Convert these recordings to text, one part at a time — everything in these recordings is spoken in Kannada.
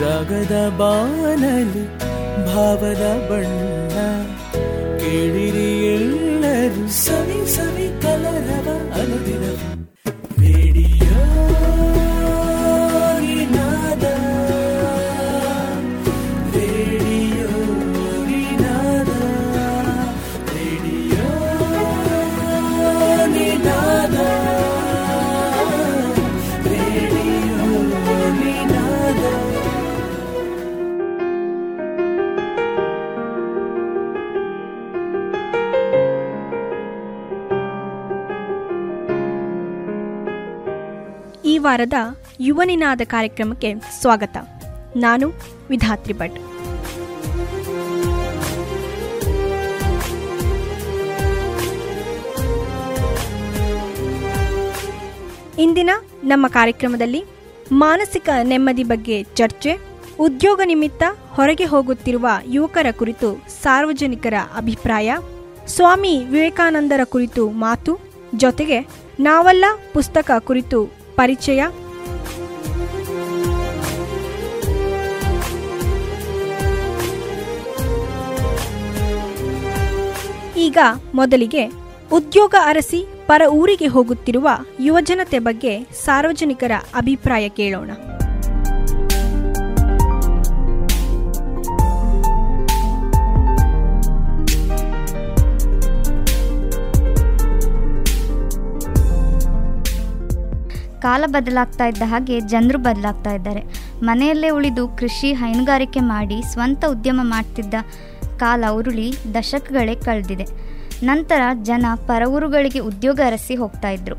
ರಾಗದ ಬಾನಲಿ ಭಾವದ ಬಣ್ಣ ಕೇಳಿರಿ ಎಲ್ಲರೂ ಸವಿ ಸವಿ ವಾರದ ಯುವನಿನಾದ ಕಾರ್ಯಕ್ರಮಕ್ಕೆ ಸ್ವಾಗತ. ನಾನು ವಿಧಾತ್ರಿ ಭಟ್. ಇಂದಿನ ನಮ್ಮ ಕಾರ್ಯಕ್ರಮದಲ್ಲಿ ಮಾನಸಿಕ ನೆಮ್ಮದಿ ಬಗ್ಗೆ ಚರ್ಚೆ, ಉದ್ಯೋಗ ನಿಮಿತ್ತ ಹೊರಗೆ ಹೋಗುತ್ತಿರುವ ಯುವಕರ ಕುರಿತು ಸಾರ್ವಜನಿಕರ ಅಭಿಪ್ರಾಯ, ಸ್ವಾಮಿ ವಿವೇಕಾನಂದರ ಕುರಿತು ಮಾತು, ಜೊತೆಗೆ ನಾವಲ್ಲ ಪುಸ್ತಕ ಕುರಿತು ಪರಿಚಯ. ಈಗ ಮೊದಲಿಗೆ ಉದ್ಯೋಗ ಅರಸಿ ಪರ ಊರಿಗೆ ಹೋಗುತ್ತಿರುವ ಯುವಜನತೆ ಬಗ್ಗೆ ಸಾರ್ವಜನಿಕರ ಅಭಿಪ್ರಾಯ ಕೇಳೋಣ. ಕಾಲ ಬದಲಾಗ್ತಾ ಇದ್ದ ಹಾಗೆ ಜನರು ಬದಲಾಗ್ತಾ ಇದ್ದಾರೆ. ಮನೆಯಲ್ಲೇ ಉಳಿದು ಕೃಷಿ ಹೈನುಗಾರಿಕೆ ಮಾಡಿ ಸ್ವಂತ ಉದ್ಯಮ ಮಾಡ್ತಿದ್ದ ಕಾಲ ಉರುಳಿ ದಶಕಗಳೇ ಕಳೆದಿದೆ. ನಂತರ ಜನ ಪರವೂರುಗಳಿಗೆ ಉದ್ಯೋಗ ಅರಸಿ ಹೋಗ್ತಾ ಇದ್ರು.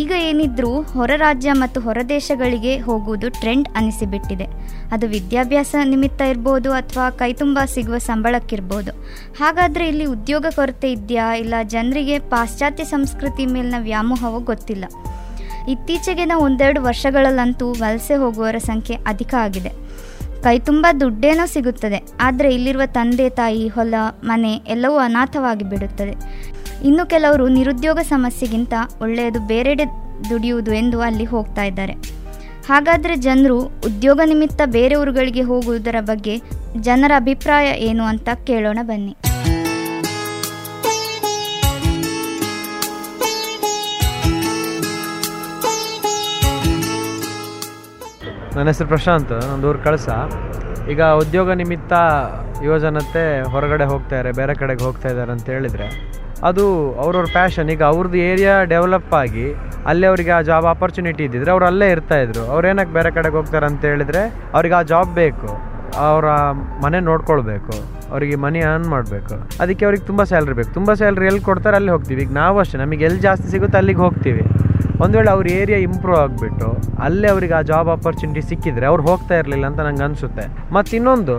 ಈಗ ಏನಿದ್ರೂ ಹೊರ ರಾಜ್ಯ ಮತ್ತು ಹೊರದೇಶಗಳಿಗೆ ಹೋಗುವುದು ಟ್ರೆಂಡ್ ಅನಿಸಿಬಿಟ್ಟಿದೆ. ಅದು ವಿದ್ಯಾಭ್ಯಾಸ ನಿಮಿತ್ತ ಇರ್ಬೋದು ಅಥವಾ ಕೈತುಂಬ ಸಿಗುವ ಸಂಬಳಕ್ಕಿರ್ಬೋದು. ಹಾಗಾದರೆ ಇಲ್ಲಿ ಉದ್ಯೋಗ ಕೊರತೆ ಇದೆಯಾ ಇಲ್ಲ ಜನರಿಗೆ ಪಾಶ್ಚಾತ್ಯ ಸಂಸ್ಕೃತಿ ಮೇಲಿನ ವ್ಯಾಮೋಹವೋ ಗೊತ್ತಿಲ್ಲ. ಇತ್ತೀಚೆಗಿನ ಒಂದೆರಡು ವರ್ಷಗಳಲ್ಲಂತೂ ವಲಸೆ ಹೋಗುವವರ ಸಂಖ್ಯೆ ಅಧಿಕ ಆಗಿದೆ. ಕೈ ತುಂಬ ದುಡ್ಡೇನೋ ಸಿಗುತ್ತದೆ, ಆದರೆ ಇಲ್ಲಿರುವ ತಂದೆ, ತಾಯಿ, ಹೊಲ, ಮನೆ ಎಲ್ಲವೂ ಅನಾಥವಾಗಿ ಬಿಡುತ್ತದೆ. ಇನ್ನು ಕೆಲವರು ನಿರುದ್ಯೋಗ ಸಮಸ್ಯೆಗಿಂತ ಒಳ್ಳೆಯದು ಬೇರೆಡೆ ದುಡಿಯುವುದು ಎಂದು ಅಲ್ಲಿ ಹೋಗ್ತಾ ಇದ್ದಾರೆ. ಹಾಗಾದರೆ ಜನರು ಉದ್ಯೋಗ ನಿಮಿತ್ತ ಬೇರೆ ಊರುಗಳಿಗೆ ಹೋಗುವುದರ ಬಗ್ಗೆ ಜನರ ಅಭಿಪ್ರಾಯ ಏನು ಅಂತ ಕೇಳೋಣ ಬನ್ನಿ. ನನ್ನ ಹೆಸರು ಪ್ರಶಾಂತ್ ನಂದು ಊರು ಕಳಸ. ಈಗ ಉದ್ಯೋಗ ನಿಮಿತ್ತ ಯುವಜನತೆ ಹೊರಗಡೆ ಹೋಗ್ತಾರೆ ಬೇರೆ ಕಡೆಗೆ ಹೋಗ್ತಾ ಇದ್ದಾರೆ ಅಂತ ಹೇಳಿದರೆ, ಅದು ಅವ್ರವ್ರ ಪ್ಯಾಷನ್ ಈಗ ಅವ್ರದ್ದು ಏರಿಯಾ ಡೆವಲಪ್ ಆಗಿ ಅಲ್ಲೇ ಅವರಿಗೆ ಆ ಜಾಬ್ ಆಪರ್ಚುನಿಟಿ ಇದ್ದಿದ್ರೆ ಅವ್ರು ಅಲ್ಲೇ ಇರ್ತಾ ಇದ್ರು. ಅವ್ರು ಏನಕ್ಕೆ ಬೇರೆ ಕಡೆಗೆ ಹೋಗ್ತಾರೆ ಅಂತ ಹೇಳಿದ್ರೆ, ಅವ್ರಿಗೆ ಆ ಜಾಬ್ ಬೇಕು, ಅವರ ಮನೆ ನೋಡ್ಕೊಳ್ಬೇಕು, ಅವರಿಗೆ ಮನಿ ಅರ್ನ್ ಮಾಡಬೇಕು. ಅದಕ್ಕೆ ಅವ್ರಿಗೆ ತುಂಬ ಸ್ಯಾಲ್ರಿ ಬೇಕು. ತುಂಬ ಸ್ಯಾಲ್ರಿ ಎಲ್ಲಿ ಕೊಡ್ತಾರೆ, ಅಲ್ಲಿ ಹೋಗ್ತೀವಿ. ಈಗ ನಾವು ಅಷ್ಟೇ ನಮಗೆ ಎಲ್ಲಿ ಜಾಸ್ತಿ ಸಿಗುತ್ತೆ ಅಲ್ಲಿಗೆ ಹೋಗ್ತೀವಿ. ಒಂದು ವೇಳೆ ಅವ್ರ ಏರಿಯಾ ಇಂಪ್ರೂವ್ ಆಗಿಬಿಟ್ಟು ಅಲ್ಲೇ ಅವ್ರಿಗೆ ಆ ಜಾಬ್ ಆಪರ್ಚುನಿಟಿ ಸಿಕ್ಕಿದ್ರೆ ಅವ್ರು ಹೋಗ್ತಾ ಇರಲಿಲ್ಲ ಅಂತ ನಂಗೆ ಅನಿಸುತ್ತೆ. ಮತ್ತು ಇನ್ನೊಂದು,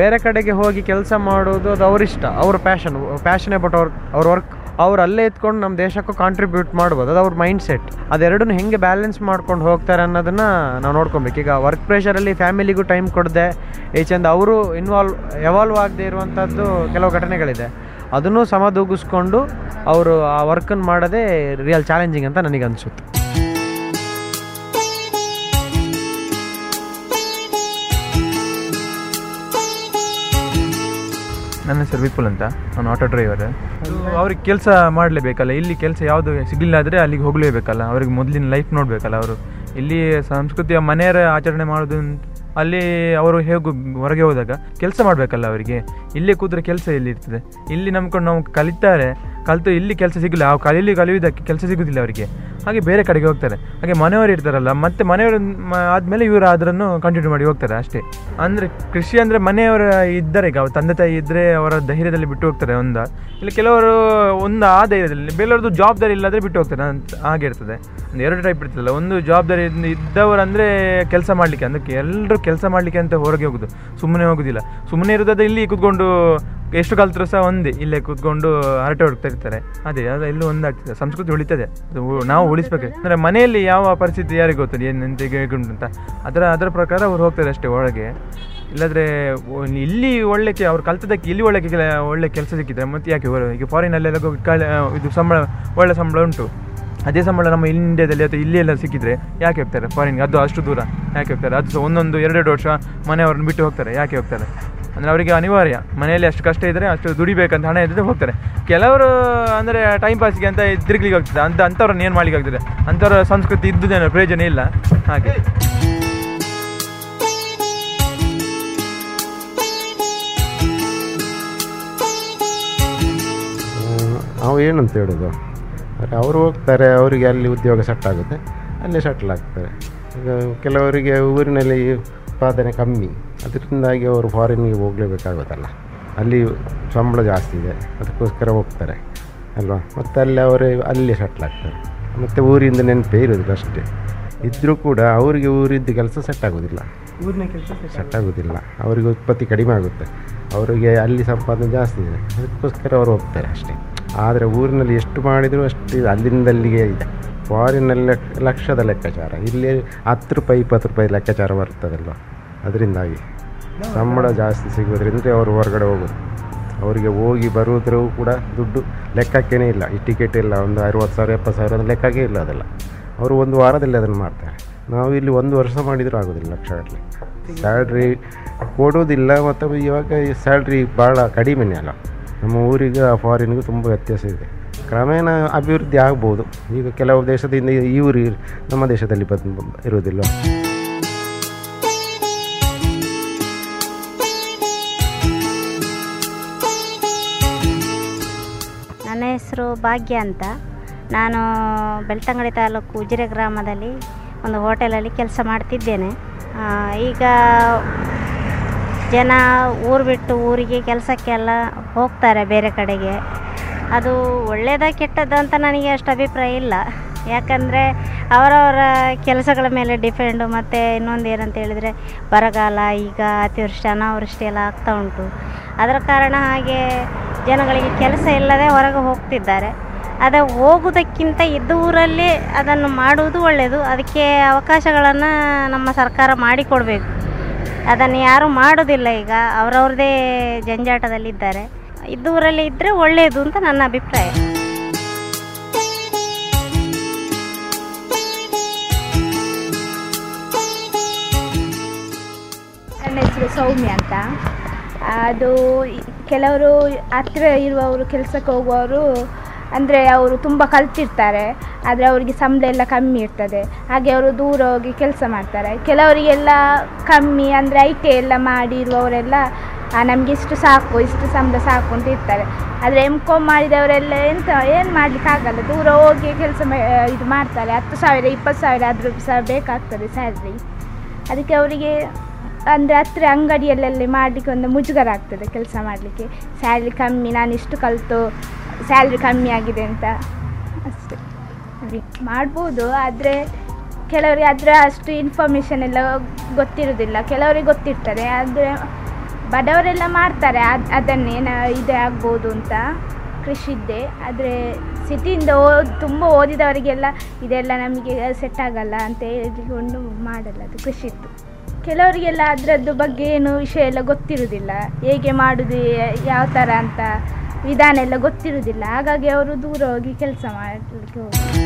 ಬೇರೆ ಕಡೆಗೆ ಹೋಗಿ ಕೆಲಸ ಮಾಡೋದು ಅದು ಅವ್ರ ಇಷ್ಟ, ಅವ್ರ ಪ್ಯಾಷನ್ ಪ್ಯಾಷನ್ ಅಬೌಟ್ ಅವ್ರ ಅವ್ರ ವರ್ಕ್ ಅವ್ರು ಅಲ್ಲೇ ಎತ್ಕೊಂಡು ನಮ್ಮ ದೇಶಕ್ಕೂ ಕಾಂಟ್ರಿಬ್ಯೂಟ್ ಮಾಡ್ಬೋದು, ಅದು ಅವ್ರ ಮೈಂಡ್ ಸೆಟ್ ಅದೆರಡನ್ನೂ ಹೆಂಗೆ ಬ್ಯಾಲೆನ್ಸ್ ಮಾಡ್ಕೊಂಡು ಹೋಗ್ತಾರೆ ಅನ್ನೋದನ್ನು ನಾವು ನೋಡ್ಕೊಬೇಕು. ಈಗ ವರ್ಕ್ ಪ್ರೆಷರಲ್ಲಿ ಫ್ಯಾಮಿಲಿಗೂ ಟೈಮ್ ಕೊಡದೆ ಏಚೆಂದ ಅವರು ಇನ್ವಾಲ್ವ್ ಎವಾಲ್ವ್ ಆಗದೆ ಇರುವಂಥದ್ದು ಕೆಲವು ಘಟನೆಗಳಿದೆ. ಅದನ್ನು ಸಮದೂಗಿಸ್ಕೊಂಡು ಅವರು ಆ ವರ್ಕನ್ನು ಮಾಡೋದೇ ರಿಯಲ್ ಚಾಲೆಂಜಿಂಗ್ ಅಂತ ನನಗೆ ಅನಿಸುತ್ತೆ ನನ್ನ ಹೆಸರು ವಿಪುಲ್ ಅಂತ. ನಾನು ಆಟೋ ಡ್ರೈವರ್ ಅವ್ರಿಗೆ ಕೆಲಸ ಮಾಡಲೇಬೇಕಲ್ಲ ಇಲ್ಲಿ ಕೆಲಸ ಯಾವುದು ಸಿಗಲಿಲ್ಲ ಆದರೆ ಅಲ್ಲಿಗೆ ಹೋಗಲೇಬೇಕಲ್ಲ. ಅವ್ರಿಗೆ ಮೊದಲಿನ ಲೈಫ್ ನೋಡಬೇಕಲ್ಲ ಅವರು. ಇಲ್ಲಿ ಸಂಸ್ಕೃತಿಯ ಮನೆಯರ ಆಚರಣೆ ಮಾಡೋದು ಅಲ್ಲಿ ಅವರು ಹೇಗೂ ಹೊರಗೆ ಹೋದಾಗ ಕೆಲಸ ಮಾಡಬೇಕಲ್ಲ ಅವರಿಗೆ. ಇಲ್ಲೇ ಕೂತ್ರೆ ಕೆಲಸ ಎಲ್ಲಿ ಇರ್ತದೆ ಇಲ್ಲಿ ನಂಬ್ಕೊಂಡು ನಾವು ಕಲಿತಾರೆ, ಕಲಿತು ಇಲ್ಲಿ ಕೆಲಸ ಸಿಗಲ್ಲ. ಆ ಕಲೀಲಿ ಕಲಿಯುವುದಕ್ಕೆ ಕೆಲಸ ಸಿಗುದಿಲ್ಲ ಅವರಿಗೆ. ಹಾಗೆ ಬೇರೆ ಕಡೆಗೆ ಹೋಗ್ತಾರೆ. ಹಾಗೆ ಮನೆಯವರು ಇರ್ತಾರಲ್ಲ, ಮತ್ತೆ ಮನೆಯವರು ಆದಮೇಲೆ ಇವರು ಅದನ್ನು ಕಂಟಿನ್ಯೂ ಮಾಡಿ ಹೋಗ್ತಾರೆ ಅಷ್ಟೇ. ಅಂದರೆ ಕೃಷಿ ಅಂದರೆ ಮನೆಯವರು ಇದ್ದಾರೆ ಈಗ ತಂದೆ ತಾಯಿ ಇದ್ದರೆ ಅವರ ಧೈರ್ಯದಲ್ಲಿ ಬಿಟ್ಟು ಹೋಗ್ತಾರೆ ಒಂದ. ಇಲ್ಲ ಕೆಲವರು ಒಂದು ಆ ಧೈರ್ಯದಲ್ಲಿ, ಬೇರೆಯವ್ರದ್ದು ಜವಾಬ್ದಾರಿ ಇಲ್ಲದ್ರೆ ಬಿಟ್ಟು ಹೋಗ್ತಾರೆ ಅಂತ ಹಾಗೆ ಇರ್ತದೆ. ಒಂದು ಎರಡು ಟೈಪ್ ಇರ್ತದಲ್ಲ, ಒಂದು ಜವಾಬ್ದಾರಿ ಇದ್ದ- ಇದ್ದವರು ಅಂದರೆ ಕೆಲಸ ಮಾಡಲಿಕ್ಕೆ ಅದಕ್ಕೆ ಎಲ್ಲರೂ ಕೆಲಸ ಮಾಡಲಿಕ್ಕೆ ಅಂತ ಹೊರಗೆ ಹೋಗುದು. ಸುಮ್ಮನೆ ಹೋಗುದಿಲ್ಲ. ಸುಮ್ಮನೆ ಇರೋದಾದ್ರೆ ಇಲ್ಲಿ ಕೂತ್ಕೊಂಡು ಎಷ್ಟು ಕಲ್ತರೂ ಸಹ ಒಂದೇ, ಇಲ್ಲೇ ಕೂತ್ಕೊಂಡು ಹರಟೆ ಹೊಡ್ತಾ ಇರ್ತಾರೆ. ಅದೇ, ಅದು ಎಲ್ಲೂ ಒಂದಾಗ್ತದೆ. ಸಂಸ್ಕೃತಿ ಉಳಿತದೆ. ನಾವು ಉಳಿಸ್ಬೇಕು. ಅಂದರೆ ಮನೆಯಲ್ಲಿ ಯಾವ ಪರಿಸ್ಥಿತಿ ಯಾರಿಗೆ ಗೊತ್ತದೆ ಏನು ಅಂತ ಹೇಗುಂಟು ಅಂತ. ಅದರ ಅದರ ಪ್ರಕಾರ ಅವ್ರು ಹೋಗ್ತಾರೆ ಅಷ್ಟೇ ಒಳಗೆ. ಇಲ್ಲಾಂದರೆ ಇಲ್ಲಿ ಒಳ್ಳೆ ಅವ್ರು ಕಲ್ತದಕ್ಕೆ ಇಲ್ಲಿ ಒಳ್ಳೆ ಒಳ್ಳೆ ಕೆಲಸ ಸಿಕ್ಕಿದ್ರೆ ಮತ್ತೆ ಯಾಕೆ ಈಗ ಫಾರಿನಲ್ಲೆಲ್ಲ ಇದು ಸಂಬಳ, ಒಳ್ಳೆ ಸಂಬಳ ಉಂಟು. ಅದೇ ಸಂಬಳ ನಮ್ಮ ಇಂಡಿಯಾದಲ್ಲಿ ಅಥವಾ ಇಲ್ಲಿ ಎಲ್ಲ ಸಿಕ್ಕಿದ್ರೆ ಯಾಕೆ ಹೋಗ್ತಾರೆ? ಫಾರಿನ್ಗೆ ಅದು ಅಷ್ಟು ದೂರ ಯಾಕೆ ಹೋಗ್ತಾರೆ? ಅದು ಸಹ ಒಂದೊಂದು, ಎರಡೆರಡು ವರ್ಷ ಮನೆಯವ್ರನ್ನ ಬಿಟ್ಟು ಹೋಗ್ತಾರೆ. ಯಾಕೆ ಹೋಗ್ತಾರೆ? ಅಂದರೆ ಅವರಿಗೆ ಅನಿವಾರ್ಯ. ಮನೆಯಲ್ಲಿ ಅಷ್ಟು ಕಷ್ಟ ಇದ್ದರೆ ಅಷ್ಟು ದುಡಿಬೇಕಂತ ಹಣ ಇದ್ದರೆ ಹೋಗ್ತಾರೆ. ಕೆಲವರು, ಅಂದರೆ ಟೈಮ್ ಪಾಸ್ಗೆ ಅಂತ ತಿರುಗ್ಲಿಕ್ಕೆ ಆಗ್ತದೆ. ಅಂತ ಅಂಥವ್ರನ್ನ ಏನು ಮಾಡ್ಲಿಕ್ಕೆ ಆಗ್ತದೆ? ಅಂಥವ್ರ ಸಂಸ್ಕೃತಿ ಇದ್ದುದೇನೋ ಪ್ರಯೋಜನ ಇಲ್ಲ. ಹಾಗೆ. ನಾವು ಏನಂತ ಹೇಳೋದು? ಅವರು ಹೋಗ್ತಾರೆ, ಅವರಿಗೆ ಅಲ್ಲಿ ಉದ್ಯೋಗ ಸೆಟ್ ಆಗುತ್ತೆ. ಅಲ್ಲೇ ಸೆಟ್ಲ್ ಆಗ್ತಾರೆ ಈಗ ಕೆಲವರಿಗೆ ಊರಿನಲ್ಲಿ ಉತ್ಪಾದನೆ ಕಮ್ಮಿ. ಅದರಿಂದಾಗಿ ಅವರು ಫಾರಿನ್ಗೆ ಹೋಗಲೇಬೇಕಾಗುತ್ತಲ್ಲ. ಅಲ್ಲಿ ಸಂಬಳ ಜಾಸ್ತಿ ಇದೆ. ಅದಕ್ಕೋಸ್ಕರ ಹೋಗ್ತಾರೆ. ಅಲ್ವಾ? ಮತ್ತು ಅಲ್ಲಿ ಅವರೇ ಅಲ್ಲಿ ಸೆಟ್ಲ್ ಆಗ್ತಾರೆ. ಮತ್ತು ಊರಿಂದ ನೆನಪೇ ಇರೋದಿಲ್ಲ ಅಷ್ಟೇ. ಇದ್ದರೂ ಕೂಡ ಅವರಿಗೆ ಊರಿದ್ದು ಕೆಲಸ ಸೆಟ್ ಆಗೋದಿಲ್ಲ. ಊರಿನ ಕೆಲಸ ಸೆಟ್ ಆಗೋದಿಲ್ಲ. ಅವರಿಗೆ ಉತ್ಪತ್ತಿ ಕಡಿಮೆ ಆಗುತ್ತೆ. ಅವರಿಗೆ ಅಲ್ಲಿ ಸಂಪಾದನೆ ಜಾಸ್ತಿ ಇದೆ. ಅದಕ್ಕೋಸ್ಕರ ಅವರು ಹೋಗ್ತಾರೆ ಅಷ್ಟೇ. ಆದರೆ ಊರಿನಲ್ಲಿ ಎಷ್ಟು ಮಾಡಿದರೂ ಅಷ್ಟು ಅಲ್ಲಿಂದ ಅಲ್ಲಿಗೆ ಇದೆ ಫಾರಿನಲ್ಲಿ ಲಕ್ಷದ ಲೆಕ್ಕಾಚಾರ. ಇಲ್ಲಿ ಹತ್ತು ರೂಪಾಯಿ ಇಪ್ಪತ್ತು ರೂಪಾಯಿ ಲೆಕ್ಕಾಚಾರ ಬರ್ತದಲ್ವ? ಅದರಿಂದಾಗಿ. ಸಂಬಳ ಜಾಸ್ತಿ ಸಿಗೋದ್ರಿಂದ ಅವರು ಹೊರಗಡೆ ಹೋಗೋದು. ಅವರಿಗೆ ಹೋಗಿ ಬರೋದ್ರೂ ಕೂಡ ದುಡ್ಡು ಲೆಕ್ಕಕ್ಕೇನೆ ಇಲ್ಲ. ಈ ಟಿಕೆಟ್ ಇಲ್ಲ, ಒಂದು ಅರುವತ್ತು ಸಾವಿರ, ಎಪ್ಪತ್ತು ಸಾವಿರ ಅದು ಲೆಕ್ಕಕ್ಕೆ ಇಲ್ಲ ಅದೆಲ್ಲ. ಅವರು ಒಂದು ವಾರದಲ್ಲಿ ಅದನ್ನು ಮಾಡ್ತಾರೆ. ನಾವು ಇಲ್ಲಿ ಒಂದು ವರ್ಷ ಮಾಡಿದರೂ ಆಗೋದಿಲ್ಲ ಲಕ್ಷಗಟ್ಟಲೆ ಸ್ಯಾಲ್ರಿ ಕೊಡೋದಿಲ್ಲ ಮತ್ತು ಇವಾಗ ಸ್ಯಾಲ್ರಿ ಭಾಳ ಕಡಿಮೆನೇ ಅಲ್ಲ. ನಮ್ಮ ಊರಿಗೆ ಫಾರಿನ್ಗೂ ತುಂಬ ವ್ಯತ್ಯಾಸ ಇದೆ. ಕ್ರಮೇಣ ಅಭಿವೃದ್ಧಿ ಆಗ್ಬೋದು. ಈಗ ಕೆಲವು ದೇಶದಿಂದ ಈ ಊರಿ, ನಮ್ಮ ದೇಶದಲ್ಲಿ ಬಂದು ಇರೋದಿಲ್ಲ ಹೆಸರು ಭಾಗ್ಯ ಅಂತ. ನಾನು ಬೆಳ್ತಂಗಡಿ ತಾಲೂಕು ಉಜಿರೆ ಗ್ರಾಮದಲ್ಲಿ ಒಂದು ಹೋಟೆಲಲ್ಲಿ ಕೆಲಸ ಮಾಡ್ತಿದ್ದೇನೆ. ಈಗ ಜನ ಊರು ಬಿಟ್ಟು ಊರಿಗೆ ಕೆಲಸಕ್ಕೆಲ್ಲ ಹೋಗ್ತಾರೆ ಬೇರೆ ಕಡೆಗೆ. ಅದು ಒಳ್ಳೆಯದ ಕೆಟ್ಟದ್ದು ಅಂತ ನನಗೆ ಅಷ್ಟು ಅಭಿಪ್ರಾಯ ಇಲ್ಲ. ಯಾಕಂದರೆ ಅವರವರ ಕೆಲಸಗಳ ಮೇಲೆ ಡಿಪೆಂಡು, ಮತ್ತು ಇನ್ನೊಂದು ಏನಂತ ಹೇಳಿದರೆ ಬರಗಾಲ, ಈಗ ಅತಿವೃಷ್ಟಿ, ಅನಾವೃಷ್ಟಿ ಎಲ್ಲ ಆಗ್ತಾ ಉಂಟು. ಅದರ ಕಾರಣ ಹಾಗೆ ಜನಗಳಿಗೆ ಕೆಲಸ ಇಲ್ಲದೆ ಹೊರಗೆ ಹೋಗ್ತಿದ್ದಾರೆ. ಅದು ಹೋಗುವುದಕ್ಕಿಂತ ಇದ್ದ ಊರಲ್ಲಿ ಅದನ್ನು ಮಾಡುವುದು ಒಳ್ಳೆಯದು. ಅದಕ್ಕೆ ಅವಕಾಶಗಳನ್ನು ನಮ್ಮ ಸರ್ಕಾರ ಮಾಡಿಕೊಡಬೇಕು. ಅದನ್ನು ಯಾರೂ ಮಾಡೋದಿಲ್ಲ ಈಗ. ಅವರವ್ರದ್ದೇ ಜಂಜಾಟದಲ್ಲಿದ್ದಾರೆ. ಇದ್ದ ಊರಲ್ಲಿ ಇದ್ದರೆ ಒಳ್ಳೆಯದು ಅಂತ ನನ್ನ ಅಭಿಪ್ರಾಯ. ನನ್ನ ಹೆಸರು ಸೌಮ್ಯ ಅಂತ. ಅದು ಕೆಲವರು ಹತ್ತಿರ ಇರುವವರು, ಕೆಲಸಕ್ಕೆ ಹೋಗುವವರು, ಅಂದರೆ ಅವರು ತುಂಬ ಕಲ್ತಿರ್ತಾರೆ, ಆದರೆ ಅವರಿಗೆ ಸಂಬಳ ಎಲ್ಲ ಕಮ್ಮಿ ಇರ್ತದೆ. ಹಾಗೆ ಅವರು ದೂರ ಹೋಗಿ ಕೆಲಸ ಮಾಡ್ತಾರೆ. ಕೆಲವರಿಗೆಲ್ಲ ಕಮ್ಮಿ ಅಂದರೆ ಐ ಟಿ ಎಲ್ಲ ಮಾಡಿರುವವರೆಲ್ಲ ನಮಗೆ ಇಷ್ಟು ಸಾಕು, ಇಷ್ಟು ಸಂಬಳ ಸಾಕು ಅಂತ ಇರ್ತಾರೆ. ಆದರೆ ಎಂ ಕಾಮ್ ಮಾಡಿದವರೆಲ್ಲ ಎಂತ, ಏನು ಮಾಡಲಿಕ್ಕೆ ಆಗಲ್ಲ. ದೂರ ಹೋಗಿ ಕೆಲಸ ಇದು ಮಾಡ್ತಾರೆ. ಹತ್ತು ಸಾವಿರ, ಇಪ್ಪತ್ತು ಸಾವಿರ ಆದರೂ ಸಹ ಬೇಕಾಗ್ತದೆ ಸ್ಯಾಲ್ರಿ ಅದಕ್ಕೆ ಅವರಿಗೆ ಅಂದರೆ ಹತ್ತಿರ ಅಂಗಡಿಯಲ್ಲೆಲ್ಲ ಮಾಡಲಿಕ್ಕೆ ಒಂದು ಮುಜುಗರ ಆಗ್ತದೆ ಕೆಲಸ ಮಾಡಲಿಕ್ಕೆ. ಸ್ಯಾಲ್ರಿ ಕಮ್ಮಿ, ನಾನು ಇಷ್ಟು ಕಲಿತು ಸ್ಯಾಲ್ರಿ ಕಮ್ಮಿ ಆಗಿದೆ ಅಂತ. ಅಷ್ಟೆ. ಮಾಡ್ಬೋದು, ಆದರೆ ಕೆಲವರಿಗೆ ಅದರ ಅಷ್ಟು ಇನ್ಫಾರ್ಮೇಷನ್ ಎಲ್ಲ ಗೊತ್ತಿರೋದಿಲ್ಲ. ಕೆಲವರಿಗೆ ಗೊತ್ತಿರ್ತದೆ, ಆದರೆ ಬಡವರೆಲ್ಲ ಮಾಡ್ತಾರೆ, ಅದು, ಅದನ್ನೇ ನಾ, ಇದೇ ಆಗ್ಬೋದು ಅಂತ. ಕೃಷಿದ್ದೆ ಆದರೆ ಸಿಟಿಯಿಂದ ಓ, ತುಂಬ ಓದಿದವರಿಗೆಲ್ಲ ಇದೆಲ್ಲ ನಮಗೆ ಸೆಟ್ ಆಗಲ್ಲ ಅಂತ ಹೇಳಿಕೊಂಡು ಮಾಡಲ್ಲ, ಅದು ಕೃಷಿದ್ದು. ಕೆಲವರಿಗೆಲ್ಲ ಅದರದ್ದು ಬಗ್ಗೆ ಏನು ವಿಷಯ ಎಲ್ಲ ಗೊತ್ತಿರೋದಿಲ್ಲ ಹೇಗೆ ಮಾಡುವುದು ಯಾವ ಥರ ಅಂತ ವಿಧಾನ ಎಲ್ಲ ಗೊತ್ತಿರೋದಿಲ್ಲ ಹಾಗಾಗಿ ಅವರು ದೂರ ಹೋಗಿ ಕೆಲಸ ಮಾಡಲಿಕ್ಕೆ ಹೋಗ್ತಾರೆ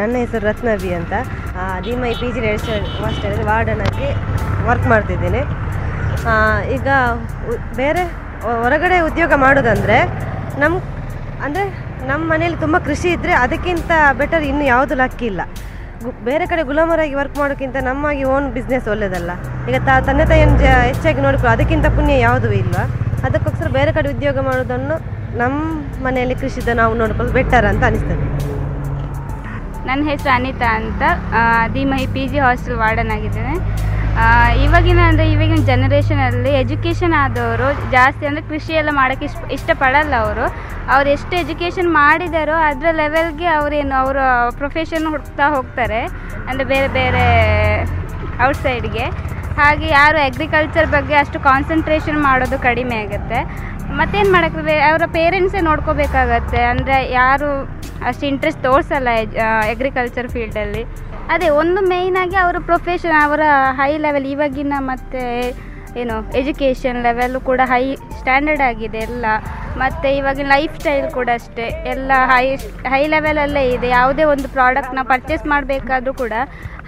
ನನ್ನ ಹೆಸರು ರತ್ನವಿ ಅಂತ. ಡಿಮೈ ಪಿ ಜಿ ಮಾಸ್ಟರ್ ವಾರ್ಡನ್ ಆಗಿ ವರ್ಕ್ ಮಾಡ್ತಿದ್ದೀನಿ. ಈಗ ಬೇರೆ ಹೊರಗಡೆ ಉದ್ಯೋಗ ಮಾಡೋದಂದರೆ ನಮ್ಮ ಅಂದರೆ ನಮ್ಮ ಮನೇಲಿ ತುಂಬ ಕೃಷಿ ಇದ್ದರೆ ಅದಕ್ಕಿಂತ ಬೆಟರ್ ಇನ್ನು ಯಾವುದು ಲಕ್ಕಿಲ್ಲ ಬೇರೆ ಕಡೆ ಗುಲಾಮರಾಗಿ ವರ್ಕ್ ಮಾಡೋಕ್ಕಿಂತ ನಮ್ಮಾಗಿ ಓನ್ ಬಿಸ್ನೆಸ್ ಒಳ್ಳೇದಲ್ಲ. ಈಗ ತ ತಂದೆ ತಾಯಿಯನ್ನು ಜ, ಹೆಚ್ಚಾಗಿ ನೋಡಿಕೊಳ್ಳೋ ಅದಕ್ಕಿಂತ ಪುಣ್ಯ ಯಾವುದೂ ಇಲ್ಲ ಅದಕ್ಕೋಸ್ಕರ ಬೇರೆ ಕಡೆ ಉದ್ಯೋಗ ಮಾಡೋದನ್ನು ನಮ್ಮ ಮನೆಯಲ್ಲಿ ಕೃಷಿದ ನಾವು ನೋಡ್ಕೊಳ್ಳೋದು ಬೆಟರ್ ಅಂತ ಅನಿಸ್ತದೆ. ನನ್ನ ಹೆಸರು ಅನಿತಾ ಅಂತ. ಧೀಮಹಿ ಪಿ ಜಿ ಹಾಸ್ಟೆಲ್ ವಾರ್ಡನ್ ಆಗಿದ್ದೇನೆ. ಇವಾಗಿನ ಅಂದರೆ ಇವಾಗಿನ ಜನರೇಷನಲ್ಲಿ ಎಜುಕೇಷನ್ ಆದವರು ಜಾಸ್ತಿ ಅಂದರೆ ಕೃಷಿ ಎಲ್ಲ ಮಾಡೋಕ್ಕೆ ಇಷ್ಟ, ಇಷ್ಟಪಡಲ್ಲ ಅವರು. ಅವ್ರು ಎಷ್ಟು ಎಜುಕೇಷನ್ ಮಾಡಿದಾರೋ ಅದರ ಲೆವೆಲ್ಗೆ ಅವರೇನು, ಅವರು ಪ್ರೊಫೆಷನ್ ಹುಡುಕ್ತಾ ಹೋಗ್ತಾರೆ. ಅಂದರೆ ಬೇರೆ ಬೇರೆ ಔಟ್ಸೈಡ್ಗೆ ಹಾಗೆ ಯಾರು ಅಗ್ರಿಕಲ್ಚರ್ ಬಗ್ಗೆ ಅಷ್ಟು ಕಾನ್ಸಂಟ್ರೇಷನ್ ಮಾಡೋದು ಕಡಿಮೆ ಆಗುತ್ತೆ. ಮತ್ತೇನು ಮಾಡೋಕ್ಕೆ ಅವರ ಪೇರೆಂಟ್ಸೇ ನೋಡ್ಕೋಬೇಕಾಗತ್ತೆ. ಅಂದರೆ ಯಾರು ಅಷ್ಟು ಇಂಟ್ರೆಸ್ಟ್ ತೋರಿಸಲ್ಲ ಅಗ್ರಿಕಲ್ಚರ್ ಫೀಲ್ಡಲ್ಲಿ ಅದೇ, ಒಂದು ಮೇಯ್ನಾಗಿ ಅವರ ಪ್ರೊಫೆಷನ್ ಅವರ ಹೈ ಲೆವೆಲ್ ಇವಾಗಿನ ಮತ್ತು ಏನು ಎಜುಕೇಷನ್ ಲೆವೆಲ್ಲು ಕೂಡ ಹೈ ಸ್ಟ್ಯಾಂಡರ್ಡ್ ಆಗಿದೆ ಎಲ್ಲ. ಮತ್ತು ಇವಾಗಿನ ಲೈಫ್ ಸ್ಟೈಲ್ ಕೂಡ ಅಷ್ಟೇ. ಎಲ್ಲ ಹೈ ಹೈ ಲೆವೆಲಲ್ಲೇ ಇದೆ. ಯಾವುದೇ ಒಂದು ಪ್ರಾಡಕ್ಟ್ನ ಪರ್ಚೇಸ್ ಮಾಡಬೇಕಾದ್ರೂ ಕೂಡ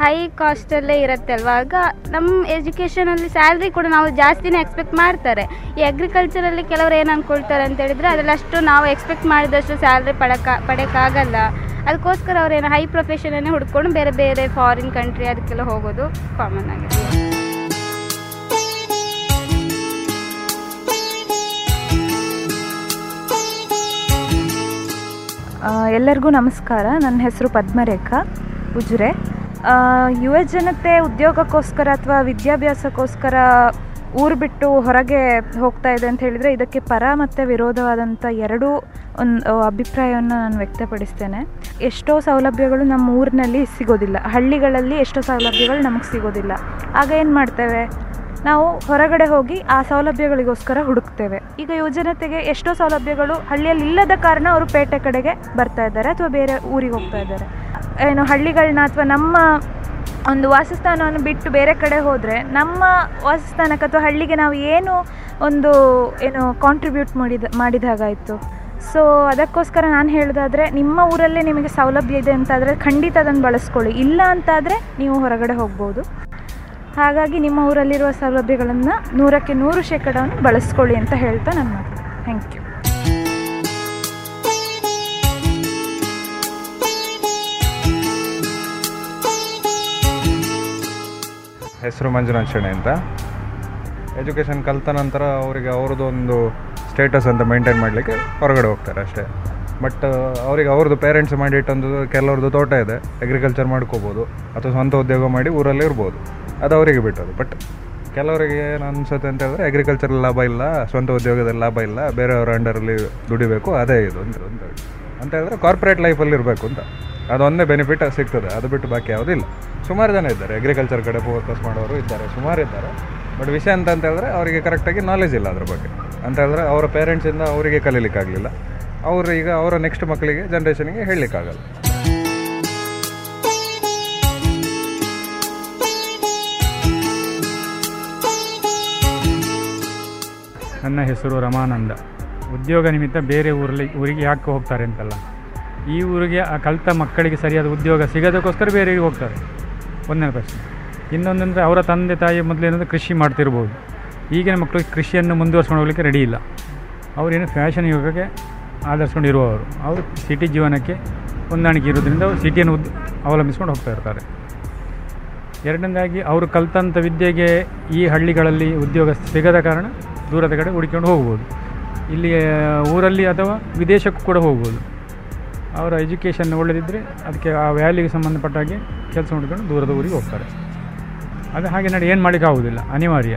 ಹೈ ಕಾಸ್ಟಲ್ಲೇ ಇರುತ್ತೆ ಅಲ್ವಾ? ಆಗ ನಮ್ಮ ಎಜುಕೇಷನಲ್ಲಿ ಸ್ಯಾಲ್ರಿ ಕೂಡ ನಾವು ಜಾಸ್ತಿನೇ ಎಕ್ಸ್ಪೆಕ್ಟ್ ಮಾಡ್ತಾರೆ. ಈ ಅಗ್ರಿಕಲ್ಚರಲ್ಲಿ ಕೆಲವರು ಏನು ಅಂದ್ಕೊಳ್ತಾರೆ ಅಂತ ಹೇಳಿದರೆ ಅದರಲ್ಲಿ ನಾವು ಎಕ್ಸ್ಪೆಕ್ಟ್ ಮಾಡಿದಷ್ಟು ಸ್ಯಾಲ್ರಿ ಪಡಕ ಪಡೆಯೋಕ್ಕಾಗಲ್ಲ ಅದಕ್ಕೋಸ್ಕರ ಅವರೇನು ಹೈ ಪ್ರೊಫೆಷನನ್ನೇ ಹುಡ್ಕೊಂಡು ಬೇರೆ ಬೇರೆ ಫಾರಿನ್ ಕಂಟ್ರಿ ಅದಕ್ಕೆಲ್ಲ ಹೋಗೋದು ಕಾಮನ್ ಆಗಿದೆ. ಎಲ್ಲರಿಗೂ ನಮಸ್ಕಾರ. ನನ್ನ ಹೆಸರು ಪದ್ಮರೇಖಾ ಉಜ್ರೆ. ಯುವ ಜನತೆ ಉದ್ಯೋಗಕ್ಕೋಸ್ಕರ ಅಥವಾ ವಿದ್ಯಾಭ್ಯಾಸಕ್ಕೋಸ್ಕರ ಊರು ಬಿಟ್ಟು ಹೊರಗೆ ಹೋಗ್ತಾ ಇದೆ ಅಂತ ಹೇಳಿದರೆ ಇದಕ್ಕೆ ಪರ ಮತ್ತು ವಿರೋಧವಾದಂಥ ಎರಡೂ ಒಂದು ಅಭಿಪ್ರಾಯವನ್ನು ನಾನು ವ್ಯಕ್ತಪಡಿಸ್ತೇನೆ. ಎಷ್ಟೋ ಸೌಲಭ್ಯಗಳು ನಮ್ಮ ಊರಿನಲ್ಲಿ ಸಿಗೋದಿಲ್ಲ. ಹಳ್ಳಿಗಳಲ್ಲಿ ಎಷ್ಟೋ ಸೌಲಭ್ಯಗಳು ನಮಗೆ ಸಿಗೋದಿಲ್ಲ. ಆಗ ಏನು ಮಾಡ್ತೇವೆ? ನಾವು ಹೊರಗಡೆ ಹೋಗಿ ಆ ಸೌಲಭ್ಯಗಳಿಗೋಸ್ಕರ ಹುಡುಕ್ತೇವೆ. ಈಗ ಯುವಜನತೆಗೆ ಎಷ್ಟೋ ಸೌಲಭ್ಯಗಳು ಹಳ್ಳಿಯಲ್ಲಿ ಇಲ್ಲದ ಕಾರಣ ಅವರು ಪೇಟೆ ಕಡೆಗೆ ಬರ್ತಾ ಇದ್ದಾರೆ ಅಥವಾ ಬೇರೆ ಊರಿಗೆ ಹೋಗ್ತಾ ಇದ್ದಾರೆ. ಏನು ಹಳ್ಳಿಗಳನ್ನ ಅಥವಾ ನಮ್ಮ ಒಂದು ವಾಸಸ್ಥಾನವನ್ನು ಬಿಟ್ಟು ಬೇರೆ ಕಡೆ ಹೋದರೆ ನಮ್ಮ ವಾಸಸ್ಥಾನಕ್ಕೆ ಅಥವಾ ಹಳ್ಳಿಗೆ ನಾವು ಏನು ಒಂದು ಏನು ಕಾಂಟ್ರಿಬ್ಯೂಟ್ ಮಾಡಿದ ಮಾಡಿದ ಹಾಗಾಯಿತು. ಸೊ ಅದಕ್ಕೋಸ್ಕರ ನಾನು ಹೇಳೋದಾದರೆ ನಿಮ್ಮ ಊರಲ್ಲೇ ನಿಮಗೆ ಸೌಲಭ್ಯ ಇದೆ ಅಂತಾದರೆ ಖಂಡಿತ ಅದನ್ನು ಬಳಸ್ಕೊಳ್ಳಿ. ಇಲ್ಲ ಅಂತಾದರೆ ನೀವು ಹೊರಗಡೆ ಹೋಗ್ಬೋದು. ಹಾಗಾಗಿ ನಿಮ್ಮ ಊರಲ್ಲಿರುವ ಸೌಲಭ್ಯಗಳನ್ನು ನೂರಕ್ಕೆ ನೂರು ಶೇಕಡವನ್ನು ಬಳಸ್ಕೊಳ್ಳಿ ಅಂತ ಹೇಳ್ತಾ ನನ್ನ ಮಾತು. ಥ್ಯಾಂಕ್ ಯು ಹೆಸರು ಮಂಜುನಾಥ್ ಶೆಣೆ ಅಂತ. ಎಜುಕೇಷನ್ ಕಲಿತ ನಂತರ ಅವರಿಗೆ ಅವ್ರದ್ದು ಒಂದು ಸ್ಟೇಟಸ್ ಅಂತ ಮೇಂಟೈನ್ ಮಾಡಲಿಕ್ಕೆ ಹೊರಗಡೆ ಹೋಗ್ತಾರೆ ಅಷ್ಟೇ. ಬಟ್ ಅವರಿಗೆ ಅವ್ರದ್ದು ಪೇರೆಂಟ್ಸ್ ಮಾಡಿಟ್ಟೊಂದು ಕೆಲವ್ರದ್ದು ತೋಟ ಇದೆ. ಅಗ್ರಿಕಲ್ಚರ್ ಮಾಡ್ಕೋಬೋದು. ಅಥವಾ ಸ್ವಂತ ಉದ್ಯೋಗ ಮಾಡಿ ಊರಲ್ಲೇ ಇರ್ಬೋದು. ಅದು ಅವರಿಗೆ ಬಿಟ್ಟದು ಬಟ್ ಕೆಲವರಿಗೆ ಏನು ಅನ್ಸುತ್ತೆ ಅಂತ ಹೇಳಿದ್ರೆ ಅಗ್ರಿಕಲ್ಚರ್ ಲಾಭ ಇಲ್ಲ, ಸ್ವಂತ ಉದ್ಯೋಗದಲ್ಲಿ ಲಾಭ ಇಲ್ಲ, ಬೇರೆಯವ್ರ ಅಂಡರಲ್ಲಿ ದುಡಿಬೇಕು, ಅದೇ ಇದು ಅಂತ ಅಂತ ಅಂತ ಹೇಳಿದ್ರೆ ಕಾರ್ಪೊರೇಟ್ ಲೈಫಲ್ಲಿ ಇರಬೇಕು ಅಂತ. ಅದೊಂದೇ ಬೆನಿಫಿಟ್ ಸಿಗ್ತದೆ. ಅದು ಬಿಟ್ಟು ಬಾಕಿ ಯಾವುದಿಲ್ಲ ಸುಮಾರು ಜನ ಇದ್ದಾರೆ. ಅಗ್ರಿಕಲ್ಚರ್ ಕಡೆ ಫೋಕಸ್ ಮಾಡೋರು ಇದ್ದಾರೆ. ಸುಮಾರು ಇದ್ದಾರೆ. ಬಟ್ ವಿಷಯ ಅಂತ ಅಂತ ಹೇಳಿದ್ರೆ ಅವರಿಗೆ ಕರೆಕ್ಟಾಗಿ ನಾಲೆಜ್ ಇಲ್ಲ ಅದ್ರ ಬಗ್ಗೆ. ಅಂತ ಹೇಳಿದ್ರೆ ಅವರ ಪೇರೆಂಟ್ಸಿಂದ ಅವರಿಗೆ ಕಲೀಲಿಕ್ಕಾಗಲಿಲ್ಲ. ಅವರು ಈಗ ಅವರ ನೆಕ್ಸ್ಟ್ ಮಕ್ಕಳಿಗೆ ಜನ್ರೇಷನ್ಗೆ ಹೇಳಲಿಕ್ಕಾಗಲ್ಲ. ನನ್ನ ಹೆಸರು ರಮಾನಂದ. ಉದ್ಯೋಗ ನಿಮಿತ್ತ ಬೇರೆ ಊರಲ್ಲಿ ಊರಿಗೆ ಯಾಕೆ ಹೋಗ್ತಾರೆ ಅಂತಲ್ಲ? ಈ ಊರಿಗೆ ಆ ಕಲಿತ ಮಕ್ಕಳಿಗೆ ಸರಿಯಾದ ಉದ್ಯೋಗ ಸಿಗೋದಕ್ಕೋಸ್ಕರ ಬೇರೆ ಹೋಗ್ತಾರೆ. ಒಂದನೇ ಪ್ರಶ್ನೆ. ಇನ್ನೊಂದಂದರೆ ಅವರ ತಂದೆ ತಾಯಿ ಮೊದಲೇನಂದ್ರೆ ಕೃಷಿ ಮಾಡ್ತಿರ್ಬೋದು. ಈಗಿನ ಮಕ್ಕಳು ಕೃಷಿಯನ್ನು ಮುಂದುವರ್ಸ್ಕೊಂಡು ಹೋಗಲಿಕ್ಕೆ ರೆಡಿ ಇಲ್ಲ. ಅವರೇನು ಫ್ಯಾಷನ್ ಯುಗಕ್ಕೆ ಆಧರಿಸ್ಕೊಂಡು ಇರುವವರು ಅವರು ಸಿಟಿ ಜೀವನಕ್ಕೆ ಹೊಂದಾಣಿಕೆ ಇರೋದ್ರಿಂದ ಅವರು ಸಿಟಿಯನ್ನು ಉದ್, ಅವಲಂಬಿಸ್ಕೊಂಡು ಹೋಗ್ತಾ ಇರ್ತಾರೆ. ಎರಡನೇದಾಗಿ ಅವರು ಕಲಿತಂಥ ವಿದ್ಯೆಗೆ ಈ ಹಳ್ಳಿಗಳಲ್ಲಿ ಉದ್ಯೋಗ ಸಿಗದ ಕಾರಣ ದೂರದ ಕಡೆ ಹುಡುಕೊಂಡು ಹೋಗ್ಬೋದು. ಇಲ್ಲಿ ಊರಲ್ಲಿ ಅಥವಾ ವಿದೇಶಕ್ಕೂ ಕೂಡ ಹೋಗ್ಬೋದು. ಅವರ ಎಜುಕೇಷನ್ ಒಳ್ಳೆದಿದ್ದರೆ ಅದಕ್ಕೆ ಆ ವ್ಯಾಲ್ಯೂಗೆ ಸಂಬಂಧಪಟ್ಟ ಹಾಗೆ ಕೆಲಸ ಹುಡ್ಕೊಂಡು ದೂರದ ಊರಿಗೆ ಹೋಗ್ತಾರೆ. ಅದು ಹಾಗೆ ನಡೆ, ಏನು ಮಾಡಲಿಕ್ಕೆ ಆಗೋದಿಲ್ಲ ಅನಿವಾರ್ಯ.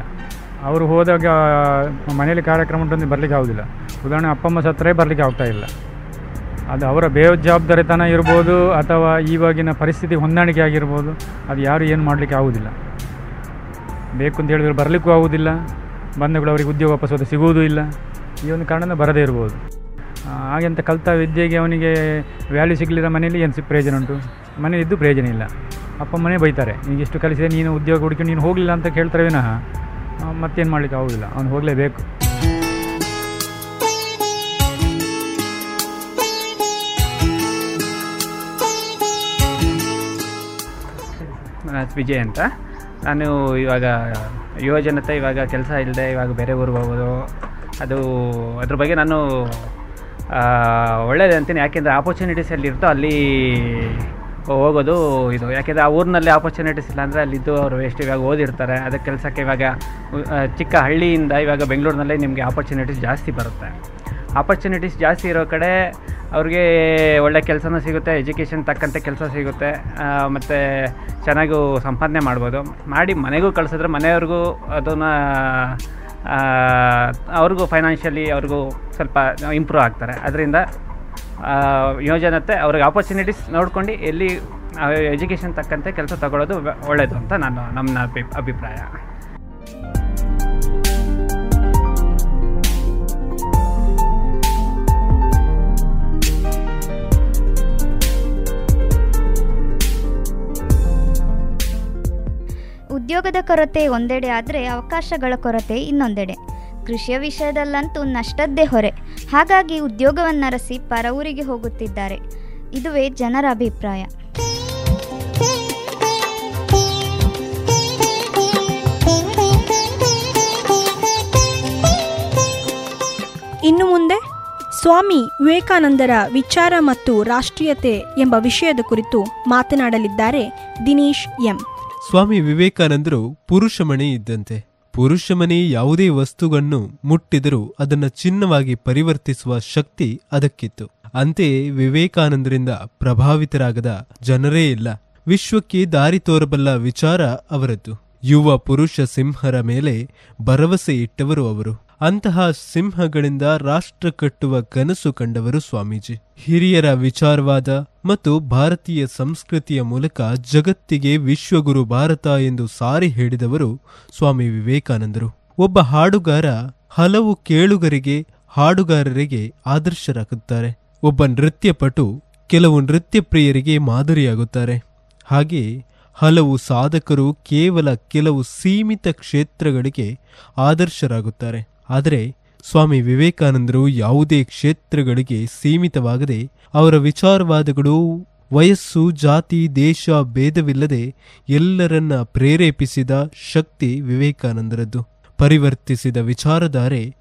ಅವರು ಹೋದಾಗ ಮನೆಯಲ್ಲಿ ಕಾರ್ಯಕ್ರಮ ಉಂಟು ಬರಲಿಕ್ಕೆ ಆಗೋದಿಲ್ಲ. ಉದಾಹರಣೆ ಅಪ್ಪಮ್ಮ ಸತ್ತರೆ ಬರಲಿಕ್ಕೆ ಆಗ್ತಾ ಇಲ್ಲ. ಅದು ಅವರ ಬೇಜವಾಬ್ದಾರಿತನ ಇರ್ಬೋದು, ಅಥವಾ ಇವಾಗಿನ ಪರಿಸ್ಥಿತಿ ಹೊಂದಾಣಿಕೆ ಆಗಿರ್ಬೋದು, ಅದು ಯಾರು ಏನು ಮಾಡಲಿಕ್ಕೆ ಆಗೋದಿಲ್ಲ. ಬೇಕು ಅಂತ ಹೇಳಿದ್ರೆ ಬರಲಿಕ್ಕೂ ಆಗೋದಿಲ್ಲ ಬಂದಗಳು ಅವರಿಗೆ ಉದ್ಯೋಗ ವಾಪಸ್ ಹೋದ ಸಿಗುವುದೂ ಇಲ್ಲ. ಈ ಒಂದು ಕಾರಣದಿಂದ ಬರದೇ ಇರ್ಬೋದು. ಹಾಗೆಂತ ಕಲಿತ ವಿದ್ಯೆಗೆ ಅವನಿಗೆ ವ್ಯಾಲ್ಯೂ ಸಿಗಲಿಲ್ಲ ಮನೆಯಲ್ಲಿ, ಏನು ಸಿ, ಪ್ರಯೋಜನ ಉಂಟು? ಮನೇಲಿ ಇದ್ದು ಪ್ರಯೋಜನ ಇಲ್ಲ. ಅಪ್ಪ ಮನೆ ಬೈತಾರೆ ನೀನು ಎಷ್ಟು ಕಲಿಸಿದೆ ನೀನು ಉದ್ಯೋಗ ಹುಡುಕಿ, ನೀನು ಹೋಗಲಿಲ್ಲ ಅಂತ ಕೇಳ್ತಾರೆ ವಿನಃ. ಮತ್ತೇನು ಮಾಡಲಿಕ್ಕೆ ಆಗೋದಿಲ್ಲ ಅವನು ಹೋಗಲೇಬೇಕು. ವಿಜಯ್ ಅಂತ. ನಾನು ಇವಾಗ ಯುವ ಜನತೆ ಇವಾಗ ಕೆಲಸ ಇಲ್ಲದೆ ಇವಾಗ ಬೇರೆ ಊರಿಗೆ ಹೋಗೋದು. ಅದು ಅದ್ರ ಬಗ್ಗೆ ನಾನು ಆ, ಒಳ್ಳೇದು ಅಂತೀನಿ. ಯಾಕೆಂದರೆ ಆಪರ್ಚುನಿಟೀಸ್ ಎಲ್ಲಿರುತ್ತೋ ಅಲ್ಲಿ ಹೋಗೋದು ಇದು. ಯಾಕೆಂದರೆ ಆ ಊರಿನಲ್ಲಿ ಆಪರ್ಚುನಿಟೀಸ್ ಇಲ್ಲ ಅಂದರೆ ಅಲ್ಲಿದ್ದು ಅವರು ಎಷ್ಟು ಇವಾಗ ಓದಿರ್ತಾರೆ. ಅದಕ್ಕೆ ಕೆಲಸಕ್ಕೆ ಇವಾಗ ಚಿಕ್ಕ ಹಳ್ಳಿಯಿಂದ ಇವಾಗ ಬೆಂಗಳೂರಿನಲ್ಲಿ ನಿಮಗೆ ಆಪರ್ಚುನಿಟೀಸ್ ಜಾಸ್ತಿ ಬರುತ್ತೆ. ಆಪರ್ಚುನಿಟೀಸ್ ಜಾಸ್ತಿ ಇರೋ ಕಡೆ ಅವ್ರಿಗೆ ಒಳ್ಳೆ ಕೆಲಸನೂ ಸಿಗುತ್ತೆ ಎಜುಕೇಷನ್ ತಕ್ಕಂತೆ ಕೆಲಸ ಸಿಗುತ್ತೆ ಮತ್ತು ಚೆನ್ನಾಗೂ ಸಂಪಾದನೆ ಮಾಡ್ಬೋದು. ಮಾಡಿ ಮನೆಗೂ ಕಳಿಸಿದ್ರೆ ಮನೆಯವ್ರಿಗೂ ಅದನ್ನು ಅವ್ರಿಗೂ ಫೈನಾನ್ಷಿಯಲಿ ಅವ್ರಿಗೂ ಸ್ವಲ್ಪ ಇಂಪ್ರೂವ್ ಆಗ್ತಾರೆ. ಅದರಿಂದ ಯೋಜನತೆ ಅವ್ರಿಗೆ ಆಪರ್ಚುನಿಟೀಸ್ ನೋಡ್ಕೊಂಡು ಎಲ್ಲಿ ಎಜುಕೇಷನ್ ತಕ್ಕಂತೆ ಕೆಲಸ ತಗೊಳ್ಳೋದು ಒಳ್ಳೆಯದು ಅಂತ ನಾನು ನಮ್ಮ ಅಭಿ ಅಭಿಪ್ರಾಯ. ಉದ್ಯೋಗದ ಕೊರತೆ ಒಂದೆಡೆ ಆದರೆ ಅವಕಾಶಗಳ ಕೊರತೆ ಇನ್ನೊಂದೆಡೆ. ಕೃಷಿಯ ವಿಷಯದಲ್ಲಂತೂ ನಷ್ಟದ್ದೇ ಹೊರೆ. ಹಾಗಾಗಿ ಉದ್ಯೋಗವನ್ನರಸಿ ಪರ ಊರಿಗೆ ಹೋಗುತ್ತಿದ್ದಾರೆ. ಇದುವೇ ಜನರ ಅಭಿಪ್ರಾಯ. ಇನ್ನು ಮುಂದೆ ಸ್ವಾಮಿ ವಿವೇಕಾನಂದರ ವಿಚಾರ ಮತ್ತು ರಾಷ್ಟ್ರೀಯತೆ ಎಂಬ ವಿಷಯದ ಕುರಿತು ಮಾತನಾಡಲಿದ್ದಾರೆ ದಿನೇಶ್ ಎಂ. ಸ್ವಾಮಿ ವಿವೇಕಾನಂದರು ಪುರುಷಮಣಿ ಇದ್ದಂತೆ. ಪುರುಷಮಣಿ ಯಾವುದೇ ವಸ್ತುವನ್ನು ಮುಟ್ಟಿದರೂ ಅದನ್ನು ಚಿನ್ನವಾಗಿ ಪರಿವರ್ತಿಸುವ ಶಕ್ತಿ ಅದಕ್ಕಿತ್ತು. ಅಂತೆಯೇ ವಿವೇಕಾನಂದರಿಂದ ಪ್ರಭಾವಿತರಾಗದ ಜನರೇ ಇಲ್ಲ. ವಿಶ್ವಕ್ಕೆ ದಾರಿ ತೋರಬಲ್ಲ ವಿಚಾರ ಅವರದ್ದು. ಯುವ ಪುರುಷ ಸಿಂಹರ ಮೇಲೆ ಭರವಸೆ ಇಟ್ಟವರು ಅವರು. ಅಂತಹ ಸಿಂಹಗಳಿಂದ ರಾಷ್ಟ್ರ ಕಟ್ಟುವ ಕನಸು ಕಂಡವರು ಸ್ವಾಮೀಜಿ. ಹಿರಿಯರ ವಿಚಾರವಾದ ಮತ್ತು ಭಾರತೀಯ ಸಂಸ್ಕೃತಿಯ ಮೂಲಕ ಜಗತ್ತಿಗೆ ವಿಶ್ವಗುರು ಭಾರತ ಎಂದು ಸಾರಿ ಹೇಳಿದವರು ಸ್ವಾಮಿ ವಿವೇಕಾನಂದರು. ಒಬ್ಬ ಹಾಡುಗಾರ ಹಲವು ಕೇಳುಗರಿಗೆ, ಹಾಡುಗಾರರಿಗೆ ಆದರ್ಶರಾಗುತ್ತಾರೆ. ಒಬ್ಬ ನೃತ್ಯಪಟು ಕೆಲವು ನೃತ್ಯ ಪ್ರಿಯರಿಗೆ ಮಾದರಿಯಾಗುತ್ತಾರೆ. ಹಾಗೆಯೇ ಹಲವು ಸಾಧಕರು ಕೇವಲ ಕೆಲವು ಸೀಮಿತ ಕ್ಷೇತ್ರಗಳಿಗೆ ಆದರ್ಶರಾಗುತ್ತಾರೆ. ಆದರೆ ಸ್ವಾಮಿ ವಿವೇಕಾನಂದರು ಯಾವುದೇ ಕ್ಷೇತ್ರಗಳಿಗೆ ಸೀಮಿತವಾಗದೆ ಅವರ ವಿಚಾರವಾದಗಳು, ವಯಸ್ಸು, ಜಾತಿ, ದೇಶ, ಭೇದವಿಲ್ಲದೆ ಎಲ್ಲರನ್ನ ಪ್ರೇರೇಪಿಸಿದ ಶಕ್ತಿ ವಿವೇಕಾನಂದರದ್ದು. ಪರಿವರ್ತಿಸಿದ ವಿಚಾರಧಾರೆ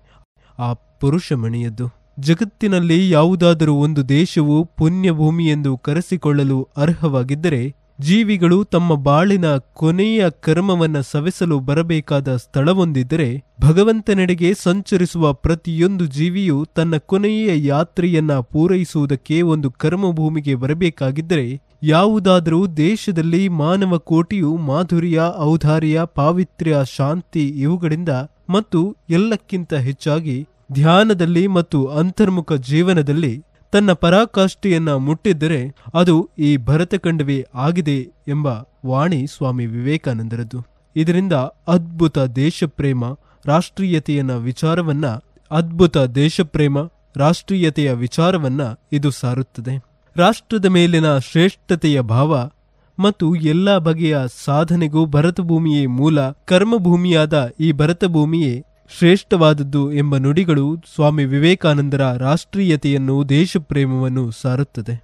ಆ ಪುರುಷಮಣಿಯದ್ದು. ಜಗತ್ತಿನಲ್ಲಿ ಯಾವುದಾದರೂ ಒಂದು ದೇಶವು ಪುಣ್ಯಭೂಮಿ ಎಂದು ಕರೆಸಿಕೊಳ್ಳಲು ಅರ್ಹವಾಗಿದ್ದರೆ ಜೀವಿಗಳು ತಮ್ಮ ಬಾಳಿನ ಕೊನೆಯ ಕರ್ಮವನ್ನ ಸವೆಸಲು ಬರಬೇಕಾದ ಸ್ಥಳವೊಂದಿದ್ದರೆ ಭಗವಂತನೆಡೆಗೆ ಸಂಚರಿಸುವ ಪ್ರತಿಯೊಂದು ಜೀವಿಯು ತನ್ನ ಕೊನೆಯ ಯಾತ್ರೆಯನ್ನ ಪೂರೈಸುವುದಕ್ಕೆ ಒಂದು ಕರ್ಮಭೂಮಿಗೆ ಬರಬೇಕಾಗಿದ್ದರೆ ಯಾವುದಾದರೂ ದೇಶದಲ್ಲಿ ಮಾನವ ಕೋಟಿಯು ಮಾಧುರ್ಯ, ಔದಾರ್ಯ, ಪಾವಿತ್ರ್ಯ, ಶಾಂತಿ ಇವುಗಳಿಂದ ಮತ್ತು ಎಲ್ಲಕ್ಕಿಂತ ಹೆಚ್ಚಾಗಿ ಧ್ಯಾನದಲ್ಲಿ ಮತ್ತು ಅಂತರ್ಮುಖ ಜೀವನದಲ್ಲಿ ತನ್ನ ಪರಾಕಾಷ್ಠೆಯನ್ನ ಮುಟ್ಟಿದ್ದರೆ ಅದು ಈ ಭರತಖಂಡವೇ ಆಗಿದೆ ಎಂಬ ವಾಣಿ ಸ್ವಾಮಿ ವಿವೇಕಾನಂದರದ್ದು. ಇದರಿಂದ ಅದ್ಭುತ ದೇಶಪ್ರೇಮ, ರಾಷ್ಟ್ರೀಯತೆಯನ್ನ ವಿಚಾರವನ್ನ, ಅದ್ಭುತ ದೇಶಪ್ರೇಮ, ರಾಷ್ಟ್ರೀಯತೆಯ ವಿಚಾರವನ್ನ ಇದು ಸಾರುತ್ತದೆ. ರಾಷ್ಟ್ರದ ಮೇಲಿನ ಶ್ರೇಷ್ಠತೆಯ ಭಾವ ಮತ್ತು ಎಲ್ಲ ಬಗೆಯ ಸಾಧನೆಗೂ ಭರತಭೂಮಿಯೇ ಮೂಲ, ಕರ್ಮಭೂಮಿಯಾದ ಈ ಭರತಭೂಮಿಯೇ ಶ್ರೇಷ್ಠವಾದದ್ದು ಎಂಬ ನುಡಿಗಳು ಸ್ವಾಮಿ ವಿವೇಕಾನಂದರ ರಾಷ್ಟ್ರೀಯತೆಯನ್ನು ದೇಶಪ್ರೇಮವನ್ನು ಸಾರುತ್ತದೆ.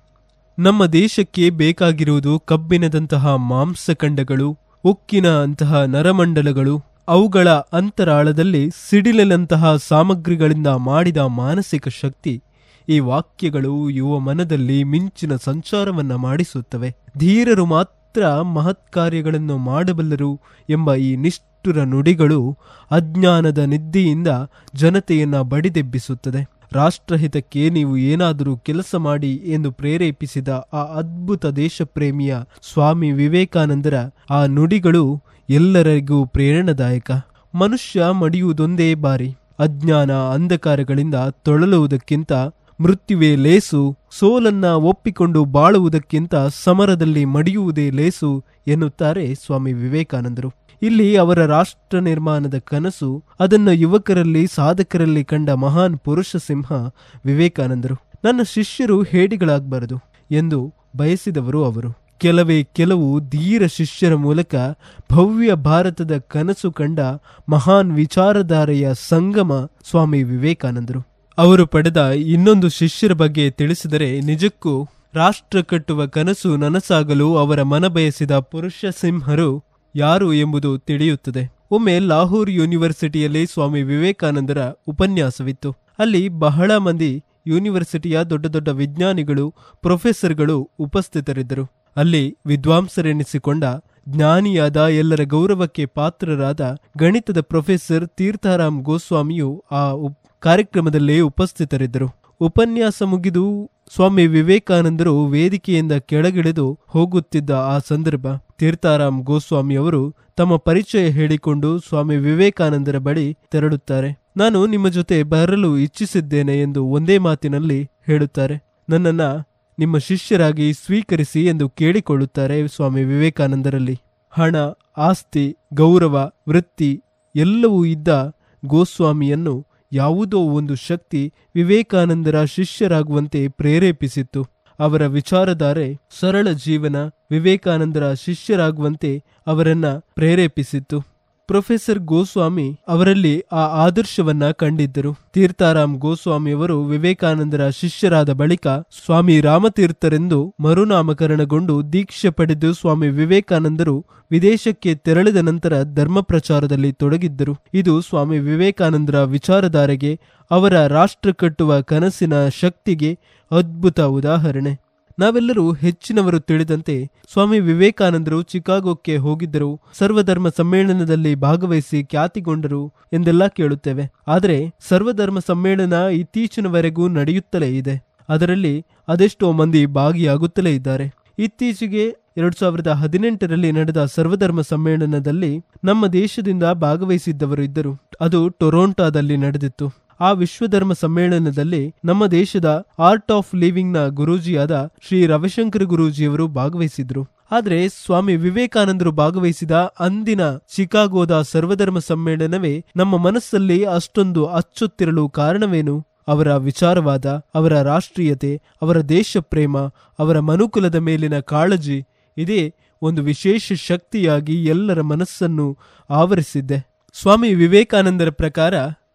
ನಮ್ಮ ದೇಶಕ್ಕೆ ಬೇಕಾಗಿರುವುದು ಕಬ್ಬಿಣದಂತಹ ಮಾಂಸಖಂಡಗಳು, ಉಕ್ಕಿನ ಅಂತಹ ನರಮಂಡಲಗಳು, ಅವುಗಳ ಅಂತರಾಳದಲ್ಲಿ ಸಿಡಿಲಂತಹ ಸಾಮಗ್ರಿಗಳಿಂದ ಮಾಡಿದ ಮಾನಸಿಕ ಶಕ್ತಿ, ಈ ವಾಕ್ಯಗಳು ಯುವ ಮನದಲ್ಲಿ ಮಿಂಚಿನ ಸಂಚಾರವನ್ನ ಮಾಡಿಸುತ್ತವೆ. ಧೀರರು ಮಾತ್ರ ಮಹತ್ಕಾರ್ಯಗಳನ್ನು ಮಾಡಬಲ್ಲರು ಎಂಬ ಈ ನಿಷ್ಠುರ ನುಡಿಗಳು ಅಜ್ಞಾನದ ನಿದ್ದೆಯಿಂದ ಜನತೆಯನ್ನ ಬಡಿದೆಬ್ಬಿಸುತ್ತದೆ ರಾಷ್ಟ್ರಹಿತಕ್ಕೆ ನೀವು ಏನಾದರೂ ಕೆಲಸ ಮಾಡಿ ಎಂದು ಪ್ರೇರೇಪಿಸಿದ ಆ ಅದ್ಭುತ ದೇಶಪ್ರೇಮಿಯ ಸ್ವಾಮಿ ವಿವೇಕಾನಂದರ ಆ ನುಡಿಗಳು ಎಲ್ಲರಿಗೂ ಪ್ರೇರಣದಾಯಕ ಮನುಷ್ಯ ಮಡಿಯುವುದೊಂದೇ ಬಾರಿ ಅಜ್ಞಾನ ಅಂಧಕಾರಗಳಿಂದ ತೊಳಲುವುದಕ್ಕಿಂತ ಮೃತ್ಯುವೇ ಲೇಸು, ಸೋಲನ್ನ ಒಪ್ಪಿಕೊಂಡು ಬಾಳುವುದಕ್ಕಿಂತ ಸಮರದಲ್ಲಿ ಮಡಿಯುವುದೇ ಲೇಸು ಎನ್ನುತ್ತಾರೆ ಸ್ವಾಮಿ ವಿವೇಕಾನಂದರು. ಇಲ್ಲಿ ಅವರ ರಾಷ್ಟ್ರ ನಿರ್ಮಾಣದ ಕನಸು, ಅದನ್ನು ಯುವಕರಲ್ಲಿ, ಸಾಧಕರಲ್ಲಿ ಕಂಡ ಮಹಾನ್ ಪುರುಷ ಸಿಂಹ ವಿವೇಕಾನಂದರು. ನನ್ನ ಶಿಷ್ಯರು ಹೇಡಿಗಳಾಗಬಾರದು ಎಂದು ಬಯಸಿದವರು ಅವರು. ಕೆಲವೇ ಕೆಲವು ಧೀರ ಶಿಷ್ಯರ ಮೂಲಕ ಭವ್ಯ ಭಾರತದ ಕನಸು ಕಂಡ ಮಹಾನ್ ವಿಚಾರಧಾರೆಯ ಸಂಗಮ ಸ್ವಾಮಿ ವಿವೇಕಾನಂದರು. ಅವರು ಪಡೆದ ಇನ್ನೊಂದು ಶಿಷ್ಯರ ಬಗ್ಗೆ ತಿಳಿಸಿದರೆ, ನಿಜಕ್ಕೂ ರಾಷ್ಟ್ರ ಕಟ್ಟುವ ಕನಸು ನನಸಾಗಲು ಅವರ ಮನ ಬಯಸಿದ ಪುರುಷ ಸಿಂಹರು ಯಾರು ಎಂಬುದು ತಿಳಿಯುತ್ತದೆ. ಒಮ್ಮೆ ಲಾಹೋರ್ ಯೂನಿವರ್ಸಿಟಿಯಲ್ಲಿ ಸ್ವಾಮಿ ವಿವೇಕಾನಂದರ ಉಪನ್ಯಾಸವಿತ್ತು. ಅಲ್ಲಿ ಬಹಳ ಮಂದಿ ಯೂನಿವರ್ಸಿಟಿಯ ದೊಡ್ಡ ದೊಡ್ಡ ವಿಜ್ಞಾನಿಗಳು, ಪ್ರೊಫೆಸರ್ಗಳು ಉಪಸ್ಥಿತರಿದ್ದರು. ಅಲ್ಲಿ ವಿದ್ವಾಂಸರೆನಿಸಿಕೊಂಡ ಜ್ಞಾನಿಯಾದ ಎಲ್ಲರ ಗೌರವಕ್ಕೆ ಪಾತ್ರರಾದ ಗಣಿತದ ಪ್ರೊಫೆಸರ್ ತೀರ್ಥಾರಾಮ್ ಗೋಸ್ವಾಮಿಯು ಆ ಕಾರ್ಯಕ್ರಮದಲ್ಲಿ ಉಪಸ್ಥಿತರಿದ್ದರು. ಉಪನ್ಯಾಸ ಮುಗಿದು ಸ್ವಾಮಿ ವಿವೇಕಾನಂದರು ವೇದಿಕೆಯಿಂದ ಕೆಳಗಿಳಿದು ಹೋಗುತ್ತಿದ್ದ ಆ ಸಂದರ್ಭ, ತೀರ್ಥಾರಾಮ್ ಗೋಸ್ವಾಮಿ ಅವರು ತಮ್ಮ ಪರಿಚಯ ಹೇಳಿಕೊಂಡು ಸ್ವಾಮಿ ವಿವೇಕಾನಂದರ ಬಳಿ ತೆರಳುತ್ತಾರೆ. ನಾನು ನಿಮ್ಮ ಜೊತೆ ಬರಲು ಇಚ್ಛಿಸಿದ್ದೇನೆ ಎಂದು ಒಂದೇ ಮಾತಿನಲ್ಲಿ ಹೇಳುತ್ತಾರೆ. ನನ್ನನ್ನ ನಿಮ್ಮ ಶಿಷ್ಯರಾಗಿ ಸ್ವೀಕರಿಸಿ ಎಂದು ಕೇಳಿಕೊಳ್ಳುತ್ತಾರೆ ಸ್ವಾಮಿ ವಿವೇಕಾನಂದರಲ್ಲಿ. ಹಣ, ಆಸ್ತಿ, ಗೌರವ, ವೃತ್ತಿ ಎಲ್ಲವೂ ಇದ್ದ ಗೋಸ್ವಾಮಿಯನ್ನು ಯಾವುದೋ ಒಂದು ಶಕ್ತಿ ವಿವೇಕಾನಂದರ ಶಿಷ್ಯರಾಗುವಂತೆ ಪ್ರೇರೇಪಿಸಿತ್ತು. ಅವರ ವಿಚಾರಧಾರೆ ಸರಳ ಜೀವನ ವಿವೇಕಾನಂದರ ಶಿಷ್ಯರಾಗುವಂತೆ ಅವರನ್ನ ಪ್ರೇರೇಪಿಸಿತ್ತು. ಪ್ರೊಫೆಸರ್ ಗೋಸ್ವಾಮಿ ಅವರಲ್ಲಿ ಆ ಆದರ್ಶವನ್ನ ಕಂಡಿದ್ದರು. ತೀರ್ಥಾರಾಮ್ ಗೋಸ್ವಾಮಿಯವರು ವಿವೇಕಾನಂದರ ಶಿಷ್ಯರಾದ ಬಳಿಕ ಸ್ವಾಮಿ ರಾಮತೀರ್ಥರೆಂದು ಮರುನಾಮಕರಣಗೊಂಡು ದೀಕ್ಷೆ ಪಡೆದು ಸ್ವಾಮಿ ವಿವೇಕಾನಂದರು ವಿದೇಶಕ್ಕೆ ತೆರಳಿದ ನಂತರ ಧರ್ಮ ಪ್ರಚಾರದಲ್ಲಿ ತೊಡಗಿದ್ದರು. ಇದು ಸ್ವಾಮಿ ವಿವೇಕಾನಂದರ ವಿಚಾರಧಾರೆಗೆ, ಅವರ ರಾಷ್ಟ್ರ ಕಟ್ಟುವ ಕನಸಿನ ಶಕ್ತಿಗೆ ಅದ್ಭುತ ಉದಾಹರಣೆ. ನಾವೆಲ್ಲರೂ ಹೆಚ್ಚಿನವರು ತಿಳಿದಂತೆ ಸ್ವಾಮಿ ವಿವೇಕಾನಂದರು ಚಿಕಾಗೋಕ್ಕೆ ಹೋಗಿದ್ದರು. ಸರ್ವಧರ್ಮ ಸಮ್ಮೇಳನದಲ್ಲಿ ಭಾಗವಹಿಸಿ ಖ್ಯಾತಿಗೊಂಡರು ಎಂದೆಲ್ಲ ಕೇಳುತ್ತೇವೆ. ಆದರೆ ಸರ್ವಧರ್ಮ ಸಮ್ಮೇಳನ ಇತ್ತೀಚಿನವರೆಗೂ ನಡೆಯುತ್ತಲೇ ಇದೆ. ಅದರಲ್ಲಿ ಅದೆಷ್ಟೋ ಮಂದಿ ಭಾಗಿಯಾಗುತ್ತಲೇ ಇದ್ದಾರೆ. ಇತ್ತೀಚೆಗೆ ಎರಡು ಸಾವಿರದ ಹದಿನೆಂಟರಲ್ಲಿ ನಡೆದ ಸರ್ವಧರ್ಮ ಸಮ್ಮೇಳನದಲ್ಲಿ ನಮ್ಮ ದೇಶದಿಂದ ಭಾಗವಹಿಸಿದ್ದವರು ಇದ್ದರು. ಅದು ಟೊರೊಂಟೊದಲ್ಲಿ ನಡೆದಿತ್ತು. ಆ ವಿಶ್ವಧರ್ಮ ಸಮ್ಮೇಳನದಲ್ಲಿ ನಮ್ಮ ದೇಶದ ಆರ್ಟ್ ಆಫ್ ಲಿವಿಂಗ್ನ ಗುರೂಜಿಯಾದ ಶ್ರೀ ರವಿಶಂಕರ್ ಗುರೂಜಿಯವರು ಭಾಗವಹಿಸಿದ್ರು. ಆದರೆ ಸ್ವಾಮಿ ವಿವೇಕಾನಂದರು ಭಾಗವಹಿಸಿದ ಅಂದಿನ ಚಿಕಾಗೋದ ಸರ್ವಧರ್ಮ ಸಮ್ಮೇಳನವೇ ನಮ್ಮ ಮನಸ್ಸಲ್ಲಿ ಅಷ್ಟೊಂದು ಅಚ್ಚೊತ್ತಿರಲು ಕಾರಣವೇನು? ಅವರ ವಿಚಾರವಾದ, ಅವರ ರಾಷ್ಟ್ರೀಯತೆ, ಅವರ ದೇಶ ಪ್ರೇಮ ಅವರ ಮನುಕುಲದ ಮೇಲಿನ ಕಾಳಜಿ, ಇದೇ ಒಂದು ವಿಶೇಷ ಶಕ್ತಿಯಾಗಿ ಎಲ್ಲರ ಮನಸ್ಸನ್ನು ಆವರಿಸಿದ್ದೆ. ಸ್ವಾಮಿ ವಿವೇಕಾನಂದರ ಪ್ರಕಾರ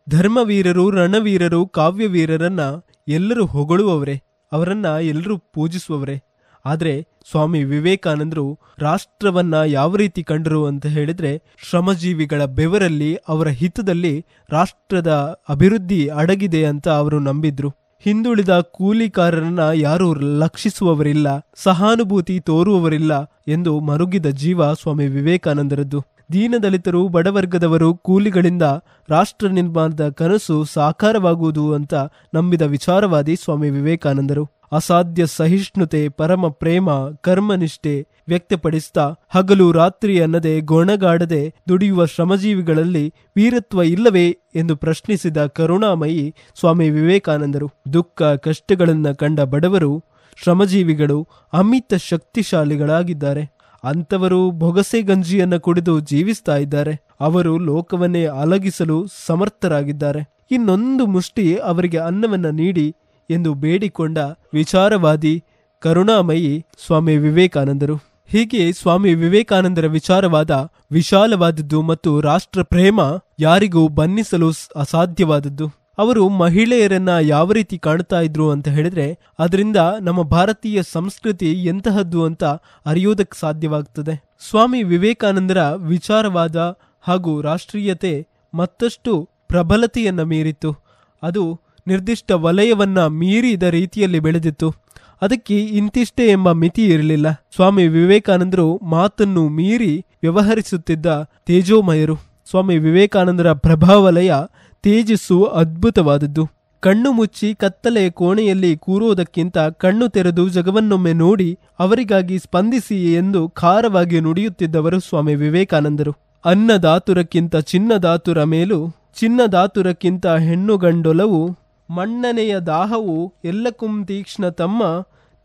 ಧರ್ಮವೀರರು, ರಣವೀರರು, ಕಾವ್ಯವೀರರನ್ನ ಎಲ್ಲರೂ ಹೊಗಳುವವರೇ. ಅವರನ್ನ ಎಲ್ಲರೂ ಪೂಜಿಸುವವರೇ. ಆದರೆ ಸ್ವಾಮಿ ವಿವೇಕಾನಂದರು ರಾಷ್ಟ್ರವನ್ನ ಯಾವ ರೀತಿ ಕಂಡರು ಅಂತ ಹೇಳಿದ್ರೆ ಶ್ರಮಜೀವಿಗಳ ಬೆವರಲ್ಲಿ, ಅವರ ಹಿತದಲ್ಲಿ ರಾಷ್ಟ್ರದ ಅಭಿವೃದ್ಧಿ ಅಡಗಿದೆ ಅಂತ ಅವರು ನಂಬಿದ್ರು. ಹಿಂದುಳಿದ ಕೂಲಿಕಾರರನ್ನ ಯಾರೂ ಲಕ್ಷಿಸುವವರಿಲ್ಲ ಸಹಾನುಭೂತಿ ತೋರುವವರಿಲ್ಲ ಎಂದು ಮರುಗಿದ ಜೀವ ಸ್ವಾಮಿ ವಿವೇಕಾನಂದರದ್ದು. ದೀನದಲಿತರು ಬಡವರ್ಗದವರು ಕೂಲಿಗಳಿಂದ ರಾಷ್ಟ್ರ ನಿರ್ಮಾಣದ ಕನಸು ಸಾಕಾರವಾಗುವುದು ಅಂತ ನಂಬಿದ ವಿಚಾರವಾದಿ ಸ್ವಾಮಿ ವಿವೇಕಾನಂದರು. ಅಸಾಧ್ಯ ಸಹಿಷ್ಣುತೆ, ಪರಮ ಪ್ರೇಮ, ಕರ್ಮನಿಷ್ಠೆ ವ್ಯಕ್ತಪಡಿಸ್ತಾ ಹಗಲು ರಾತ್ರಿ ಅನ್ನದೆ ಗೊಣಗಾಡದೆ ದುಡಿಯುವ ಶ್ರಮಜೀವಿಗಳಲ್ಲಿ ವೀರತ್ವ ಇಲ್ಲವೇ ಎಂದು ಪ್ರಶ್ನಿಸಿದ ಕರುಣಾಮಯಿ ಸ್ವಾಮಿ ವಿವೇಕಾನಂದರು. ದುಃಖ ಕಷ್ಟಗಳನ್ನ ಕಂಡ ಬಡವರು ಶ್ರಮಜೀವಿಗಳು ಅಮಿತ ಶಕ್ತಿಶಾಲಿಗಳಾಗಿದ್ದಾರೆ. ಅಂತವರು ಬೊಗಸೆ ಗಂಜಿಯನ್ನು ಕುಡಿದು ಜೀವಿಸ್ತಾ ಇದ್ದಾರೆ. ಅವರು ಲೋಕವನ್ನೇ ಅಲಗಿಸಲು ಸಮರ್ಥರಾಗಿದ್ದಾರೆ. ಇನ್ನೊಂದು ಮುಷ್ಟಿ ಅವರಿಗೆ ಅನ್ನವನ್ನ ನೀಡಿ ಎಂದು ಬೇಡಿಕೊಂಡ ವಿಚಾರವಾದಿ ಕರುಣಾಮಯಿ ಸ್ವಾಮಿ ವಿವೇಕಾನಂದರು. ಹೀಗೆ ಸ್ವಾಮಿ ವಿವೇಕಾನಂದರ ವಿಚಾರವಾದ ವಿಶಾಲವಾದದ್ದು ಮತ್ತು ರಾಷ್ಟ್ರ ಪ್ರೇಮ ಯಾರಿಗೂ ಬನ್ನಿಸಲು ಅಸಾಧ್ಯವಾದದ್ದು. ಅವರು ಮಹಿಳೆಯರನ್ನ ಯಾವ ರೀತಿ ಕಾಣ್ತಾ ಇದ್ರು ಅಂತ ಹೇಳಿದ್ರೆ, ಅದರಿಂದ ನಮ್ಮ ಭಾರತೀಯ ಸಂಸ್ಕೃತಿ ಎಂತಹದ್ದು ಅಂತ ಅರಿಯೋದಕ್ಕೆ ಸಾಧ್ಯವಾಗ್ತದೆ. ಸ್ವಾಮಿ ವಿವೇಕಾನಂದರ ವಿಚಾರವಾದ ಹಾಗೂ ರಾಷ್ಟ್ರೀಯತೆ ಮತ್ತಷ್ಟು ಪ್ರಬಲತೆಯನ್ನ ಮೀರಿತ್ತು. ಅದು ನಿರ್ದಿಷ್ಟ ವಲಯವನ್ನ ಮೀರಿದ ರೀತಿಯಲ್ಲಿ ಬೆಳೆದಿತ್ತು. ಅದಕ್ಕೆ ಇಂತಿಷ್ಟೇ ಎಂಬ ಮಿತಿ ಇರಲಿಲ್ಲ. ಸ್ವಾಮಿ ವಿವೇಕಾನಂದರು ಮಾತನ್ನು ಮೀರಿ ವ್ಯವಹರಿಸುತ್ತಿದ್ದ ತೇಜೋಮಯರು. ಸ್ವಾಮಿ ವಿವೇಕಾನಂದರ ಪ್ರಭಾವಲಯ ತೇಜಸ್ಸು ಅದ್ಭುತವಾದದ್ದು. ಕಣ್ಣು ಮುಚ್ಚಿ ಕತ್ತಲೆಯ ಕೋಣೆಯಲ್ಲಿ ಕೂರುವುದಕ್ಕಿಂತ ಕಣ್ಣು ತೆರೆದು ಜಗವನ್ನೊಮ್ಮೆ ನೋಡಿ ಅವರಿಗಾಗಿ ಸ್ಪಂದಿಸಿ ಎಂದು ಖಾರವಾಗಿ ನುಡಿಯುತ್ತಿದ್ದವರು ಸ್ವಾಮಿ ವಿವೇಕಾನಂದರು. ಅನ್ನದಾತುರಕ್ಕಿಂತ ಚಿನ್ನದಾತುರ ಮೇಲೂ ಚಿನ್ನದಾತುರಕ್ಕಿಂತ ಹೆಣ್ಣುಗಂಡೊಲವು ಮಣ್ಣನೆಯ ದಾಹವು ಎಲ್ಲಕ್ಕೂ ತೀಕ್ಷ್ಣ ತಮ್ಮ,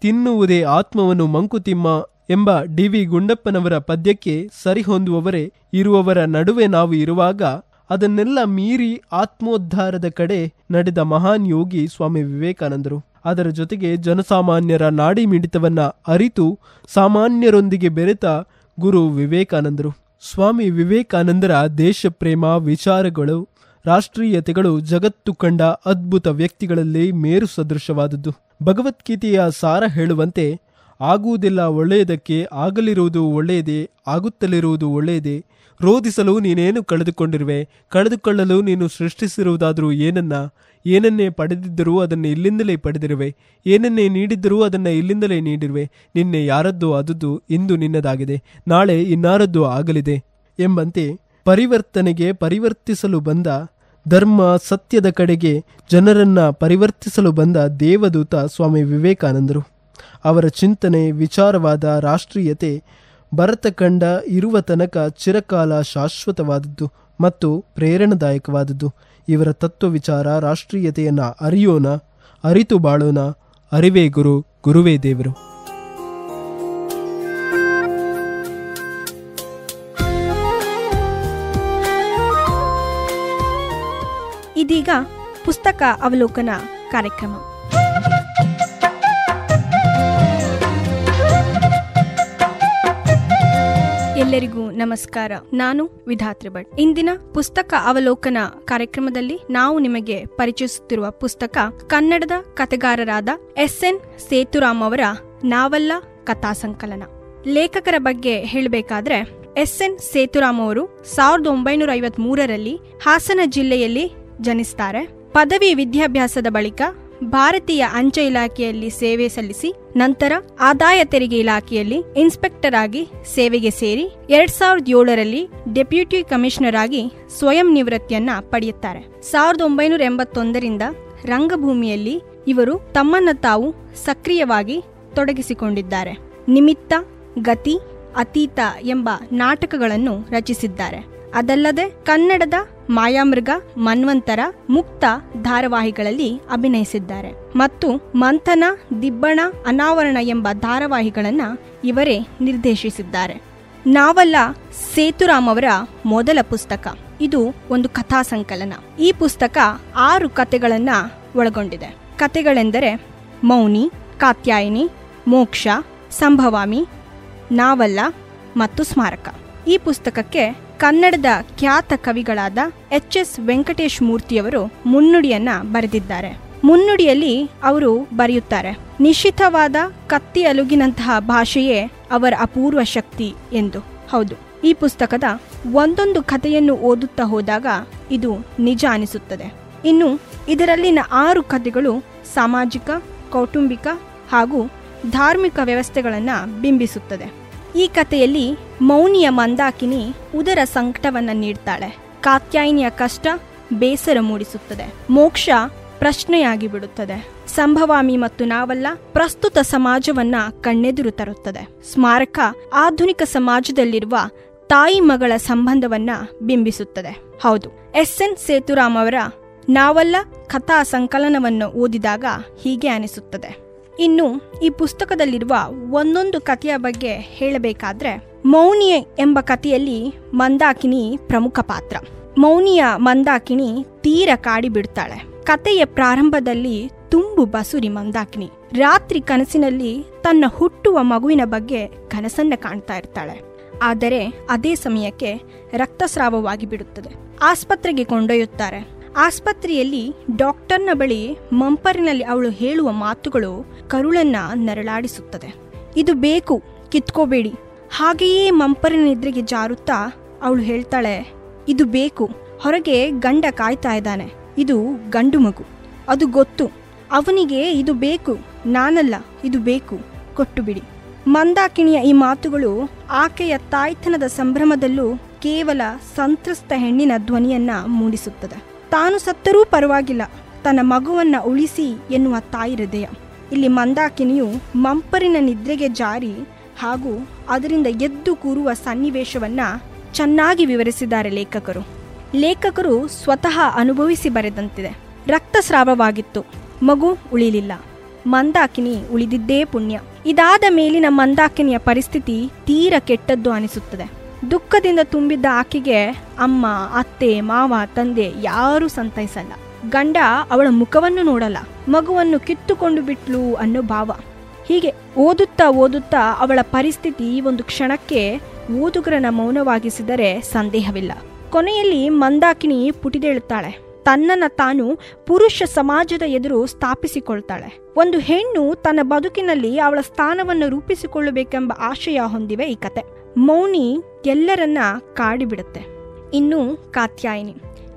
ತಿನ್ನುವುದೇ ಆತ್ಮವನ್ನು ಮಂಕುತಿಮ್ಮ ಎಂಬ ಡಿ ವಿ ಗುಂಡಪ್ಪನವರ ಪದ್ಯಕ್ಕೆ ಸರಿಹೊಂದುವವರೇ, ಇರುವವರ ನಡುವೆ ನಾವು ಇರುವಾಗ ಅದನ್ನೆಲ್ಲ ಮೀರಿ ಆತ್ಮೋದ್ಧಾರದ ಕಡೆ ನಡೆದ ಮಹಾನ್ ಯೋಗಿ ಸ್ವಾಮಿ ವಿವೇಕಾನಂದರು. ಅದರ ಜೊತೆಗೆ ಜನಸಾಮಾನ್ಯರ ನಾಡಿ ಮಿಡಿತವನ್ನ ಅರಿತು ಸಾಮಾನ್ಯರೊಂದಿಗೆ ಬೆರೆತ ಗುರು ವಿವೇಕಾನಂದರು. ಸ್ವಾಮಿ ವಿವೇಕಾನಂದರ ದೇಶಪ್ರೇಮ, ವಿಚಾರಗಳು, ರಾಷ್ಟ್ರೀಯತೆಗಳು ಜಗತ್ತು ಕಂಡ ಅದ್ಭುತ ವ್ಯಕ್ತಿಗಳಲ್ಲಿ ಮೇರು ಸದೃಶವಾದದ್ದು. ಭಗವದ್ಗೀತೆಯ ಸಾರ ಹೇಳುವಂತೆ, ಆಗುವುದಿಲ್ಲ ಒಳ್ಳೆಯದಕ್ಕೆ ಆಗಲಿರುವುದು ಒಳ್ಳೆಯದೇ, ಆಗುತ್ತಲಿರುವುದು ಒಳ್ಳೆಯದೇ ರೋಧಿಸಲು ನೀನೇನು ಕಳೆದುಕೊಂಡಿರುವೆ? ಕಳೆದುಕೊಳ್ಳಲು ನೀನು ಸೃಷ್ಟಿಸಿರುವುದಾದರೂ ಏನನ್ನ? ಏನನ್ನೇ ಪಡೆದಿದ್ದರೂ ಅದನ್ನು ಇಲ್ಲಿಂದಲೇ ಪಡೆದಿರುವೆ. ಏನನ್ನೇ ನೀಡಿದ್ದರೂ ಅದನ್ನು ಇಲ್ಲಿಂದಲೇ ನೀಡಿರುವೆ. ನಿನ್ನೆ ಯಾರದ್ದು ಅದುದು ಇಂದು ನಿನ್ನದಾಗಿದೆ. ನಾಳೆ ಇನ್ನಾರದ್ದು ಆಗಲಿದೆ. ಎಂಬಂತೆ ಪರಿವರ್ತನೆಗೆ ಪರಿವರ್ತಿಸಲು ಬಂದ ಧರ್ಮ ಸತ್ಯದ ಕಡೆಗೆ ಜನರನ್ನ ಪರಿವರ್ತಿಸಲು ಬಂದ ದೇವದೂತ ಸ್ವಾಮಿ ವಿವೇಕಾನಂದರು. ಅವರ ಚಿಂತನೆ, ವಿಚಾರವಾದ ರಾಷ್ಟ್ರೀಯತೆ ಭರತ ಕಂಡ ಇರುವ ತನಕ ಚಿರಕಾಲ ಶಾಶ್ವತವಾದದ್ದು ಮತ್ತು ಪ್ರೇರಣಾದಾಯಕವಾದದ್ದು. ಇವರ ತತ್ವ ವಿಚಾರ ರಾಷ್ಟ್ರೀಯತೆಯನ್ನು ಅರಿಯೋಣ, ಅರಿತು ಬಾಳೋಣ. ಅರಿವೇ ಗುರು, ಗುರುವೇ ದೇವರು. ಇದೀಗ ಪುಸ್ತಕ ಅವಲೋಕನ ಕಾರ್ಯಕ್ರಮ. ಎಲ್ಲರಿಗೂ ನಮಸ್ಕಾರ. ನಾನು ವಿಧಾತ್ರಿ ಭಟ್. ಇಂದಿನ ಪುಸ್ತಕ ಅವಲೋಕನ ಕಾರ್ಯಕ್ರಮದಲ್ಲಿ ನಾವು ನಿಮಗೆ ಪರಿಚಯಿಸುತ್ತಿರುವ ಪುಸ್ತಕ ಕನ್ನಡದ ಕಥೆಗಾರರಾದ ಎಸ್ ಎನ್ ಸೇತುರಾಮ್ ಅವರ ನಾವಲ್ಲ ಕಥಾ ಸಂಕಲನ. ಲೇಖಕರ ಬಗ್ಗೆ ಹೇಳಬೇಕಾದ್ರೆ ಎಸ್ ಎನ್ ಸೇತುರಾಮ್ ಅವರು ಸಾವಿರದ ಒಂಬೈನೂರ ಐವತ್ಮೂರರಲ್ಲಿ ಹಾಸನ ಜಿಲ್ಲೆಯಲ್ಲಿ ಜನಿಸ್ತಾರೆ. ಪದವಿ ವಿದ್ಯಾಭ್ಯಾಸದ ಬಳಿಕ ಭಾರತೀಯ ಅಂಚೆ ಇಲಾಖೆಯಲ್ಲಿ ಸೇವೆ ಸಲ್ಲಿಸಿ, ನಂತರ ಆದಾಯ ತೆರಿಗೆ ಇಲಾಖೆಯಲ್ಲಿ ಇನ್ಸ್ಪೆಕ್ಟರ್ ಆಗಿ ಸೇವೆಗೆ ಸೇರಿ ಎರಡ್ ಸಾವಿರದ ಏಳರಲ್ಲಿ ಡೆಪ್ಯೂಟಿ ಕಮಿಷನರ್ ಆಗಿ ಸ್ವಯಂ ನಿವೃತ್ತಿಯನ್ನ ಪಡೆಯುತ್ತಾರೆ. ಸಾವಿರದ ಒಂಬೈನೂರ ಎಂಬತ್ತೊಂದರಿಂದ ರಂಗಭೂಮಿಯಲ್ಲಿ ಇವರು ತಮ್ಮನ್ನ ತಾವು ಸಕ್ರಿಯವಾಗಿ ತೊಡಗಿಸಿಕೊಂಡಿದ್ದಾರೆ. ನಿಮಿತ್ತ, ಗತಿ, ಅತೀತ ಎಂಬ ನಾಟಕಗಳನ್ನು ರಚಿಸಿದ್ದಾರೆ. ಅದಲ್ಲದೆ ಕನ್ನಡದ ಮಾಯಾಮೃಗ, ಮನ್ವಂತರ, ಮುಕ್ತ ಧಾರಾವಾಹಿಗಳಲ್ಲಿ ಅಭಿನಯಿಸಿದ್ದಾರೆ. ಮತ್ತು ಮಂಥನ, ದಿಬ್ಬಣ, ಅನಾವರಣ ಎಂಬ ಧಾರಾವಾಹಿಗಳನ್ನ ಇವರೇ ನಿರ್ದೇಶಿಸಿದ್ದಾರೆ. ನಾವಲ್ಲ ಸೇತುರಾಮ್ ಅವರ ಮೊದಲ ಪುಸ್ತಕ. ಇದು ಒಂದು ಕಥಾ ಸಂಕಲನ. ಈ ಪುಸ್ತಕ ಆರು ಕತೆಗಳನ್ನ ಒಳಗೊಂಡಿದೆ. ಕತೆಗಳೆಂದರೆ ಮೌನಿ, ಕಾತ್ಯಾಯಿನಿ, ಮೋಕ್ಷ, ಸಂಭವಾಮಿ, ನಾವಲ್ಲ ಮತ್ತು ಸ್ಮಾರಕ. ಈ ಪುಸ್ತಕಕ್ಕೆ ಕನ್ನಡದ ಖ್ಯಾತ ಕವಿಗಳಾದ ಎಚ್ ಎಸ್ ವೆಂಕಟೇಶ್ ಮೂರ್ತಿಯವರು ಮುನ್ನುಡಿಯನ್ನ ಬರೆದಿದ್ದಾರೆ. ಮುನ್ನುಡಿಯಲ್ಲಿ ಅವರು ಬರೆಯುತ್ತಾರೆ, ನಿಶ್ಚಿತವಾದ ಕತ್ತಿ ಅಲುಗಿನಂತಹ ಭಾಷೆಯೇ ಅವರ ಅಪೂರ್ವ ಶಕ್ತಿ ಎಂದು. ಹೌದು, ಈ ಪುಸ್ತಕದ ಒಂದೊಂದು ಕಥೆಯನ್ನು ಓದುತ್ತಾ ಹೋದಾಗ ಇದು ನಿಜ ಅನಿಸುತ್ತದೆ. ಇನ್ನು ಇದರಲ್ಲಿನ ಆರು ಕಥೆಗಳು ಸಾಮಾಜಿಕ, ಕೌಟುಂಬಿಕ ಹಾಗೂ ಧಾರ್ಮಿಕ ವ್ಯವಸ್ಥೆಗಳನ್ನು ಬಿಂಬಿಸುತ್ತದೆ. ಈ ಕಥೆಯಲ್ಲಿ ಮೌನಿಯ ಮಂದಾಕಿನಿ ಉದರ ಸಂಕಟವನ್ನ ನೀಡ್ತಾಳೆ. ಕಾತ್ಯಾಯಿನಿಯ ಕಷ್ಟ ಬೇಸರ ಮೂಡಿಸುತ್ತದೆ. ಮೋಕ್ಷ ಪ್ರಶ್ನೆಯಾಗಿ ಬಿಡುತ್ತದೆ. ಸಂಭವಾಮಿ ಮತ್ತು ನಾವಲ್ಲ ಪ್ರಸ್ತುತ ಸಮಾಜವನ್ನ ಕಣ್ಣೆದುರು ತರುತ್ತದೆ. ಸ್ಮಾರಕ ಆಧುನಿಕ ಸಮಾಜದಲ್ಲಿರುವ ತಾಯಿ ಮಗಳ ಸಂಬಂಧವನ್ನ ಬಿಂಬಿಸುತ್ತದೆ. ಹೌದು, ಎಸ್. ಎನ್. ಸೇತುರಾಮ್ ಅವರ ನಾವಲ್ಲ ಕಥಾ ಸಂಕಲನವನ್ನು ಓದಿದಾಗ ಹೀಗೆ ಅನಿಸುತ್ತದೆ. ಇನ್ನು ಈ ಪುಸ್ತಕದಲ್ಲಿರುವ ಒಂದೊಂದು ಕಥೆಯ ಬಗ್ಗೆ ಹೇಳಬೇಕಾದ್ರೆ ಮೌನಿ ಎಂಬ ಕಥೆಯಲ್ಲಿ ಮಂದಾಕಿನಿ ಪ್ರಮುಖ ಪಾತ್ರ. ಮೌನಿಯ ಮಂದಾಕಿನಿ ತೀರ ಕಾಡಿ ಬಿಡ್ತಾಳೆ. ಕಥೆಯ ಪ್ರಾರಂಭದಲ್ಲಿ ತುಂಬು ಬಸುರಿ ಮಂದಾಕಿನಿ. ರಾತ್ರಿ ಕನಸಿನಲ್ಲಿ ತನ್ನ ಹುಟ್ಟುವ ಮಗುವಿನ ಬಗ್ಗೆ ಕನಸನ್ನ ಕಾಣ್ತಾ ಇರ್ತಾಳೆ. ಆದರೆ ಅದೇ ಸಮಯಕ್ಕೆ ರಕ್ತಸ್ರಾವವಾಗಿ ಬಿಡುತ್ತದೆ. ಆಸ್ಪತ್ರೆಗೆ ಕೊಂಡೊಯ್ಯುತ್ತಾರೆ. ಆಸ್ಪತ್ರೆಯಲ್ಲಿ ಡಾಕ್ಟರ್ನ ಬಳಿ ಮಂಪರಿನಲ್ಲಿ ಅವಳು ಹೇಳುವ ಮಾತುಗಳು ಕರುಳನ್ನ ನರಳಾಡಿಸುತ್ತದೆ. ಇದು ಬೇಕು, ಕಿತ್ಕೋಬೇಡಿ ಹಾಗೆಯೇ ಮಂಪರಿನ ನಿದ್ರೆಗೆ ಜಾರುತ್ತಾ ಅವಳು ಹೇಳ್ತಾಳೆ, ಇದು ಬೇಕು. ಹೊರಗೆ ಗಂಡ ಕಾಯ್ತಾ ಇದ್ದಾನೆ. ಇದು ಗಂಡು ಮಗು. ಅದು ಗೊತ್ತು. ಅವನಿಗೆ ಇದು ಬೇಕು. ನಾನಲ್ಲ, ಇದು ಬೇಕು. ಕೊಟ್ಟು ಬಿಡಿ ಮಂದಾಕಿಣಿಯ ಈ ಮಾತುಗಳು ಆಕೆಯ ತಾಯ್ತನದ ಸಂಭ್ರಮದಲ್ಲೂ ಕೇವಲ ಸಂತ್ರಸ್ತ ಹೆಣ್ಣಿನ ಧ್ವನಿಯನ್ನ ಮೂಡಿಸುತ್ತದೆ. ತಾನು ಸತ್ತರೂ ಪರವಾಗಿಲ್ಲ. ತನ್ನ ಮಗುವನ್ನ ಉಳಿಸಿ ಎನ್ನುವ ತಾಯಿ ಹೃದಯ. ಇಲ್ಲಿ ಮಂದಾಕಿನಿಯು ಮಂಪರಿನ ನಿದ್ರೆಗೆ ಜಾರಿ ಹಾಗೂ ಅದರಿಂದ ಎದ್ದು ಕೂರುವ ಸನ್ನಿವೇಶವನ್ನು ಚೆನ್ನಾಗಿ ವಿವರಿಸಿದ್ದಾರೆ ಲೇಖಕರು. ಲೇಖಕರು ಸ್ವತಃ ಅನುಭವಿಸಿ ಬರೆದಂತಿದೆ. ರಕ್ತಸ್ರಾವವಾಗಿತ್ತು. ಮಗು ಉಳಿಲಿಲ್ಲ. ಮಂದಾಕಿನಿ ಉಳಿದಿದ್ದೇ ಪುಣ್ಯ. ಇದಾದ ಮೇಲಿನ ಮಂದಾಕಿನಿಯ ಪರಿಸ್ಥಿತಿ ತೀರ ಕೆಟ್ಟದ್ದು ಅನಿಸುತ್ತದೆ. ದುಃಖದಿಂದ ತುಂಬಿದ್ದ ಆಕೆಗೆ ಅಮ್ಮ, ಅತ್ತೆ, ಮಾವ, ತಂದೆ ಯಾರೂ ಸಂತೈಸಲ್ಲ. ಗಂಡ ಅವಳ ಮುಖವನ್ನು ನೋಡಲ್ಲ. ಮಗುವನ್ನು ಕಿತ್ತುಕೊಂಡು ಬಿಟ್ಲು ಅನ್ನೋ ಭಾವ. ಹೀಗೆ ಓದುತ್ತಾ ಓದುತ್ತಾ ಅವಳ ಪರಿಸ್ಥಿತಿ ಒಂದು ಕ್ಷಣಕ್ಕೆ ಓದುಗರನ್ನ ಮೌನವಾಗಿಸಿದರೆ ಸಂದೇಹವಿಲ್ಲ. ಕೊನೆಯಲ್ಲಿ ಮಂದಾಕಿನಿ ಪುಟಿದೇಳುತ್ತಾಳೆ. ತನ್ನನ್ನ ತಾನು ಪುರುಷ ಸಮಾಜದ ಎದುರು ಸ್ಥಾಪಿಸಿಕೊಳ್ತಾಳೆ. ಒಂದು ಹೆಣ್ಣು ತನ್ನ ಬದುಕಿನಲ್ಲಿ ಅವಳ ಸ್ಥಾನವನ್ನು ರೂಪಿಸಿಕೊಳ್ಳಬೇಕೆಂಬ ಆಶಯ ಹೊಂದಿವೆ ಈ ಕತೆ. ಮೌನಿ ಎಲ್ಲರನ್ನ ಕಾಡಿಬಿಡುತ್ತೆ. ಇನ್ನು ಕಾತ್ಯಾಯಿನಿ.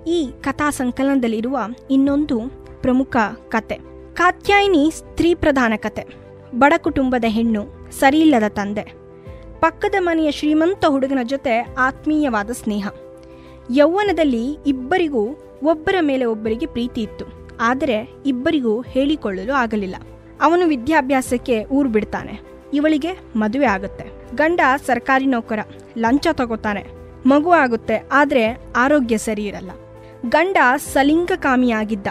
ಈ ಕಥಾ ಸಂಕಲನದಲ್ಲಿರುವ ಇನ್ನೊಂದು ಪ್ರಮುಖ ಕತೆ. ಕಾತ್ಯಾಯಿನಿ ಸ್ತ್ರೀ ಪ್ರಧಾನ ಕತೆ. ಬಡ ಕುಟುಂಬದ ಹೆಣ್ಣು, ಸರಿಯಿಲ್ಲದ ತಂದೆ. ಪಕ್ಕದ ಮನೆಯ ಶ್ರೀಮಂತ ಹುಡುಗನ ಜೊತೆ ಆತ್ಮೀಯವಾದ ಸ್ನೇಹ. ಯೌವನದಲ್ಲಿ ಇಬ್ಬರಿಗೂ ಒಬ್ಬರ ಮೇಲೆ ಒಬ್ಬರಿಗೆ ಪ್ರೀತಿ ಇತ್ತು. ಆದರೆ ಇಬ್ಬರಿಗೂ ಹೇಳಿಕೊಳ್ಳಲು ಆಗಲಿಲ್ಲ. ಅವನು ವಿದ್ಯಾಭ್ಯಾಸಕ್ಕೆ ಊರು ಬಿಡ್ತಾನೆ. ಇವಳಿಗೆ ಮದುವೆ ಆಗುತ್ತೆ. ಗಂಡ ಸರ್ಕಾರಿ ನೌಕರ, ಲಂಚ ತಗೋತಾನೆ. ಮಗು ಆಗುತ್ತೆ, ಆದರೆ ಆರೋಗ್ಯ ಸರಿ ಇರಲ್ಲ. ಗಂಡ ಸಲಿಂಗಕಾಮಿಯಾಗಿದ್ದ.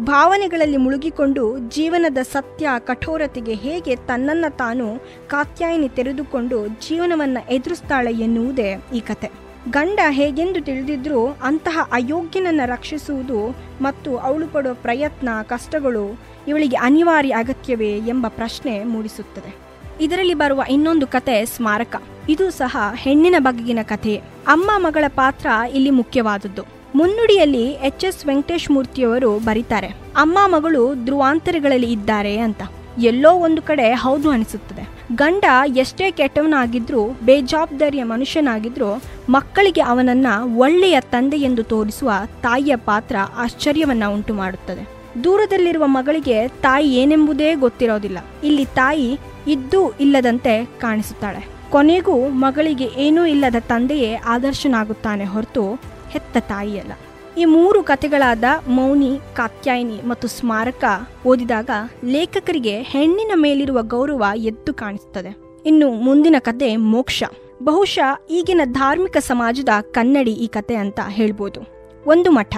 ಭಾವನೆಗಳಲ್ಲಿ ಮುಳುಗಿಕೊಂಡು ಜೀವನದ ಸತ್ಯ ಕಠೋರತೆಗೆ ಹೇಗೆ ತನ್ನನ್ನು ತಾನು ಕಾತ್ಯಾಯಿನಿ ತೆರೆದುಕೊಂಡು ಜೀವನವನ್ನು ಎದುರಿಸ್ತಾಳೆ ಎನ್ನುವುದೇ ಈ ಕತೆ. ಗಂಡ ಹೇಗೆಂದು ತಿಳಿದಿದ್ರೂ ಅಂತಹ ಅಯೋಗ್ಯನನ್ನು ರಕ್ಷಿಸುವುದು ಮತ್ತು ಅವಳು ಪಡುವ ಪ್ರಯತ್ನ, ಕಷ್ಟಗಳು ಇವಳಿಗೆ ಅನಿವಾರ್ಯ ಅಗತ್ಯವೇ ಎಂಬ ಪ್ರಶ್ನೆ ಮೂಡಿಸುತ್ತದೆ. ಇದರಲ್ಲಿ ಬರುವ ಇನ್ನೊಂದು ಕತೆ ಸ್ಮಾರಕ. ಇದು ಸಹ ಹೆಣ್ಣಿನ ಬಗೆಗಿನ ಕಥೆಯೇ ಅಮ್ಮ ಮಗಳ ಪಾತ್ರ ಇಲ್ಲಿ ಮುಖ್ಯವಾದದ್ದು. ಮುನ್ನುಡಿಯಲ್ಲಿ ಎಚ್ ಎಸ್ ವೆಂಕಟೇಶ್ ಮೂರ್ತಿಯವರು ಬರೀತಾರೆ. ಅಮ್ಮ ಮಗಳು ಧ್ರುವಾಂತರಗಳಲ್ಲಿ ಇದ್ದಾರೆ ಅಂತ. ಎಲ್ಲೋ ಒಂದು ಕಡೆ ಹೌದು ಅನಿಸುತ್ತದೆ. ಗಂಡ ಎಷ್ಟೇ ಕೆಟ್ಟವನಾಗಿದ್ರೂ ಬೇಜವಾಬ್ದಾರಿಯ ಮನುಷ್ಯನಾಗಿದ್ರೂ, ಮಕ್ಕಳಿಗೆ ಅವನನ್ನ ಒಳ್ಳೆಯ ತಂದೆ ಎಂದು ತೋರಿಸುವ ತಾಯಿಯ ಪಾತ್ರ ಆಶ್ಚರ್ಯವನ್ನ ಉಂಟು ಮಾಡುತ್ತದೆ ದೂರದಲ್ಲಿರುವ ಮಗಳಿಗೆ ತಾಯಿ ಏನೆಂಬುದೇ ಗೊತ್ತಿರೋದಿಲ್ಲ. ಇಲ್ಲಿ ತಾಯಿ ಇದ್ದು ಇಲ್ಲದಂತೆ ಕಾಣಿಸುತ್ತಾಳೆ. ಕೊನೆಗೂ ಮಗಳಿಗೆ ಏನೂ ಇಲ್ಲದ ತಂದೆಯೇ ಆದರ್ಶನಾಗುತ್ತಾನೆ ಹೊರತು ಹೆತ್ತ ತಾಯಿಯಲ್ಲ. ಈ ಮೂರು ಕಥೆಗಳಾದ ಮೌನಿ, ಕಾತ್ಯಾಯಿನಿ ಮತ್ತು ಸ್ಮಾರಕ ಓದಿದಾಗ ಲೇಖಕರಿಗೆ ಹೆಣ್ಣಿನ ಮೇಲಿರುವ ಗೌರವ ಎದ್ದು ಕಾಣಿಸುತ್ತದೆ ಇನ್ನು ಮುಂದಿನ ಕತೆ ಮೋಕ್ಷ. ಬಹುಶಃ ಈಗಿನ ಧಾರ್ಮಿಕ ಸಮಾಜದ ಕನ್ನಡಿ ಈ ಕತೆ ಅಂತ ಹೇಳ್ಬೋದು. ಒಂದು ಮಠ.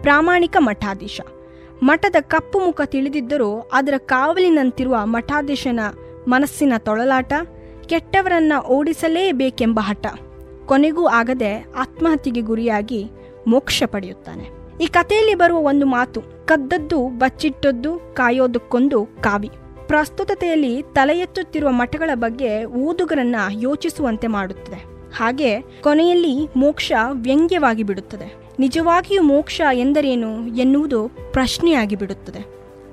ಪ್ರಾಮಾಣಿಕ ಮಠಾಧೀಶ. ಮಠದ ಕಪ್ಪು ಮುಖ ತಿಳಿದಿದ್ದರೂ ಅದರ ಕಾವಲಿನಂತಿರುವ ಮಠಾಧೀಶನ ಮನಸ್ಸಿನ ತೊಳಲಾಟ, ಕೆಟ್ಟವರನ್ನ ಓಡಿಸಲೇಬೇಕೆಂಬ ಹಠ. ಕೊನೆಗೂ ಆಗದೆ ಆತ್ಮಹತ್ಯೆಗೆ ಗುರಿಯಾಗಿ ಮೋಕ್ಷ ಪಡೆಯುತ್ತಾನೆ. ಈ ಕಥೆಯಲ್ಲಿ ಬರುವ ಒಂದು ಮಾತು, ಕದ್ದದ್ದು, ಬಚ್ಚಿಟ್ಟದ್ದು, ಕಾಯೋದಕ್ಕೊಂದು ಕಾವಿ. ಪ್ರಸ್ತುತತೆಯಲ್ಲಿ ತಲೆ ಎತ್ತುತ್ತಿರುವ ಮಠಗಳ ಬಗ್ಗೆ ಓದುಗರನ್ನ ಯೋಚಿಸುವಂತೆ ಮಾಡುತ್ತದೆ. ಹಾಗೆ ಕೊನೆಯಲ್ಲಿ ಮೋಕ್ಷ ವ್ಯಂಗ್ಯವಾಗಿ ಬಿಡುತ್ತದೆ. ನಿಜವಾಗಿಯೂ ಮೋಕ್ಷ ಎಂದರೇನು ಎನ್ನುವುದು ಪ್ರಶ್ನೆಯಾಗಿ ಬಿಡುತ್ತದೆ.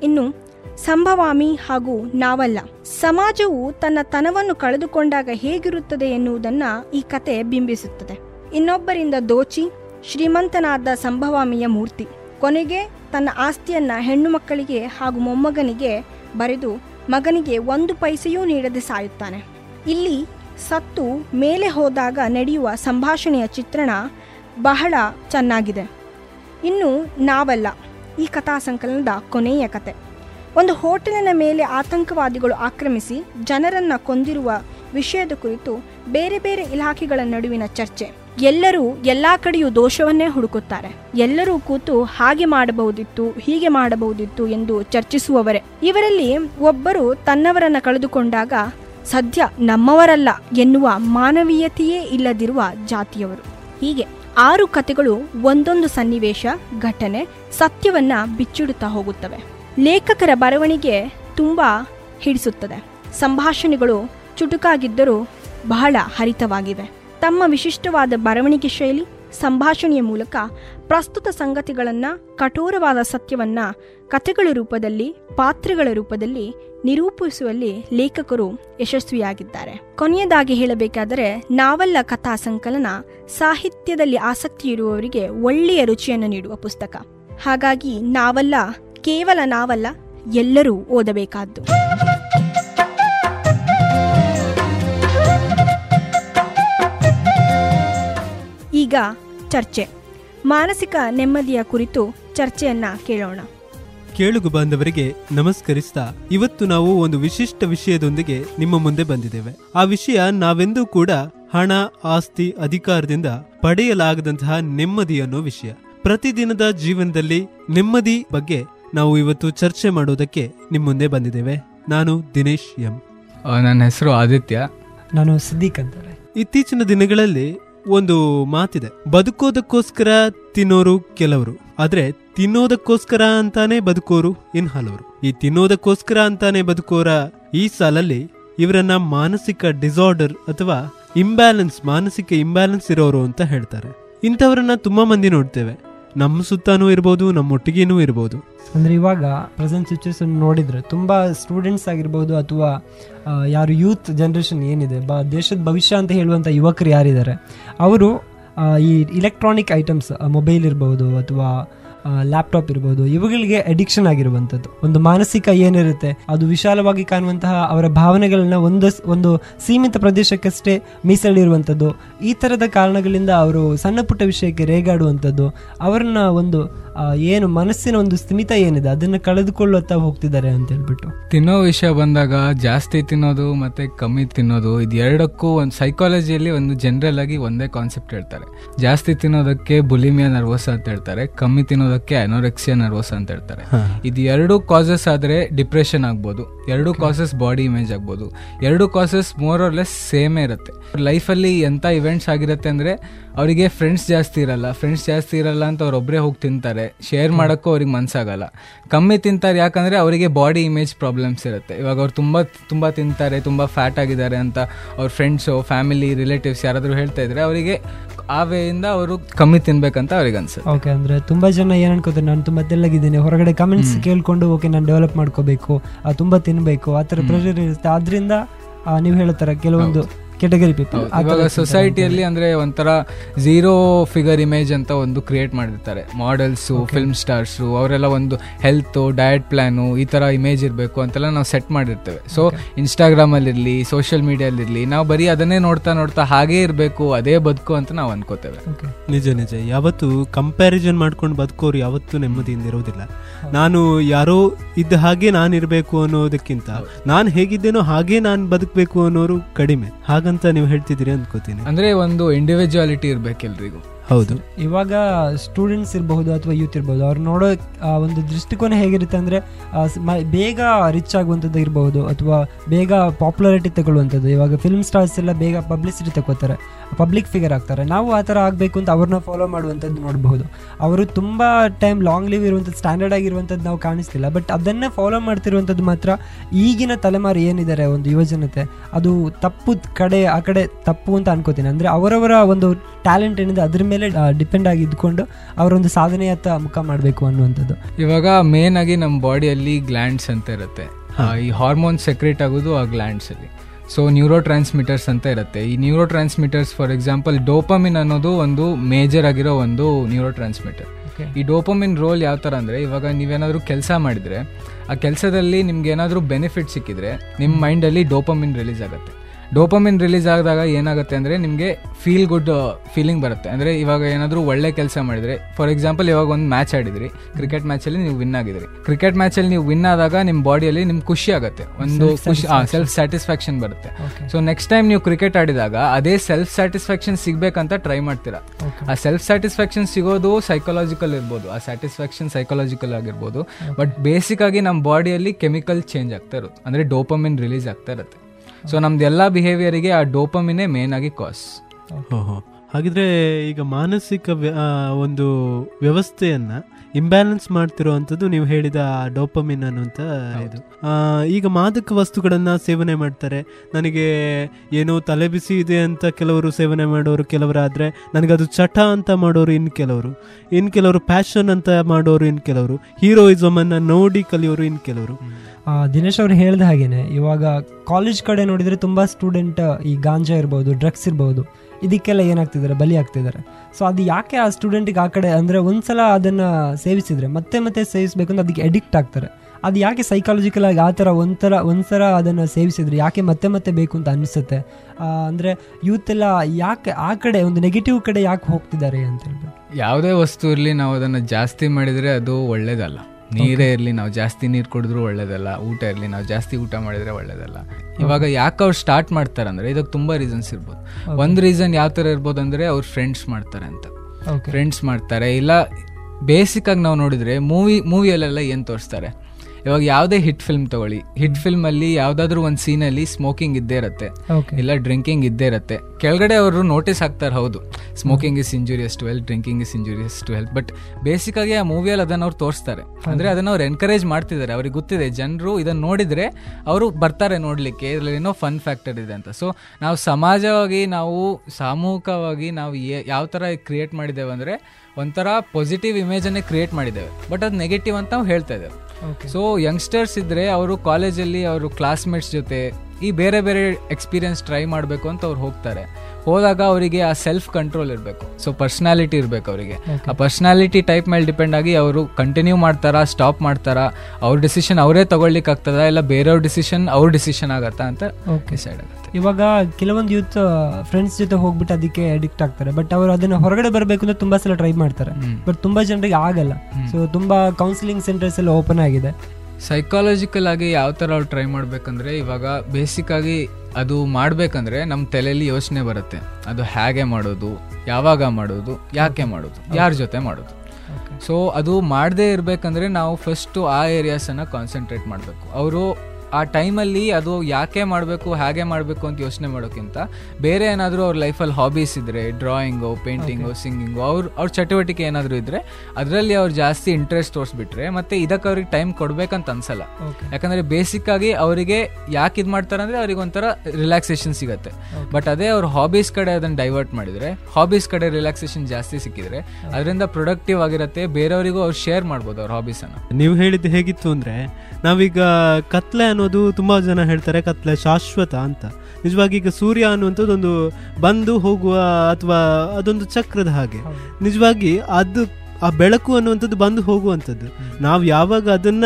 ಇನ್ನು ಸಂಭವಾಮಿ ಹಾಗೂ ನಾವಲ್ಲ. ಸಮಾಜವು ತನ್ನ ತನವನ್ನು ಕಳೆದುಕೊಂಡಾಗ ಹೇಗಿರುತ್ತದೆ ಎನ್ನುವುದನ್ನ ಈ ಕತೆ ಬಿಂಬಿಸುತ್ತದೆ. ಇನ್ನೊಬ್ಬರಿಂದ ದೋಚಿ, ಶ್ರೀಮಂತನಾದ ಸಂಭವಾಮಿಯ ಮೂರ್ತಿ. ಕೊನೆಗೆ ತನ್ನ ಆಸ್ತಿಯನ್ನ ಹೆಣ್ಣು ಮಕ್ಕಳಿಗೆ ಹಾಗೂ ಮೊಮ್ಮಗನಿಗೆ ಬರೆದು ಮಗನಿಗೆ ಒಂದು ಪೈಸೆಯೂ ನೀಡದೆ ಸಾಯುತ್ತಾನೆ. ಇಲ್ಲಿ ಸತ್ತು ಮೇಲೆ ಹೋದಾಗ ನಡೆಯುವ ಸಂಭಾಷಣೆಯ ಚಿತ್ರಣ ಬಹಳ ಚೆನ್ನಾಗಿದೆ. ಇನ್ನು ನಾವಲ್ಲ. ಈ ಕಥಾ ಸಂಕಲನದ ಕೊನೆಯ ಕತೆ. ಒಂದು ಹೋಟೆಲಿನ ಮೇಲೆ ಆತಂಕವಾದಿಗಳು ಆಕ್ರಮಿಸಿ ಜನರನ್ನ ಕೊಂದಿರುವ ವಿಷಯದ ಕುರಿತು ಬೇರೆ ಬೇರೆ ಇಲಾಖೆಗಳ ನಡುವಿನ ಚರ್ಚೆ. ಎಲ್ಲರೂ ಎಲ್ಲಾ ಕಡೆಯೂ ದೋಷವನ್ನೇ ಹುಡುಕುತ್ತಾರೆ. ಎಲ್ಲರೂ ಕೂತು ಹಾಗೆ ಮಾಡಬಹುದಿತ್ತು, ಹೀಗೆ ಮಾಡಬಹುದಿತ್ತು ಎಂದು ಚರ್ಚಿಸುವವರೇ. ಇವರಲ್ಲಿ ಒಬ್ಬರು ತನ್ನವರನ್ನ ಕಳೆದುಕೊಂಡಾಗ, ಸದ್ಯ ನಮ್ಮವರಲ್ಲ ಎನ್ನುವ ಮಾನವೀಯತೆಯೇ ಇಲ್ಲದಿರುವ ಜಾತಿಯವರು. ಹೀಗೆ ಆರು ಕಥೆಗಳು ಒಂದೊಂದು ಸನ್ನಿವೇಶ, ಘಟನೆ, ಸತ್ಯವನ್ನ ಬಿಚ್ಚಿಡುತ್ತಾ ಹೋಗುತ್ತವೆ. ಲೇಖಕರ ಬರವಣಿಗೆ ತುಂಬ ಹಿಡಿಸುತ್ತದೆ. ಸಂಭಾಷಣೆಗಳು ಚುಟುಕಾಗಿದ್ದರೂ ಬಹಳ ಹರಿತವಾಗಿವೆ. ತಮ್ಮ ವಿಶಿಷ್ಟವಾದ ಬರವಣಿಗೆ ಶೈಲಿ ಸಂಭಾಷಣೆಯ ಮೂಲಕ ಪ್ರಸ್ತುತ ಸಂಗತಿಗಳನ್ನು, ಕಠೋರವಾದ ಸತ್ಯವನ್ನ ಕಥೆಗಳ ರೂಪದಲ್ಲಿ, ಪಾತ್ರಗಳ ರೂಪದಲ್ಲಿ ನಿರೂಪಿಸುವಲ್ಲಿ ಲೇಖಕರು ಯಶಸ್ವಿಯಾಗಿದ್ದಾರೆ. ಕೊನೆಯದಾಗಿ ಹೇಳಬೇಕಾದರೆ ನಾವಲ್ಲ ಕಥಾ ಸಂಕಲನ ಸಾಹಿತ್ಯದಲ್ಲಿ ಆಸಕ್ತಿ ಇರುವವರಿಗೆ ಒಳ್ಳೆಯ ರುಚಿಯನ್ನು ನೀಡುವ ಪುಸ್ತಕ. ಹಾಗಾಗಿ ನಾವಲ್ಲ ಕೇವಲ ನಾವಲ್ಲ, ಎಲ್ಲರೂ ಓದಬೇಕಾದ್ದು. ಈಗ ಚರ್ಚೆ. ಮಾನಸಿಕ ನೆಮ್ಮದಿಯ ಕುರಿತು ಚರ್ಚೆಯನ್ನ ಕೇಳೋಣ. ಕೇಳುಗು ಬಾಂಧವರಿಗೆ ನಮಸ್ಕರಿಸ್ತಾ, ಇವತ್ತು ನಾವು ಒಂದು ವಿಶಿಷ್ಟ ವಿಷಯದೊಂದಿಗೆ ನಿಮ್ಮ ಮುಂದೆ ಬಂದಿದ್ದೇವೆ. ಆ ವಿಷಯ ನಾವೆಂದೂ ಕೂಡ ಹಣ, ಆಸ್ತಿ, ಅಧಿಕಾರದಿಂದ ಪಡೆಯಲಾಗದಂತಹ ನೆಮ್ಮದಿ ಅನ್ನೋ ವಿಷಯ. ಪ್ರತಿದಿನದ ಜೀವನದಲ್ಲಿ ನೆಮ್ಮದಿ ಬಗ್ಗೆ ನಾವು ಇವತ್ತು ಚರ್ಚೆ ಮಾಡೋದಕ್ಕೆ ನಿಮ್ಮ ಮುಂದೆ ಬಂದಿದ್ದೇವೆ. ನಾನು ದಿನೇಶ್ ಎಂ. ನನ್ನ ಹೆಸರು ಆದಿತ್ಯ. ನಾನು ಸಿದ್ದೀಕ್ ಅಂತಾರೆ ಇತ್ತೀಚಿನ ದಿನಗಳಲ್ಲಿ ಒಂದು ಮಾತಿದೆ. ಬದುಕೋದಕ್ಕೋಸ್ಕರ ತಿನ್ನೋರು ಕೆಲವರು ಆದ್ರೆ ತಿನ್ನೋದಕ್ಕೋಸ್ಕರ ಅಂತಾನೆ ಬದುಕೋರು ಇನ್ ಹಲವರು ಈ ತಿನ್ನೋದಕ್ಕೋಸ್ಕರ ಅಂತಾನೆ ಬದುಕೋರ ಈ ಸಾಲಲ್ಲಿ ಇವರನ್ನ ಮಾನಸಿಕ ಡಿಸಾರ್ಡರ್ ಅಥವಾ ಇಂಬ್ಯಾಲೆನ್ಸ್ ಮಾನಸಿಕ ಇಂಬ್ಯಾಲೆನ್ಸ್ ಇರೋರು ಅಂತ ಹೇಳ್ತಾರೆ. ಇಂಥವರನ್ನ ತುಂಬಾ ಮಂದಿ ನೋಡ್ತೇವೆ. ನಮ್ಮ ಸುತ್ತಾನೂ ಇರ್ಬೋದು, ನಮ್ಮೊಟ್ಟಿಗೇನೂ ಇರ್ಬೋದು. ಅಂದರೆ ಇವಾಗ ಪ್ರೆಸೆಂಟ್ ಸಿಚುವೇಶನ್ ನೋಡಿದರೆ ತುಂಬ ಸ್ಟೂಡೆಂಟ್ಸ್ ಆಗಿರ್ಬೋದು ಅಥವಾ ಯಾರು ಯೂತ್ ಜನ್ರೇಷನ್ ಏನಿದೆ, ಬ, ದೇಶದ ಭವಿಷ್ಯ ಅಂತ ಹೇಳುವಂಥ ಯುವಕರು ಯಾರಿದ್ದಾರೆ, ಅವರು ಈ ಇಲೆಕ್ಟ್ರಾನಿಕ್ ಐಟಮ್ಸ್ ಮೊಬೈಲ್ ಇರ್ಬೋದು ಅಥವಾ ಲ್ಯಾಪ್ಟಾಪ್ ಇರ್ಬೋದು, ಇವುಗಳಿಗೆ ಅಡಿಕ್ಷನ್ ಆಗಿರುವಂಥದ್ದು. ಒಂದು ಮಾನಸಿಕ ಏನಿರುತ್ತೆ, ಅದು ವಿಶಾಲವಾಗಿ ಕಾಣುವಂತಹ ಅವರ ಭಾವನೆಗಳನ್ನ ಒಂದು ಒಂದು ಸೀಮಿತ ಪ್ರದೇಶಕ್ಕಷ್ಟೇ ಮೀಸಲಿರುವಂಥದ್ದು. ಈ ಥರದ ಕಾರಣಗಳಿಂದ ಅವರು ಸಣ್ಣ ಪುಟ್ಟ ವಿಷಯಕ್ಕೆ ರೇಗಾಡುವಂಥದ್ದು. ಅವರನ್ನ ಒಂದು ಏನು ಮನಸ್ಸಿನ ಒಂದು ಸ್ಥಿಮಿತ ಏನಿದೆ, ಅದನ್ನ ಕಳೆದುಕೊಳ್ಳುತ್ತಾ ಹೋಗ್ತಿದ್ದಾರೆ ಅಂತ ಹೇಳ್ಬಿಟ್ಟು. ತಿನ್ನೋ ವಿಷಯ ಬಂದಾಗ ಜಾಸ್ತಿ ತಿನ್ನೋದು ಮತ್ತೆ ಕಮ್ಮಿ ತಿನ್ನೋದು ಇದೆರಡಕ್ಕೂ ಒಂದು ಸೈಕಾಲಜಿಯಲ್ಲಿ ಒಂದು ಜನರಲ್ ಆಗಿ ಒಂದೇ ಕಾನ್ಸೆಪ್ಟ್ ಹೇಳ್ತಾರೆ. ಜಾಸ್ತಿ ತಿನ್ನೋದಕ್ಕೆ ಬುಲಿಮಿಯಾ ನರ್ವಸ್ ಅಂತ ಹೇಳ್ತಾರೆ, ಕಮ್ಮಿ ತಿನ್ನೋದಕ್ಕೆ ಅನೋರೆಕ್ಸಿಯಾ ನರ್ವಸ್ ಅಂತ ಹೇಳ್ತಾರೆ. ಇದು ಎರಡು ಕಾಸಸ್ ಆದ್ರೆ ಡಿಪ್ರೆಷನ್ ಆಗ್ಬೋದು ಎರಡು ಕಾಸಸ್ ಬಾಡಿ ಇಮೇಜ್ ಆಗ್ಬೋದು. ಎರಡು ಕಾಸಸ್ ಮೋರ್ ಆರ್ ಲೆಸ್ ಸೇಮೇ ಇರುತ್ತೆ. ಲೈಫಲ್ಲಿ ಎಂಥ ಇವೆಂಟ್ಸ್ ಆಗಿರುತ್ತೆ ಅಂದರೆ ಅವರಿಗೆ ಫ್ರೆಂಡ್ಸ್ ಜಾಸ್ತಿ ಇರಲ್ಲ. ಫ್ರೆಂಡ್ಸ್ ಜಾಸ್ತಿ ಇರಲ್ಲ ಅಂತ ಅವ್ರೊಬ್ಬರೇ ಹೋಗಿ ತಿಂತಾರೆ. ಶೇರ್ ಮಾಡೋಕ್ಕೂ ಅವ್ರಿಗೆ ಮನಸ್ಸಾಗಲ್ಲ ಕಮ್ಮಿ ತಿಂತಾರೆ ಯಾಕಂದರೆ ಅವರಿಗೆ ಬಾಡಿ ಇಮೇಜ್ ಪ್ರಾಬ್ಲಮ್ಸ್ ಇರುತ್ತೆ. ಇವಾಗ ಅವ್ರು ತುಂಬ ತುಂಬ ತಿಂತಾರೆ ತುಂಬ ಫ್ಯಾಟ್ ಆಗಿದ್ದಾರೆ ಅಂತ ಅವ್ರ ಫ್ರೆಂಡ್ಸು ಫ್ಯಾಮಿಲಿ ರಿಲೇಟಿವ್ಸ್ ಯಾರಾದರೂ ಹೇಳ್ತಾ ಇದ್ರೆ ಅವರಿಗೆ ಆ ವೇಯಿಂದ ಅವರು ಕಮ್ಮಿ ತಿನ್ಬೇಕಂತ ಅವ್ರಿಗೆ ಅನ್ಸುತ್ತೆ. ಓಕೆ ಅಂದರೆ ತುಂಬ ಜನ ಏನು ಅನ್ಕೋತಾರೆ ನಾನು ತುಂಬ ತೆಳ್ಳಗಿದ್ದೀನಿ. ಹೊರಗಡೆ ಕಮೆಂಟ್ಸ್ ಕೇಳ್ಕೊಂಡು ಓಕೆ ನಾನು ಡೆವಲಪ್ ಮಾಡ್ಕೋಬೇಕು. ಆ, ತುಂಬಾ ತಿನ್ಬೇಕು ಆ ಥರ ಪ್ರೆಷರ್ ಇರುತ್ತೆ. ಆದ್ರಿಂದ ಆ, ನೀವು ಹೇಳ್ತಾರೆ ಕೆಲವೊಂದು ಕೆಟಗರಿ ಪೀಪಲ್ ಇವಾಗ ಸೊಸೈಟಿಯಲ್ಲಿ ಅಂದ್ರೆ ಒಂಥರ ಝೀರೋ ಫಿಗರ್ ಇಮೇಜ್ ಅಂತ ಒಂದು ಕ್ರಿಯೇಟ್ ಮಾಡಿರ್ತಾರೆ ಮಾಡೆಲ್ಸು ಫಿಲ್ಮ್ ಸ್ಟಾರ್ಸು ಅವರೆಲ್ಲ ಒಂದು ಹೆಲ್ತು ಡಯಟ್ ಪ್ಲಾನು ಈ ತರ ಇಮೇಜ್ ಇರಬೇಕು ಅಂತೆಲ್ಲ ನಾವು ಸೆಟ್ ಮಾಡಿರ್ತೇವೆ. ಸೊ ಇನ್ಸ್ಟಾಗ್ರಾಮಲ್ಲಿರಲಿ ಸೋಷಿಯಲ್ ಮೀಡಿಯಾಲಿರಲಿ ನಾವು ಬರೀ ಅದನ್ನೇ ನೋಡ್ತಾ ನೋಡ್ತಾ ಹಾಗೇ ಇರಬೇಕು ಅದೇ ಬದುಕು ಅಂತ ನಾವು ಅನ್ಕೋತೇವೆ. ನಿಜ ನಿಜ. ಯಾವತ್ತು ಕಂಪ್ಯಾರಿಸನ್ ಮಾಡ್ಕೊಂಡು ಬದುಕೋರು ಯಾವತ್ತೂ ನೆಮ್ಮದಿಯಿಂದ ಇರೋದಿಲ್ಲ ನಾನು ಯಾರೋ ಇದ್ದ ಹಾಗೆ ನಾನು ಇರಬೇಕು ಅನ್ನೋದಕ್ಕಿಂತ ನಾನು ಹೇಗಿದ್ದೇನೋ ಹಾಗೆ ನಾನು ಬದುಕಬೇಕು ಅನ್ನೋರು ಕಡಿಮೆ. ಹಾಗಂತ ನೀವು ಹೇಳ್ತಿದ್ದೀರಿ ಅನ್ಕೋತೀನಿ ಅಂದ್ರೆ ಒಂದು ಇಂಡಿವಿಜುವಾಲಿಟಿ ಇರ್ಬೇಕು ಎಲ್ರಿಗೂ ಹೌದು. ಇವಾಗ ಸ್ಟೂಡೆಂಟ್ಸ್ ಇರಬಹುದು ಅಥವಾ ಯೂತ್ ಇರಬಹುದು, ಅವ್ರು ನೋಡೋ ಒಂದು ದೃಷ್ಟಿಕೋನ ಹೇಗಿರುತ್ತೆ ಅಂದರೆ ಬೇಗ ರಿಚ್ ಆಗುವಂಥದ್ದು ಇರಬಹುದು ಅಥವಾ ಬೇಗ ಪಾಪ್ಯುಲಾರಿಟಿ ತಗೊಳ್ಳುವಂಥದ್ದು. ಇವಾಗ ಫಿಲ್ಮ್ ಸ್ಟಾರ್ಸ್ ಎಲ್ಲ ಬೇಗ ಪಬ್ಲಿಸಿಟಿ ತಗೋತಾರೆ ಪಬ್ಲಿಕ್ ಫಿಗರ್ ಆಗ್ತಾರೆ. ನಾವು ಆ ಥರ ಆಗಬೇಕು ಅಂತ ಅವ್ರನ್ನ ಫಾಲೋ ಮಾಡುವಂಥದ್ದು ನೋಡಬಹುದು. ಅವರು ತುಂಬ ಟೈಮ್ ಲಾಂಗ್ ಲಿವ್ ಇರುವಂಥದ್ದು ಸ್ಟ್ಯಾಂಡರ್ಡ್ ಆಗಿರುವಂಥದ್ದು ನಾವು ಕಾಣಿಸ್ತಿಲ್ಲ. ಬಟ್ ಅದನ್ನೇ ಫಾಲೋ ಮಾಡ್ತಿರುವಂಥದ್ದು ಮಾತ್ರ ಈಗಿನ ತಲೆಮಾರು ಏನಿದ್ದಾರೆ, ಒಂದು ಯುವಜನತೆ, ಅದು ತಪ್ಪು ಕಡೆ, ಆ ಕಡೆ ತಪ್ಪು ಅಂತ ಅನ್ಕೋತೀನಿ. ಅಂದರೆ ಅವರವರ ಒಂದು ಟ್ಯಾಲೆಂಟ್ ಏನಿದೆ, ಅದ್ರ ಮೇಲೆ ಡಿಪೆಂಡ್ ಆಗಿ ಇದ್ಕೊಂಡು ಅವರೊಂದು ಸಾಧನೆಯತ್ತ ಮುಖ ಮಾಡಬೇಕು ಅನ್ನುವಂಥದ್ದು. ಇವಾಗ ಮೇನ್ ಆಗಿ ನಮ್ಮ ಬಾಡಿಯಲ್ಲಿ ಗ್ಲ್ಯಾಂಡ್ಸ್ ಅಂತ ಇರುತ್ತೆ. ಆ, ಈ ಹಾರ್ಮೋನ್ ಸೆಕ್ರೇಟ್ ಆಗೋದು ಆ ಗ್ಲ್ಯಾಂಡ್ಸ್ ಅಲ್ಲಿ. ಸೊ ನ್ಯೂರೋ ಟ್ರಾನ್ಸ್ಮಿಟರ್ಸ್ ಅಂತ ಇರುತ್ತೆ. ಈ neuro transmitters for example dopamine ಅನ್ನೋದು ಒಂದು ಮೇಜರ್ ಆಗಿರೋ ಒಂದು ನ್ಯೂರೋ ಟ್ರಾನ್ಸ್ಮಿಟರ್ ಈ ಡೋಪಮಿನ್ ರೋಲ್ ಯಾವ ಥರ ಅಂದರೆ ಇವಾಗ ನೀವೇನಾದರೂ ಕೆಲಸ ಮಾಡಿದರೆ ಆ ಕೆಲಸದಲ್ಲಿ ನಿಮ್ಗೆ ಏನಾದರೂ ಬೆನಿಫಿಟ್ ಸಿಕ್ಕಿದ್ರೆ ನಿಮ್ಮ ಮೈಂಡಲ್ಲಿ ಡೋಪಮಿನ್ ರಿಲೀಸ್ ಆಗುತ್ತೆ. ಡೋಪಮಿನ್ ರಿಲೀಸ್ ಆದಾಗ ಏನಾಗುತ್ತೆ ಅಂದರೆ ನಿಮಗೆ ಫೀಲ್ ಗುಡ್ ಫೀಲಿಂಗ್ ಬರುತ್ತೆ. ಅಂದರೆ ಇವಾಗ ಏನಾದರೂ ಒಳ್ಳೆ ಕೆಲಸ ಮಾಡಿದರೆ ಫಾರ್ ಎಕ್ಸಾಂಪಲ್ ಇವಾಗ ಒಂದು ಮ್ಯಾಚ್ ಆಡಿದ್ರಿ. ಕ್ರಿಕೆಟ್ ಮ್ಯಾಚಲ್ಲಿ ನೀವು ವಿನ್ ಆಗಿದ್ರಿ. ಕ್ರಿಕೆಟ್ ಮ್ಯಾಚಲ್ಲಿ ನೀವು ವಿನ್ ಆದಾಗ ನಿಮ್ಮ ಬಾಡಿಯಲ್ಲಿ ನಿಮ್ಗೆ ಖುಷಿ ಆಗುತ್ತೆ. ಒಂದು ಖುಷಿ ಸೆಲ್ಫ್ ಸ್ಯಾಟಿಸ್ಫ್ಯಾಕ್ಷನ್ ಬರುತ್ತೆ. ಸೊ ನೆಕ್ಸ್ಟ್ ಟೈಮ್ ನೀವು ಕ್ರಿಕೆಟ್ ಆಡಿದಾಗ ಅದೇ ಸೆಲ್ಫ್ ಸ್ಯಾಟಿಸ್ಫ್ಯಾಕ್ಷನ್ ಸಿಗಬೇಕಂತ ಟ್ರೈ ಮಾಡ್ತೀರಾ. ಆ ಸೆಲ್ಫ್ ಸ್ಯಾಟಿಸ್ಫ್ಯಾಕ್ಷನ್ ಸಿಗೋದು ಸೈಕಾಲಜಿಕಲ್ ಇರ್ಬೋದು. ಆ ಸ್ಯಾಟಿಸ್ಫ್ಯಾಕ್ಷನ್ ಸೈಕಲಾಜಿಕಲ್ ಆಗಿರ್ಬೋದು. ಬಟ್ ಬೇಸಿಕ್ ಆಗಿ ನಮ್ಮ ಬಾಡಿಯಲ್ಲಿ ಕೆಮಿಕಲ್ ಚೇಂಜ್ ಆಗ್ತಾ ಇರುತ್ತೆ. ಅಂದರೆ ಡೋಪಮಿನ್ ರಿಲೀಸ್ ಆಗ್ತಾ ಇರುತ್ತೆ. ಸೊ ನಮ್ದು ಎಲ್ಲ ಬಿಹೇವಿಯರಿಗೆ ಆ ಡೋಪಮಿನೇ ಮೇನ್ ಆಗಿ ಕಾಸ್ ಹಾಗಿದ್ರೆ ಈಗ ಮಾನಸಿಕ ಒಂದು ವ್ಯವಸ್ಥೆಯನ್ನ ಇಂಬ್ಯಾಲೆನ್ಸ್ ಮಾಡ್ತಿರುವಂಥದ್ದು ನೀವು ಹೇಳಿದ ಡೋಪಮಿನ್ ಅನ್ನುವಂಥ ಇದು. ಈಗ ಮಾದಕ ವಸ್ತುಗಳನ್ನು ಸೇವನೆ ಮಾಡ್ತಾರೆ. ನನಗೆ ಏನೋ ತಲೆ ಬಿಸಿ ಇದೆ ಅಂತ ಕೆಲವರು ಸೇವನೆ ಮಾಡೋರು ಕೆಲವರಾದರೆ ನನಗದು ಚಟ ಅಂತ ಮಾಡೋರು ಇನ್ನು ಕೆಲವರು ಇನ್ನು ಕೆಲವರು ಪ್ಯಾಷನ್ ಅಂತ ಮಾಡೋರು ಇನ್ನು ಕೆಲವರು ಹೀರೋಯಿಸಮ್ ಅನ್ನ ನೋಡಿ ಕಲಿಯೋರು ಇನ್ನು ಕೆಲವರು. ದಿನೇಶ್ ಅವರು ಹೇಳ್ದ ಹಾಗೇನೆ ಇವಾಗ ಕಾಲೇಜ್ ಕಡೆ ನೋಡಿದರೆ ತುಂಬ ಸ್ಟೂಡೆಂಟ್ ಈ ಗಾಂಜಾ ಇರ್ಬೋದು ಡ್ರಗ್ಸ್ ಇರ್ಬೋದು ಇದಕ್ಕೆಲ್ಲ ಏನಾಗ್ತಿದ್ದಾರೆ ಬಲಿ ಆಗ್ತಿದ್ದಾರೆ ಸೊ ಅದು ಯಾಕೆ ಆ ಸ್ಟೂಡೆಂಟಿಗೆ ಆ ಕಡೆ ಅಂದರೆ ಒಂದ್ಸಲ ಅದನ್ನು ಸೇವಿಸಿದರೆ, ಮತ್ತೆ ಮತ್ತೆ ಸೇವಿಸಬೇಕು ಅಂತ ಅದಕ್ಕೆ ಅಡಿಕ್ಟ್ ಆಗ್ತಾರೆ. ಅದು ಯಾಕೆ ಸೈಕಾಲಜಿಕಲ್ ಆಗಿ ಆ ಥರ ಒಂಥರ, ಒಂದ್ಸಲ ಅದನ್ನು ಸೇವಿಸಿದ್ರೆ, ಯಾಕೆ ಮತ್ತೆ ಮತ್ತೆ ಬೇಕು ಅಂತ ಅನಿಸುತ್ತೆ? ಅಂದರೆ ಯೂತ್ ಎಲ್ಲ ಯಾಕೆ ಆ ಕಡೆ, ಒಂದು ನೆಗೆಟಿವ್ ಕಡೆ ಯಾಕೆ ಹೋಗ್ತಿದ್ದಾರೆ ಅಂತ ಹೇಳ್ಬಿಟ್ಟು ಯಾವುದೇ ವಸ್ತು ಇರಲಿ ನಾವು ಅದನ್ನು ಜಾಸ್ತಿ ಮಾಡಿದರೆ ಅದು ಒಳ್ಳೇದಲ್ಲ. ನೀರೇ ಇರಲಿ ನಾವು ಜಾಸ್ತಿ ನೀರು ಕುಡಿದ್ರೂ ಒಳ್ಳೇದಲ್ಲ ಊಟ ಇರಲಿ ನಾವು ಜಾಸ್ತಿ ಊಟ ಮಾಡಿದ್ರೆ ಒಳ್ಳೇದಲ್ಲ. ಇವಾಗ ಯಾಕೆ ಅವ್ರು ಸ್ಟಾರ್ಟ್ ಮಾಡ್ತಾರೆ ಅಂದರೆ ಇದಕ್ಕೆ ತುಂಬ ರೀಸನ್ಸ್ ಇರ್ಬೋದು. ಒಂದು ರೀಸನ್ ಯಾವ ಥರ ಇರ್ಬೋದು ಅಂದರೆ ಅವ್ರ ಫ್ರೆಂಡ್ಸ್ ಮಾಡ್ತಾರೆ ಅಂತ. ಫ್ರೆಂಡ್ಸ್ ಮಾಡ್ತಾರೆ ಇಲ್ಲ ಬೇಸಿಕ್ ಆಗಿ ನಾವು ನೋಡಿದ್ರೆ ಮೂವಿ ಮೂವಿಯಲ್ಲೆಲ್ಲ ಏನು ತೋರಿಸ್ತಾರೆ? ಇವಾಗ ಯಾವುದೇ ಹಿಟ್ ಫಿಲ್ಮ್ ತಗೊಳ್ಳಿ. ಹಿಟ್ ಫಿಲ್ಮ್ ಅಲ್ಲಿ ಯಾವ್ದಾದ್ರು ಒಂದು ಅಲ್ಲಿ ಸ್ಮೋಕಿಂಗ್ ಇದ್ದೇ ಇರುತ್ತೆ. ಇಲ್ಲ ಡ್ರಿಂಕಿಂಗ್ ಇದ್ದೇ ಇರುತ್ತೆ. ಕೆಳಗಡೆ ಅವರು ನೋಟಿಸ್ ಹಾಕ್ತಾರೆ ಹೌದು. Smoking is injurious to health drinking is injurious to health but basic ಆಗಿ ಆ ಮೂವಿಯಲ್ಲಿ ಅದನ್ನ ಅವ್ರು ತೋರಿಸ್ತಾರೆ. ಅಂದ್ರೆ ಅದನ್ನ ಅವ್ರು ಎನ್ಕರೇಜ್ ಮಾಡ್ತಿದ್ದಾರೆ. ಅವ್ರಿಗೆ ಗೊತ್ತಿದೆ ಜನರು ಇದನ್ನ ನೋಡಿದ್ರೆ ಅವರು ಬರ್ತಾರೆ ನೋಡ್ಲಿಕ್ಕೆ. ಇದ್ರಲ್ಲಿ ಏನೋ ಫನ್ ಫ್ಯಾಕ್ಟರ್ ಇದೆ ಅಂತ. ಸೊ ನಾವು ಸಮಾಜವಾಗಿ ನಾವು ಸಾಮೂಹಿಕವಾಗಿ ನಾವು ಯಾವ ತರ ಕ್ರಿಯೇಟ್ ಮಾಡಿದ್ದೇವೆ ಅಂದ್ರೆ ಒಂಥರ ಪಾಸಿಟಿವ್ ಇಮೇಜನ್ನೇ ಕ್ರಿಯೇಟ್ ಮಾಡಿದ್ದೇವೆ. ಬಟ್ ಅದು ನೆಗೆಟಿವ್ ಅಂತ ನಾವು ಹೇಳ್ತಾ ಇದ್ದೇವೆ. ಸೊ ಯಂಗ್ಸ್ಟರ್ಸ್ ಇದ್ರೆ ಅವರು ಕಾಲೇಜಲ್ಲಿ ಅವರು ಕ್ಲಾಸ್ಮೇಟ್ಸ್ ಜೊತೆ ಈ ಬೇರೆ ಬೇರೆ ಎಕ್ಸ್ಪೀರಿಯನ್ಸ್ ಟ್ರೈ ಮಾಡಬೇಕು ಅಂತ ಅವ್ರು ಹೋಗ್ತಾರೆ. ಹೋದಾಗ ಅವರಿಗೆ ಆ ಸೆಲ್ಫ್ ಕಂಟ್ರೋಲ್ ಇರಬೇಕು. ಸೊ ಪರ್ಸ್ನಾಲಿಟಿ ಇರಬೇಕು ಅವರಿಗೆ. ಆ ಪರ್ಸ್ನಾಲಿಟಿ ಟೈಪ್ ಮೇಲೆ ಡಿಪೆಂಡ್ ಆಗಿ ಅವರು ಕಂಟಿನ್ಯೂ ಮಾಡ್ತಾರಾ ಸ್ಟಾಪ್ ಮಾಡ್ತಾರಾ ಅವ್ರ ಡಿಸಿಷನ್ ಅವರೇ ತಗೊಳ್ಲಿಕ್ಕೆ ಆಗ್ತದ ಇಲ್ಲ ಬೇರೆಯವ್ರ ಡಿಸಿಷನ್ ಅವ್ರ ಡಿಸಿಷನ್ ಆಗತ್ತಾ ಅಂತ ಡಿಸೈಡ್ ಆಗುತ್ತೆ. ಇವಾಗ ಕೆಲವೊಂದು ಯೂತ್ ಫ್ರೆಂಡ್ಸ್ ಜೊತೆ ಹೋಗ್ಬಿಟ್ಟು ಅದಕ್ಕೆ ಅಡಿಕ್ಟ್ ಆಗ್ತಾರೆ. ಬಟ್ ಅವರು ಅದನ್ನ ಹೊರಗಡೆ ಬರಬೇಕು ಅಂತ ತುಂಬಾ ಸಲ ಟ್ರೈ ಮಾಡ್ತಾರೆ. ಬಟ್ ತುಂಬಾ ಜನರಿಗೆ ಆಗಲ್ಲ. ಸೊ ತುಂಬಾ ಕೌನ್ಸಿಲಿಂಗ್ ಸೆಂಟರ್ಸ್ ಎಲ್ಲ ಓಪನ್ ಆಗಿದೆ. ಸೈಕಾಲಜಿಕಲ್ ಆಗಿ ಯಾವ ಥರ ಅವ್ರು ಟ್ರೈ ಮಾಡ್ಬೇಕಂದ್ರೆ ಇವಾಗ ಬೇಸಿಕ್ ಆಗಿ ಅದು ಮಾಡಬೇಕಂದ್ರೆ ನಮ್ಮ ತಲೆಯಲ್ಲಿ ಯೋಚನೆ ಬರುತ್ತೆ. ಅದು ಹೇಗೆ ಮಾಡೋದು ಯಾವಾಗ ಮಾಡೋದು ಯಾಕೆ ಮಾಡೋದು ಯಾರ ಜೊತೆ ಮಾಡೋದು. ಸೊ ಅದು ಮಾಡದೇ ಇರಬೇಕಂದ್ರೆ ನಾವು ಫಸ್ಟು ಆ ಏರಿಯಾಸನ್ನು ಕಾನ್ಸಂಟ್ರೇಟ್ ಮಾಡಬೇಕು. ಅವರು ಆ ಟೈಮಲ್ಲಿ ಅದು ಯಾಕೆ ಮಾಡಬೇಕು ಹೇಗೆ ಮಾಡಬೇಕು ಅಂತ ಯೋಚನೆ ಮಾಡೋಕ್ಕಿಂತ ಬೇರೆ ಏನಾದರೂ ಅವ್ರ ಲೈಫಲ್ಲಿ ಹಾಬೀಸ್ ಇದ್ದರೆ ಡ್ರಾಯಿಂಗು ಪೇಂಟಿಂಗು ಸಿಂಗಿಂಗು ಅವ್ರ ಅವ್ರ ಚಟುವಟಿಕೆ ಏನಾದರೂ ಇದ್ದರೆ ಅದರಲ್ಲಿ ಅವ್ರು ಜಾಸ್ತಿ ಇಂಟ್ರೆಸ್ಟ್ ತೋರಿಸ್ಬಿಟ್ರೆ ಮತ್ತೆ ಇದಕ್ಕೆ ಅವ್ರಿಗೆ ಟೈಮ್ ಕೊಡಬೇಕಂತ ಅನ್ಸಲ್ಲ. ಯಾಕಂದರೆ ಬೇಸಿಕ್ ಆಗಿ ಅವರಿಗೆ ಯಾಕೆ ಇದು ಮಾಡ್ತಾರೆ ಅಂದರೆ ಅವ್ರಿಗೆ ಒಂಥರ ರಿಲ್ಯಾಕ್ಸೇಷನ್ ಸಿಗುತ್ತೆ. ಬಟ್ ಅದೇ ಅವ್ರ ಹಾಬೀಸ್ ಕಡೆ ಅದನ್ನು ಡೈವರ್ಟ್ ಮಾಡಿದರೆ ಹಾಬೀಸ್ ಕಡೆ ರಿಲ್ಯಾಕ್ಸೇಷನ್ ಜಾಸ್ತಿ ಸಿಕ್ಕಿದ್ರೆ ಅದರಿಂದ ಪ್ರೊಡಕ್ಟಿವ್ ಆಗಿರುತ್ತೆ ಬೇರೆಯವರಿಗೂ ಅವ್ರು ಶೇರ್ ಮಾಡ್ಬೋದು ಅವ್ರ ಹಾಬೀಸನ್ನು ನೀವು ಹೇಳಿದ್ದು ಹೇಗಿತ್ತು ಅಂದ್ರೆ ನಾವೀಗ ಕತ್ಲೆ ಅನ್ನೋದು ತುಂಬಾ ಜನ ಹೇಳ್ತಾರೆ ಕತ್ಲೆ ಶಾಶ್ವತ ಅಂತ. ನಿಜವಾಗಿ ಈಗ ಸೂರ್ಯ ಅನ್ನುವಂಥದ್ದು ಒಂದು ಬಂದು ಹೋಗುವ ಅಥವಾ ಅದೊಂದು ಚಕ್ರದ ಹಾಗೆ. ನಿಜವಾಗಿ ಅದು ಆ ಬೆಳಕು ಅನ್ನುವಂಥದ್ದು ಬಂದು ಹೋಗುವಂಥದ್ದು. ನಾವು ಯಾವಾಗ ಅದನ್ನ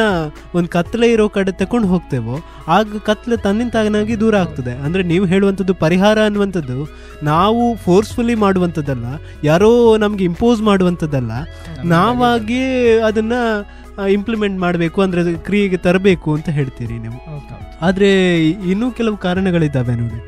ಒಂದು ಕತ್ಲೆ ಇರೋ ಕಡೆ ತಕೊಂಡು ಹೋಗ್ತೇವೋ ಆಗ ಕತ್ಲೆ ತನ್ನಿಂತಾಗನಾಗಿ ದೂರ ಆಗ್ತದೆ. ಅಂದ್ರೆ ನೀವು ಹೇಳುವಂಥದ್ದು ಪರಿಹಾರ ಅನ್ನುವಂಥದ್ದು ನಾವು ಫೋರ್ಸ್ಫುಲಿ ಮಾಡುವಂಥದ್ದಲ್ಲ ಯಾರೋ ನಮ್ಗೆ ಇಂಪೋಸ್ ಮಾಡುವಂಥದ್ದಲ್ಲ ನಾವಾಗಿ ಅದನ್ನ ಇಂಪ್ಲಿಮೆಂಟ್ ಮಾಡಬೇಕು ಅಂದ್ರೆ ಅದು ಕ್ರಿಯೆಗೆ ತರಬೇಕು ಅಂತ ಹೇಳ್ತೀರಿ ನೀವು. ಆದರೆ ಇನ್ನೂ ಕೆಲವು ಕಾರಣಗಳಿದ್ದಾವೆ ನೋಡಿ.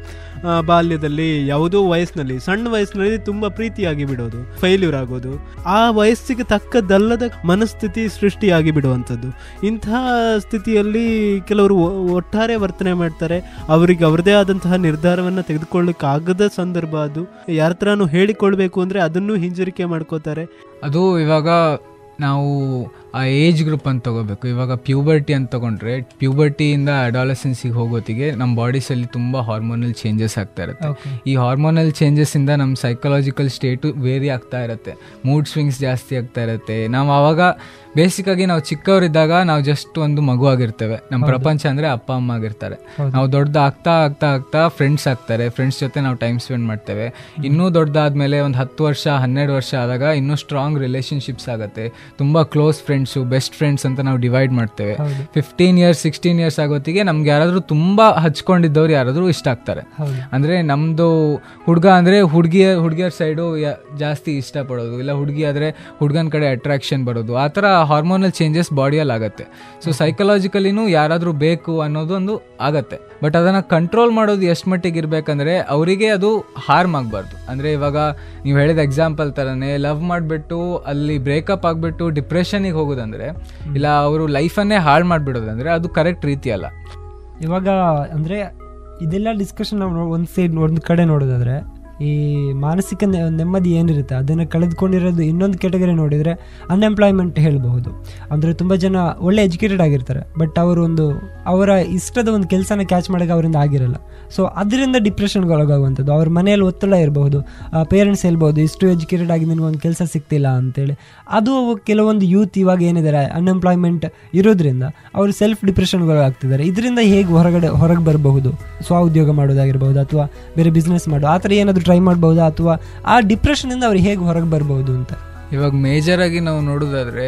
ಬಾಲ್ಯದಲ್ಲಿ ಯಾವುದೋ ವಯಸ್ಸಿನಲ್ಲಿ ಸಣ್ಣ ವಯಸ್ಸಿನಲ್ಲಿ ತುಂಬ ಪ್ರೀತಿಯಾಗಿ ಬಿಡೋದು ಫೇಲ್ಯೂರ್ ಆಗೋದು ಆ ವಯಸ್ಸಿಗೆ ತಕ್ಕದಲ್ಲದ ಮನಸ್ಥಿತಿ ಸೃಷ್ಟಿಯಾಗಿ ಬಿಡುವಂಥದ್ದು. ಇಂತಹ ಸ್ಥಿತಿಯಲ್ಲಿ ಕೆಲವರು ಒಟ್ಟಾರೆ ವರ್ತನೆ ಮಾಡ್ತಾರೆ. ಅವರಿಗೆ ಅವರದೇ ಆದಂತಹ ನಿರ್ಧಾರವನ್ನು ತೆಗೆದುಕೊಳ್ಳಕ್ಕೆ ಆಗದ ಸಂದರ್ಭ ಅದು. ಯಾರ ಹತ್ರನೂ ಹೇಳಿಕೊಳ್ಬೇಕು ಅಂದರೆ ಅದನ್ನು ಹಿಂಜರಿಕೆ ಮಾಡ್ಕೋತಾರೆ. ಅದು ಇವಾಗ ನಾವು ಆ ಏಜ್ ಗ್ರೂಪ್ ಅಂತ ತಗೋಬೇಕು. ಇವಾಗ ಪ್ಯೂಬರ್ಟಿ ಅಂತ ತಗೊಂಡ್ರೆ ಪ್ಯೂಬರ್ಟಿಯಿಂದ ಅಡಾಲಸೆನ್ಸಿಗೆ ಹೋಗೋತಿಗೆ ನಮ್ಮ ಬಾಡೀಸಲ್ಲಿ ತುಂಬ ಹಾರ್ಮೋನಲ್ ಚೇಂಜಸ್ ಆಗ್ತಾ ಇರುತ್ತೆ. ಈ ಹಾರ್ಮೋನಲ್ ಚೇಂಜಸ್ಸಿಂದ ನಮ್ಮ ಸೈಕಲಾಜಿಕಲ್ ಸ್ಟೇಟು ವೇರಿ ಆಗ್ತಾ ಇರುತ್ತೆ. ಮೂಡ್ ಸ್ವಿಂಗ್ಸ್ ಜಾಸ್ತಿ ಆಗ್ತಾ ಇರುತ್ತೆ. ನಾವು ಆವಾಗ ಬೇಸಿಕ್ಕಾಗಿ ನಾವು ಚಿಕ್ಕವರಿದ್ದಾಗ ನಾವು ಜಸ್ಟ್ ಒಂದು ಮಗು ಆಗಿರ್ತೇವೆ. ನಮ್ಮ ಪ್ರಪಂಚ ಅಂದರೆ ಅಪ್ಪ ಅಮ್ಮ ಆಗಿರ್ತಾರೆ. ನಾವು ದೊಡ್ಡ ಆಗ್ತಾ ಆಗ್ತಾ ಆಗ್ತಾ ಫ್ರೆಂಡ್ಸ್ ಆಗ್ತಾರೆ. ಫ್ರೆಂಡ್ಸ್ ಜೊತೆ ನಾವು ಟೈಮ್ ಸ್ಪೆಂಡ್ ಮಾಡ್ತೇವೆ. ಇನ್ನೂ ದೊಡ್ಡದಾದ್ಮೇಲೆ ಒಂದು ಹತ್ತು ವರ್ಷ ಹನ್ನೆರಡು ವರ್ಷ ಆದಾಗ ಇನ್ನೂ ಸ್ಟ್ರಾಂಗ್ ರಿಲೇಷನ್ಶಿಪ್ಸ್ ಆಗುತ್ತೆ. ತುಂಬ ಕ್ಲೋಸ್ ಫ್ರೆಂಡ್ಸು ಬೆಸ್ಟ್ ಫ್ರೆಂಡ್ಸ್ ಅಂತ ನಾವು ಡಿವೈಡ್ ಮಾಡ್ತೇವೆ. ಫಿಫ್ಟೀನ್ ಇಯರ್ಸ್ ಸಿಕ್ಸ್ಟೀನ್ ಇಯರ್ಸ್ ಆಗೋತ್ತಿಗೆ ನಮ್ಗೆ ಯಾರಾದರೂ ತುಂಬ ಹಚ್ಕೊಂಡಿದ್ದವ್ರು ಯಾರಾದರೂ ಇಷ್ಟ ಆಗ್ತಾರೆ. ಅಂದರೆ ನಮ್ಮದು ಹುಡುಗ ಅಂದರೆ ಹುಡುಗಿಯ ಹುಡುಗಿಯರ್ ಸೈಡು ಜಾಸ್ತಿ ಇಷ್ಟಪಡೋದು. ಇಲ್ಲ ಹುಡುಗಿ ಆದರೆ ಹುಡುಗನ ಕಡೆ ಅಟ್ರಾಕ್ಷನ್ ಬರೋದು. ಆ ಥರ ಹಾರ್ಮೋನಲ್ ಚೇಂಜಸ್ ಬಾಡಿಯಲ್ಲಿ ಆಗುತ್ತೆ. ಸೊ ಸೈಕಲಾಜಿಕಲಿನೂ ಯಾರಾದರೂ ಬೇಕು ಅನ್ನೋದು ಒಂದು ಆಗತ್ತೆ. ಬಟ್ ಅದನ್ನು ಕಂಟ್ರೋಲ್ ಮಾಡೋದು ಎಷ್ಟು ಮಟ್ಟಿಗೆ ಇರಬೇಕಂದ್ರೆ ಅವರಿಗೆ ಅದು ಹಾರ್ಮ್ ಆಗಬಾರ್ದು. ಅಂದರೆ ಇವಾಗ ನೀವು ಹೇಳಿದ ಎಕ್ಸಾಂಪಲ್ ಥರನೇ ಲವ್ ಮಾಡಿಬಿಟ್ಟು ಅಲ್ಲಿ ಬ್ರೇಕಪ್ ಆಗಿಬಿಟ್ಟು ಡಿಪ್ರೆಷನಿಗೆ ಹೋಗೋದಂದ್ರೆ ಇಲ್ಲ ಅವರು ಲೈಫನ್ನೇ ಹಾಳು ಮಾಡಿಬಿಡೋದಂದ್ರೆ ಅದು ಕರೆಕ್ಟ್ ರೀತಿ ಅಲ್ಲ ಇವಾಗ ಅಂದರೆ ಇದೆಲ್ಲ ಡಿಸ್ಕಷನ್ ನಾವು ಒಂದು ಸೈಡ್ ಒಂದು ಕಡೆ ನೋಡೋದಾದ್ರೆ ಈ ಮಾನಸಿಕ ನೆಮ್ಮದಿ ಏನಿರುತ್ತೆ? ಅದನ್ನು ಕಳೆದುಕೊಂಡಿರೋದು ಇನ್ನೊಂದು ಕೆಟಗರಿ ನೋಡಿದರೆ ಅನ್ಎಂಪ್ಲಾಯ್ಮೆಂಟ್ ಹೇಳಬಹುದು. ಅಂದರೆ ತುಂಬ ಜನ ಒಳ್ಳೆ ಎಜುಕೇಟೆಡ್ ಆಗಿರ್ತಾರೆ. ಬಟ್ ಅವರು ಒಂದು, ಅವರ ಇಷ್ಟದ ಒಂದು ಕೆಲಸನ ಕ್ಯಾಚ್ ಮಾಡೋಕೆ ಅವರಿಂದ ಆಗಿರಲ್ಲ. ಸೊ ಅದರಿಂದ ಡಿಪ್ರೆಷನ್ಗೆ ಒಳಗಾಗುವಂಥದ್ದು. ಅವ್ರ ಮನೆಯಲ್ಲಿ ಒತ್ತಡ ಇರಬಹುದು. ಪೇರೆಂಟ್ಸ್ ಹೇಳ್ಬೋದು ಇಷ್ಟು ಎಜುಕೇಟೆಡ್ ಆಗಿ ಒಂದು ಕೆಲಸ ಸಿಗ್ತಿಲ್ಲ ಅಂತೇಳಿ. ಅದು ಕೆಲವೊಂದು ಯೂತ್ ಇವಾಗ ಏನಿದ್ದಾರೆ ಅನ್ಎಂಪ್ಲಾಯ್ಮೆಂಟ್ ಇರೋದ್ರಿಂದ ಅವರು ಸೆಲ್ಫ್ ಡಿಪ್ರೆಷನ್ಗೆ ಆಗ್ತಿದ್ದಾರೆ ಇದರಿಂದ ಹೇಗೆ ಹೊರಗಡೆ, ಹೊರಗೆ ಬರಬಹುದು? ಸ್ವ ಉದ್ಯೋಗ ಮಾಡೋದಾಗಿರ್ಬೋದು ಅಥವಾ ಬೇರೆ ಬಿಸ್ನೆಸ್ ಮಾಡೋ. ಆ ಥರ ಏನಾದರೂ ಟ್ರೈ ಮಾಡ್ಬೋದಾ ಅಥವಾ ಆ ಡಿಪ್ರೆಷನಿಂದ ಅವ್ರು ಹೇಗೆ ಹೊರಗೆ ಬರ್ಬೋದು ಅಂತ? ಇವಾಗ ಮೇಜರ್ ಆಗಿ ನಾವು ನೋಡೋದಾದ್ರೆ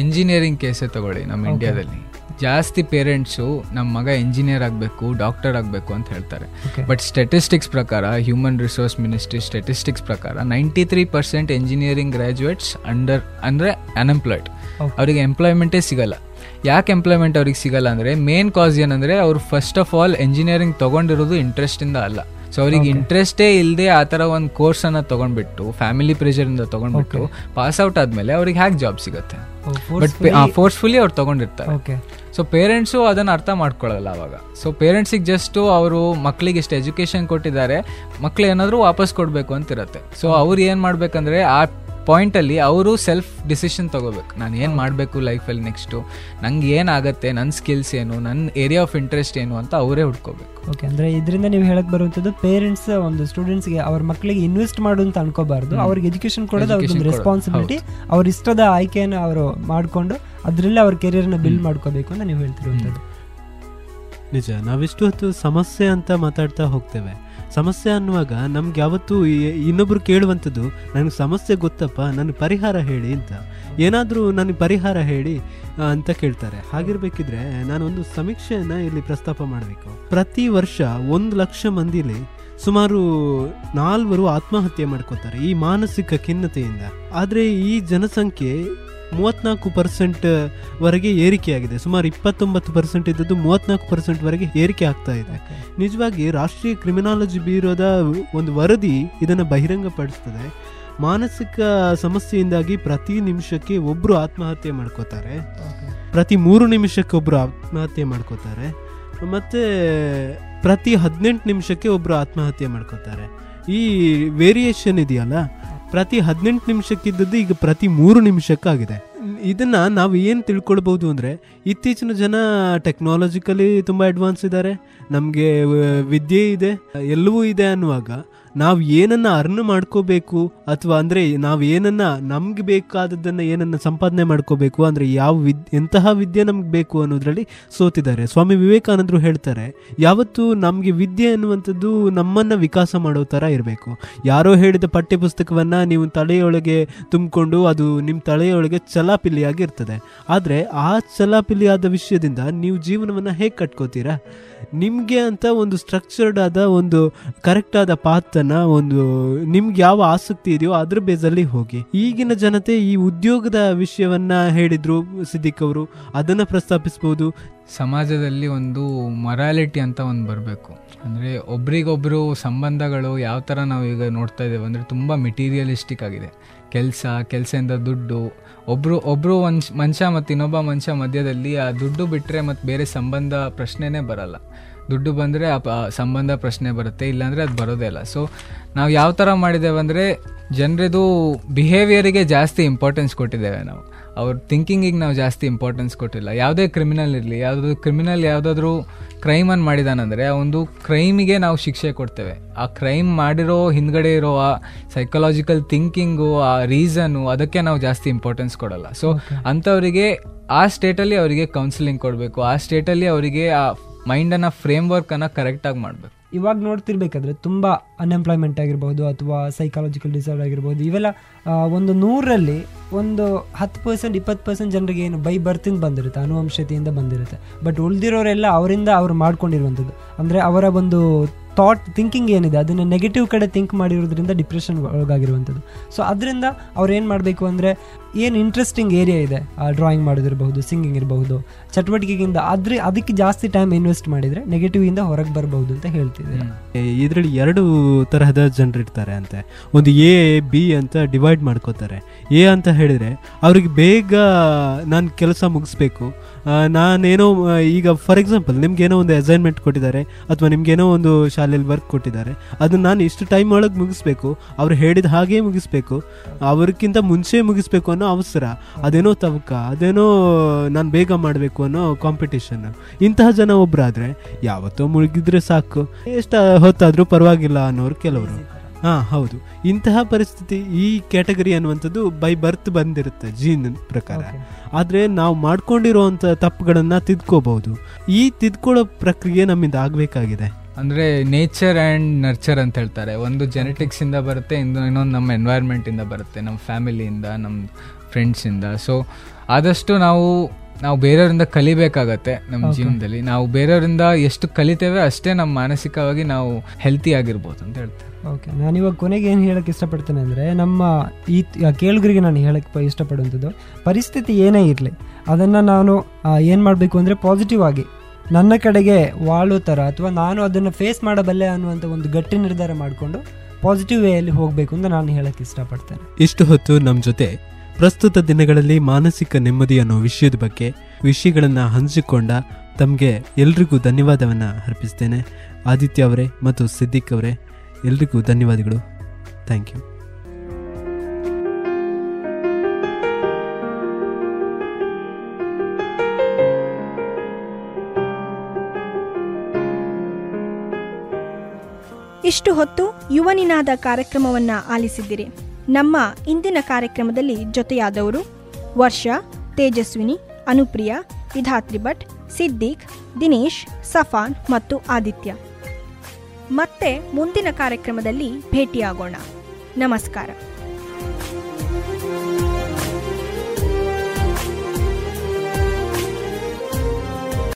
ಎಂಜಿನಿಯರಿಂಗ್ ಕೇಸೇ ತಗೊಳ್ಳಿ ನಮ್ಮ ಇಂಡಿಯಾದಲ್ಲಿ ಜಾಸ್ತಿ ಪೇರೆಂಟ್ಸು ನಮ್ಮ ಮಗ ಇಂಜಿನಿಯರ್ ಆಗಬೇಕು ಡಾಕ್ಟರ್ ಆಗಬೇಕು ಅಂತ ಹೇಳ್ತಾರೆ. ಬಟ್ ಸ್ಟೆಟಿಸ್ಟಿಕ್ಸ್ ಪ್ರಕಾರ ಹ್ಯೂಮನ್ ರಿಸೋರ್ಸ್ ಮಿನಿಸ್ಟ್ರಿ ಸ್ಟೆಟಿಸ್ಟಿಕ್ಸ್ ಪ್ರಕಾರ ninety three percent engineering graduates under ಅಂದರೆ ಅನ್ಎಂಪ್ಲಾಯ್ಡ್. ಅವರಿಗೆ ಎಂಪ್ಲಾಯ್ಮೆಂಟೇ ಸಿಗಲ್ಲ. ಯಾಕೆ ಎಂಪ್ಲಾಯ್ಮೆಂಟ್ ಅವ್ರಿಗೆ ಸಿಗಲ್ಲ ಅಂದರೆ ಮೇನ್ ಕಾಸ್ ಏನಂದರೆ ಅವ್ರು ಫಸ್ಟ್ ಆಫ್ ಆಲ್ ಎಂಜಿನಿಯರಿಂಗ್ ತೊಗೊಂಡಿರೋದು ಇಂಟ್ರೆಸ್ಟಿಂದ ಅಲ್ಲ. ಸೊ ಅವ್ರಿಗೆ. ಇಂಟ್ರೆಸ್ಟೇ ಇಲ್ಲದೆ ಆ ಥರ ಒಂದು ಕೋರ್ಸನ್ನು ತೊಗೊಂಡ್ಬಿಟ್ಟು ಫ್ಯಾಮಿಲಿ ಪ್ರೆಷರಿಂದ ತೊಗೊಂಡ್ಬಿಟ್ಟು ಪಾಸ್ ಔಟ್ ಆದಮೇಲೆ ಅವ್ರಿಗೆ ಹ್ಯಾಕ್ ಜಾಬ್ ಸಿಗುತ್ತೆ. Oh, ಬಟ್ ಫೋರ್ಸ್ಫುಲಿ ಅವ್ರು ತೊಗೊಂಡಿರ್ತಾರೆ. ಸೊ ಪೇರೆಂಟ್ಸು ಅದನ್ನು ಅರ್ಥ ಮಾಡ್ಕೊಳ್ಳಲ್ಲ ಅವಾಗ. ಸೊ ಪೇರೆಂಟ್ಸಿಗೆ ಜಸ್ಟು ಅವರು ಮಕ್ಕಳಿಗೆ ಇಷ್ಟು ಎಜುಕೇಷನ್ ಕೊಟ್ಟಿದ್ದಾರೆ ಮಕ್ಳು ಏನಾದರೂ ವಾಪಸ್ ಕೊಡಬೇಕು ಅಂತಿರುತ್ತೆ. ಸೊ ಅವ್ರು ಏನು ಮಾಡ್ಬೇಕಂದ್ರೆ ಆ ಪಾಯಿಂಟಲ್ಲಿ ಅವರು ಸೆಲ್ಫ್ ಡಿಸಿಷನ್ ತಗೋಬೇಕು. ನಾನು ಏನು ಮಾಡಬೇಕು ಲೈಫಲ್ಲಿ ನೆಕ್ಸ್ಟು ನಂಗೆ ಏನಾಗುತ್ತೆ? ನನ್ನ ಸ್ಕಿಲ್ಸ್ ಏನು? ನನ್ನ ಏರಿಯಾ ಆಫ್ ಇಂಟ್ರೆಸ್ಟ್ ಏನು ಅಂತ ಅವರೇ ಹುಡ್ಕೋಬೇಕು. ಓಕೆ ಅಂದರೆ ಇದರಿಂದ ನೀವು ಹೇಳಕ್ಕೆ ಬರುವಂಥದ್ದು ಪೇರೆಂಟ್ಸ್ ಒಂದು ಸ್ಟೂಡೆಂಟ್ಸ್ಗೆ ಅವ್ರ ಮಕ್ಕಳಿಗೆ ಇನ್ವೆಸ್ಟ್ ಮಾಡು ಅಂತ ಅನ್ಕೋಬಾರ್ದು. ಅವ್ರಿಗೆ ಎಜುಕೇಶನ್ ಕೊಡೋದು ಅವ್ರದ್ದು ಕೊಡೋದು, ರೆಸ್ಪಾನ್ಸಿಬಿಲಿಟಿ ಅವ್ರ ಇಷ್ಟದ ಆಯ್ಕೆಯನ್ನು ಅವರು ಮಾಡಿಕೊಂಡು ಅದರಲ್ಲೇ ಅವ್ರ ಕೆರಿಯರ್ನ ಬಿಲ್ಡ್ ಮಾಡ್ಕೋಬೇಕು ಅಂತ ನೀವು ಹೇಳ್ತಿರುವಂಥದ್ದು ನಿಜ. ನಾವಿಷ್ಟು ಹೊತ್ತು ಸಮಸ್ಯೆ ಅಂತ ಮಾತಾಡ್ತಾ ಹೋಗ್ತೇವೆ. ಸಮಸ್ಯೆ ಅನ್ನುವಾಗ ನಮ್ಗೆ ಯಾವತ್ತೂ ಇನ್ನೊಬ್ರು ಕೇಳುವಂಥದ್ದು, ನನಗೆ ಸಮಸ್ಯೆ ಗೊತ್ತಪ್ಪ ನನಗೆ ಪರಿಹಾರ ಹೇಳಿ ಅಂತ. ಏನಾದರೂ ನನಗೆ ಪರಿಹಾರ ಹೇಳಿ ಅಂತ ಕೇಳ್ತಾರೆ. ಹಾಗಿರ್ಬೇಕಿದ್ರೆ ನಾನು ಒಂದು ಸಮೀಕ್ಷೆಯನ್ನು ಇಲ್ಲಿ ಪ್ರಸ್ತಾಪ ಮಾಡಬೇಕು. ಪ್ರತಿ ವರ್ಷ ಒಂದು ಲಕ್ಷ ಮಂದಿಲಿ ಸುಮಾರು ನಾಲ್ವರು ಆತ್ಮಹತ್ಯೆ ಮಾಡ್ಕೋತಾರೆ ಈ ಮಾನಸಿಕ ಖಿನ್ನತೆಯಿಂದ. ಆದರೆ ಈ ಜನಸಂಖ್ಯೆ ಮೂವತ್ನಾಲ್ಕು ಪರ್ಸೆಂಟ್ ವರೆಗೆ ಏರಿಕೆಯಾಗಿದೆ. ಸುಮಾರು ಇಪ್ಪತ್ತೊಂಬತ್ತು ಪರ್ಸೆಂಟ್ ಇದ್ದದ್ದು ಮೂವತ್ನಾಲ್ಕು ಪರ್ಸೆಂಟ್ ವರೆಗೆ ಏರಿಕೆ ಆಗ್ತಾ ಇದೆ. ನಿಜವಾಗಿ ರಾಷ್ಟ್ರೀಯ ಕ್ರಿಮಿನಾಲಜಿ ಬ್ಯೂರೋದ ಒಂದು ವರದಿ ಇದನ್ನು ಬಹಿರಂಗಪಡಿಸ್ತದೆ. ಮಾನಸಿಕ ಸಮಸ್ಯೆಯಿಂದಾಗಿ ಪ್ರತಿ ನಿಮಿಷಕ್ಕೆ ಒಬ್ಬರು ಆತ್ಮಹತ್ಯೆ ಮಾಡ್ಕೋತಾರೆ. ಪ್ರತಿ ಮೂರು ನಿಮಿಷಕ್ಕೆ ಒಬ್ಬರು ಆತ್ಮಹತ್ಯೆ ಮಾಡ್ಕೋತಾರೆ. ಮತ್ತು ಪ್ರತಿ ಹದಿನೆಂಟು ನಿಮಿಷಕ್ಕೆ ಒಬ್ಬರು ಆತ್ಮಹತ್ಯೆ ಮಾಡ್ಕೋತಾರೆ. ಈ ವೇರಿಯೇಷನ್ ಇದೆಯಲ್ಲ? ಪ್ರತಿ ಹದಿನೆಂಟು ನಿಮಿಷಕ್ಕಿದ್ದದ್ದು ಈಗ ಪ್ರತಿ ಮೂರು ನಿಮಿಷಕ್ಕಾಗಿದೆ. ಇದನ್ನ ನಾವು ಏನು ತಿಳ್ಕೊಳ್ಬಹುದು ಅಂದರೆ, ಇತ್ತೀಚಿನ ಜನ ಟೆಕ್ನಾಲಜಿಕಲಿ ತುಂಬ ಅಡ್ವಾನ್ಸ್ ಇದ್ದಾರೆ. ನಮಗೆ ವಿದ್ಯೆ ಇದೆ, ಎಲ್ಲವೂ ಇದೆ ಅನ್ನುವಾಗ ನಾವು ಏನನ್ನ ಅರ್ನ್ ಮಾಡ್ಕೋಬೇಕು ಅಥವಾ ಅಂದರೆ ನಾವು ಏನನ್ನ ನಮ್ಗೆ ಬೇಕಾದದ್ದನ್ನು ಏನನ್ನ ಸಂಪಾದನೆ ಮಾಡ್ಕೋಬೇಕು ಅಂದರೆ ಯಾವ ವಿದ್, ಎಂತಹ ವಿದ್ಯೆ ನಮ್ಗೆ ಬೇಕು ಅನ್ನೋದ್ರಲ್ಲಿ ಸೋತಿದ್ದಾರೆ. ಸ್ವಾಮಿ ವಿವೇಕಾನಂದರು ಹೇಳ್ತಾರೆ, ಯಾವತ್ತು ನಮಗೆ ವಿದ್ಯೆ ಅನ್ನುವಂಥದ್ದು ನಮ್ಮನ್ನು ವಿಕಾಸ ಮಾಡೋ ಥರ ಇರಬೇಕು. ಯಾರೋ ಹೇಳಿದ ಪಠ್ಯ ಪುಸ್ತಕವನ್ನು ನೀವು ತಲೆಯೊಳಗೆ ತುಂಬಿಕೊಂಡು ಅದು ನಿಮ್ಮ ತಲೆಯೊಳಗೆ ಚಲಾಪಿಲಿಯಾಗಿ ಇರ್ತದೆ. ಆದರೆ ಆ ಚಲಾಪಿಲಿಯಾದ ವಿಷಯದಿಂದ ನೀವು ಜೀವನವನ್ನು ಹೇಗೆ ಕಟ್ಕೋತೀರಾ? ನಿಮಗೆ ಅಂತ ಒಂದು ಸ್ಟ್ರಕ್ಚರ್ಡ್ ಆದ ಒಂದು ಕರೆಕ್ಟ್ ಆದ ಪಾತನ್ನ ಒಂದು, ನಿಮ್ಗೆ ಯಾವ ಆಸಕ್ತಿ ಇದೆಯೋ ಅದ್ರ ಬೇಸಲ್ಲಿ ಹೋಗಿ. ಈಗಿನ ಜನತೆ ಈ ಉದ್ಯೋಗದ ವಿಷಯವನ್ನ ಹೇಳಿದ್ರು ಸಿದ್ದಿಕ್ ಅವರು, ಅದನ್ನ ಪ್ರಸ್ತಾಪಿಸಬಹುದು ಸಮಾಜದಲ್ಲಿ ಒಂದು ಮೊರಾಲಿಟಿ ಅಂತ ಒಂದು ಬರಬೇಕು. ಅಂದರೆ ಒಬ್ರಿಗೊಬ್ರು ಸಂಬಂಧಗಳು ಯಾವ ಥರ ನಾವು ಈಗ ನೋಡ್ತಾ ಇದ್ದೇವೆ ಅಂದರೆ ತುಂಬ ಮೆಟೀರಿಯಲಿಸ್ಟಿಕ್ ಆಗಿದೆ. ಕೆಲಸ, ಕೆಲಸದಿಂದ ದುಡ್ಡು ಒಬ್ಬರು ಒಬ್ಬರು ಒಂದು ಮನುಷ್ಯ ಮತ್ತು ಇನ್ನೊಬ್ಬ ಮನುಷ್ಯ ಮಧ್ಯದಲ್ಲಿ ಆ ದುಡ್ಡು ಬಿಟ್ಟರೆ ಮತ್ತು ಬೇರೆ ಸಂಬಂಧ ಪ್ರಶ್ನೆನೇ ಬರಲ್ಲ. ದುಡ್ಡು ಬಂದರೆ ಆ ಪ- ಸಂಬಂಧ ಪ್ರಶ್ನೆ ಬರುತ್ತೆ ಇಲ್ಲಾಂದರೆ ಅದು ಬರೋದೇ ಇಲ್ಲ. ಸೊ ನಾವು ಯಾವ ಥರ ಮಾಡಿದ್ದೇವೆ ಅಂದರೆ ಜನರದು ಬಿಹೇವಿಯರಿಗೆ ಜಾಸ್ತಿ ಇಂಪಾರ್ಟೆನ್ಸ್ ಕೊಟ್ಟಿದ್ದೇವೆ ನಾವು. ಅವ್ರ ಥಿಂಕಿಂಗಿಗೆ ನಾವು ಜಾಸ್ತಿ ಇಂಪಾರ್ಟೆನ್ಸ್ ಕೊಟ್ಟಿಲ್ಲ. ಯಾವುದೇ ಕ್ರಿಮಿನಲ್ ಇರಲಿ ಯಾವುದಾದ್ರು ಕ್ರಿಮಿನಲ್ ಯಾವುದಾದ್ರೂ ಕ್ರೈಮನ್ನು ಮಾಡಿದಾನಂದರೆ ಆ ಒಂದು ಕ್ರೈಮಿಗೆ ನಾವು ಶಿಕ್ಷೆ ಕೊಡ್ತೇವೆ. ಆ ಕ್ರೈಮ್ ಮಾಡಿರೋ ಹಿಂದ್ಗಡೆ ಇರೋ ಆ ಸೈಕಲಾಜಿಕಲ್ ಥಿಂಕಿಂಗು ಆ ರೀಸನು ಅದಕ್ಕೆ ನಾವು ಜಾಸ್ತಿ ಇಂಪಾರ್ಟೆನ್ಸ್ ಕೊಡಲ್ಲ. ಸೊ ಅಂಥವರಿಗೆ ಆ ಸ್ಟೇಟಲ್ಲಿ ಅವರಿಗೆ ಕೌನ್ಸಿಲಿಂಗ್ ಕೊಡಬೇಕು ಆ ಸ್ಟೇಟಲ್ಲಿ ಅವರಿಗೆ ಆ ಮೈಂಡನ್ನು ಫ್ರೇಮ್ ವರ್ಕನ್ನು ಕರೆಕ್ಟಾಗಿ ಮಾಡಬೇಕು. ಇವಾಗ ನೋಡ್ತಿರ್ಬೇಕಾದ್ರೆ ತುಂಬ ಅನ್ಎಂಪ್ಲಾಯ್ಮೆಂಟ್ ಆಗಿರ್ಬೋದು ಅಥವಾ ಸೈಕಾಲಜಿಕಲ್ ಡಿಸಾರ್ಡರ್ ಆಗಿರ್ಬೋದು ಇವೆಲ್ಲ ಒಂದು ನೂರಲ್ಲಿ ಒಂದು ಹತ್ತು ಪರ್ಸೆಂಟ್ ಇಪ್ಪತ್ತು ಪರ್ಸೆಂಟ್ ಜನರಿಗೆ ಏನು ಬೈ ಬರ್ತಿಂದ ಬಂದಿರುತ್ತೆ, ಅನುವಂಶತೆಯಿಂದ ಬಂದಿರುತ್ತೆ. ಬಟ್ ಉಳಿದಿರೋರೆಲ್ಲ ಅವರಿಂದ ಅವ್ರು ಮಾಡ್ಕೊಂಡಿರುವಂಥದ್ದು. ಅಂದರೆ ಅವರ ಒಂದು ಥಾಟ್ ಥಿಂಕಿಂಗ್ ಏನಿದೆ, ಅದನ್ನು ನೆಗೆಟಿವ್ ಕಡೆ ಥಿಂಕ್ ಮಾಡಿರೋದ್ರಿಂದ ಡಿಪ್ರೆಷನ್ ಒಳಗಾಗಿರುವಂಥದ್ದು. ಸೊ ಅದರಿಂದ ಅವ್ರು ಏನು ಮಾಡಬೇಕು ಅಂದರೆ, ಏನು ಇಂಟ್ರೆಸ್ಟಿಂಗ್ ಏರಿಯಾ ಇದೆ ಡ್ರಾಯಿಂಗ್ ಮಾಡೋದಿರಬಹುದು ಸಿಂಗಿಂಗ್ ಇರಬಹುದು, ಚಟುವಟಿಕೆಗಿಂತ ಆದರೆ ಅದಕ್ಕೆ ಜಾಸ್ತಿ ಟೈಮ್ ಇನ್ವೆಸ್ಟ್ ಮಾಡಿದರೆ ನೆಗೆಟಿವಿಂದ ಹೊರಗೆ ಬರಬಹುದು ಅಂತ ಹೇಳ್ತಿದ್ದಾರೆ. ಇದರಲ್ಲಿ ಎರಡು ತರಹದ ಜನರು ಇರ್ತಾರೆ ಅಂತೆ. ಒಂದು ಎ ಬಿ ಅಂತ ಡಿವೈಡ್ ಮಾಡ್ಕೋತಾರೆ. ಏ ಅಂತ ಹೇಳಿದರೆ, ಅವ್ರಿಗೆ ಬೇಗ ನಾನು ಕೆಲಸ ಮುಗಿಸ್ಬೇಕು. ನಾನೇನೋ ಈಗ ಫಾರ್ ಎಕ್ಸಾಂಪಲ್ ನಿಮ್ಗೇನೋ ಒಂದು ಅಸೈನ್ಮೆಂಟ್ ಕೊಟ್ಟಿದ್ದಾರೆ, ಅಥವಾ ನಿಮ್ಗೇನೋ ಒಂದು ಶಾಲೆಯಲ್ಲಿ ವರ್ಕ್ ಕೊಟ್ಟಿದ್ದಾರೆ, ಅದನ್ನ ನಾನು ಇಷ್ಟು ಟೈಮ್ ಒಳಗೆ ಮುಗಿಸ್ಬೇಕು, ಅವ್ರು ಹೇಳಿದ ಹಾಗೇ ಮುಗಿಸ್ಬೇಕು ಅವ್ರಿಗಿಂತ ಮುಂಚೆ ಮುಗಿಸ್ಬೇಕು ಅನ್ನೋ ಅವಸರ. ಅದೇನೋ ತವಕ, ಅದೇನೋ ನಾನು ಬೇಗ ಮಾಡಬೇಕು ಅನ್ನೋ ಕಾಂಪಿಟೇಷನ್ ಇಂತಹ ಜನ ಒಬ್ಬರಾದರೆ ಯಾವತ್ತೋ ಮುಳುಗಿದ್ರೆ ಸಾಕು. ಎಷ್ಟು ಹೊತ್ತಾದರೂ ಪರವಾಗಿಲ್ಲ ಅನ್ನೋರು ಕೆಲವರು. ಹಾ ಹೌದು. ಇಂತಹ ಪರಿಸ್ಥಿತಿ ಈ ಕ್ಯಾಟಗರಿ ಅನ್ನುವಂಥದ್ದು ಬೈ ಬರ್ತ್ ಬಂದಿರುತ್ತೆ ಜೀನ್ ಪ್ರಕಾರ. ಆದ್ರೆ ನಾವು ಮಾಡ್ಕೊಂಡಿರುವಂಥ ತಪ್ಪುಗಳನ್ನ ತಿದ್ಕೋಬಹುದು. ಈ ತಿದ್ಕೊಳ್ಳೋ ಪ್ರಕ್ರಿಯೆ ನಮ್ಮಿಂದ ಆಗಬೇಕಾಗಿದೆ. ಅಂದರೆ ನೇಚರ್ ಆ್ಯಂಡ್ ನರ್ಚರ್ ಅಂತ ಹೇಳ್ತಾರೆ. ಒಂದು ಜೆನೆಟಿಕ್ಸಿಂದ ಬರುತ್ತೆ ಇನ್ನು ಇನ್ನೊಂದು ನಮ್ಮ ಎನ್ವೈರ್ಮೆಂಟಿಂದ ಬರುತ್ತೆ ನಮ್ಮ ಫ್ಯಾಮಿಲಿಯಿಂದ ನಮ್ಮ ಫ್ರೆಂಡ್ಸಿಂದ ಸೊ ಆದಷ್ಟು ನಾವು ನಾವು ಬೇರೆಯವರಿಂದ ಕಲಿಬೇಕಾಗತ್ತೆ ನಮ್ಮ. ಜೀವನದಲ್ಲಿ. ನಾವು ಬೇರೆಯವರಿಂದ ಎಷ್ಟು ಕಲಿತೇವೆ ಅಷ್ಟೇ ನಮ್ಮ ಮಾನಸಿಕವಾಗಿ ನಾವು ಹೆಲ್ತಿ ಆಗಿರ್ಬೋದು ಅಂತ ಹೇಳ್ತೇವೆ ಓಕೆ ನಾನು ಇವಾಗ ಕೊನೆಗೆ ಏನು ಹೇಳಕ್ಕೆ ಇಷ್ಟಪಡ್ತೇನೆ ಅಂದರೆ ನಮ್ಮ ಈ ಕೇಳುಗರಿಗೆ ನಾನು ಹೇಳಕ್ಕೆ ಪ- ಇಷ್ಟಪಡುವಂಥದ್ದು ಪರಿಸ್ಥಿತಿ ಏನೇ ಇರಲಿ ಅದನ್ನು ನಾನು ಏನು ಮಾಡಬೇಕು ಅಂದರೆ ಪಾಸಿಟಿವ್ ಆಗಿ ನನ್ನ ಕಡೆಗೆ ವಾಳೋ ಥರ ಅಥವಾ ನಾನು ಅದನ್ನು ಫೇಸ್ ಮಾಡಬಲ್ಲೆ ಅನ್ನುವಂಥ ಒಂದು ಗಟ್ಟಿ ನಿರ್ಧಾರ ಮಾಡಿಕೊಂಡು ಪಾಸಿಟಿವ್ ವೇಯಲ್ಲಿ ಹೋಗಬೇಕು ಅಂತ ನಾನು ಹೇಳಕ್ಕೆ ಇಷ್ಟಪಡ್ತೇನೆ. ಇಷ್ಟು ಹೊತ್ತು ನಮ್ಮ ಜೊತೆ ಪ್ರಸ್ತುತ ದಿನಗಳಲ್ಲಿ ಮಾನಸಿಕ ನೆಮ್ಮದಿ ಅನ್ನೋ ವಿಷಯದ ಬಗ್ಗೆ ವಿಷಯಗಳನ್ನು ಹಂಚಿಕೊಂಡ ತಮಗೆ ಎಲ್ರಿಗೂ ಧನ್ಯವಾದವನ್ನು ಅರ್ಪಿಸ್ತೇನೆ. ಆದಿತ್ಯ ಅವರೇ ಮತ್ತು ಸಿದ್ದಿಕ್ ಅವರೇ, ಎಲ್ರಿಗೂ ಧನ್ಯವಾದಗಳು. Thank you. ಇಷ್ಟು ಹೊತ್ತು ಯುವನಿನಾದ ಕಾರ್ಯಕ್ರಮವನ್ನು ಆಲಿಸಿದ್ದೀರಿ. ನಮ್ಮ ಇಂದಿನ ಕಾರ್ಯಕ್ರಮದಲ್ಲಿ ಜೊತೆಯಾದವರು ವರ್ಷ, ತೇಜಸ್ವಿನಿ, ಅನುಪ್ರಿಯ ವಿಧಾತ್ರಿ ಭಟ್, ಸಿದ್ದೀಕ್, ದಿನೇಶ್, ಸಫಾನ್ ಮತ್ತು ಆದಿತ್ಯ. ಮತ್ತೆ ಮುಂದಿನ ಕಾರ್ಯಕ್ರಮದಲ್ಲಿ ಭೇಟಿಯಾಗೋಣ. ನಮಸ್ಕಾರ.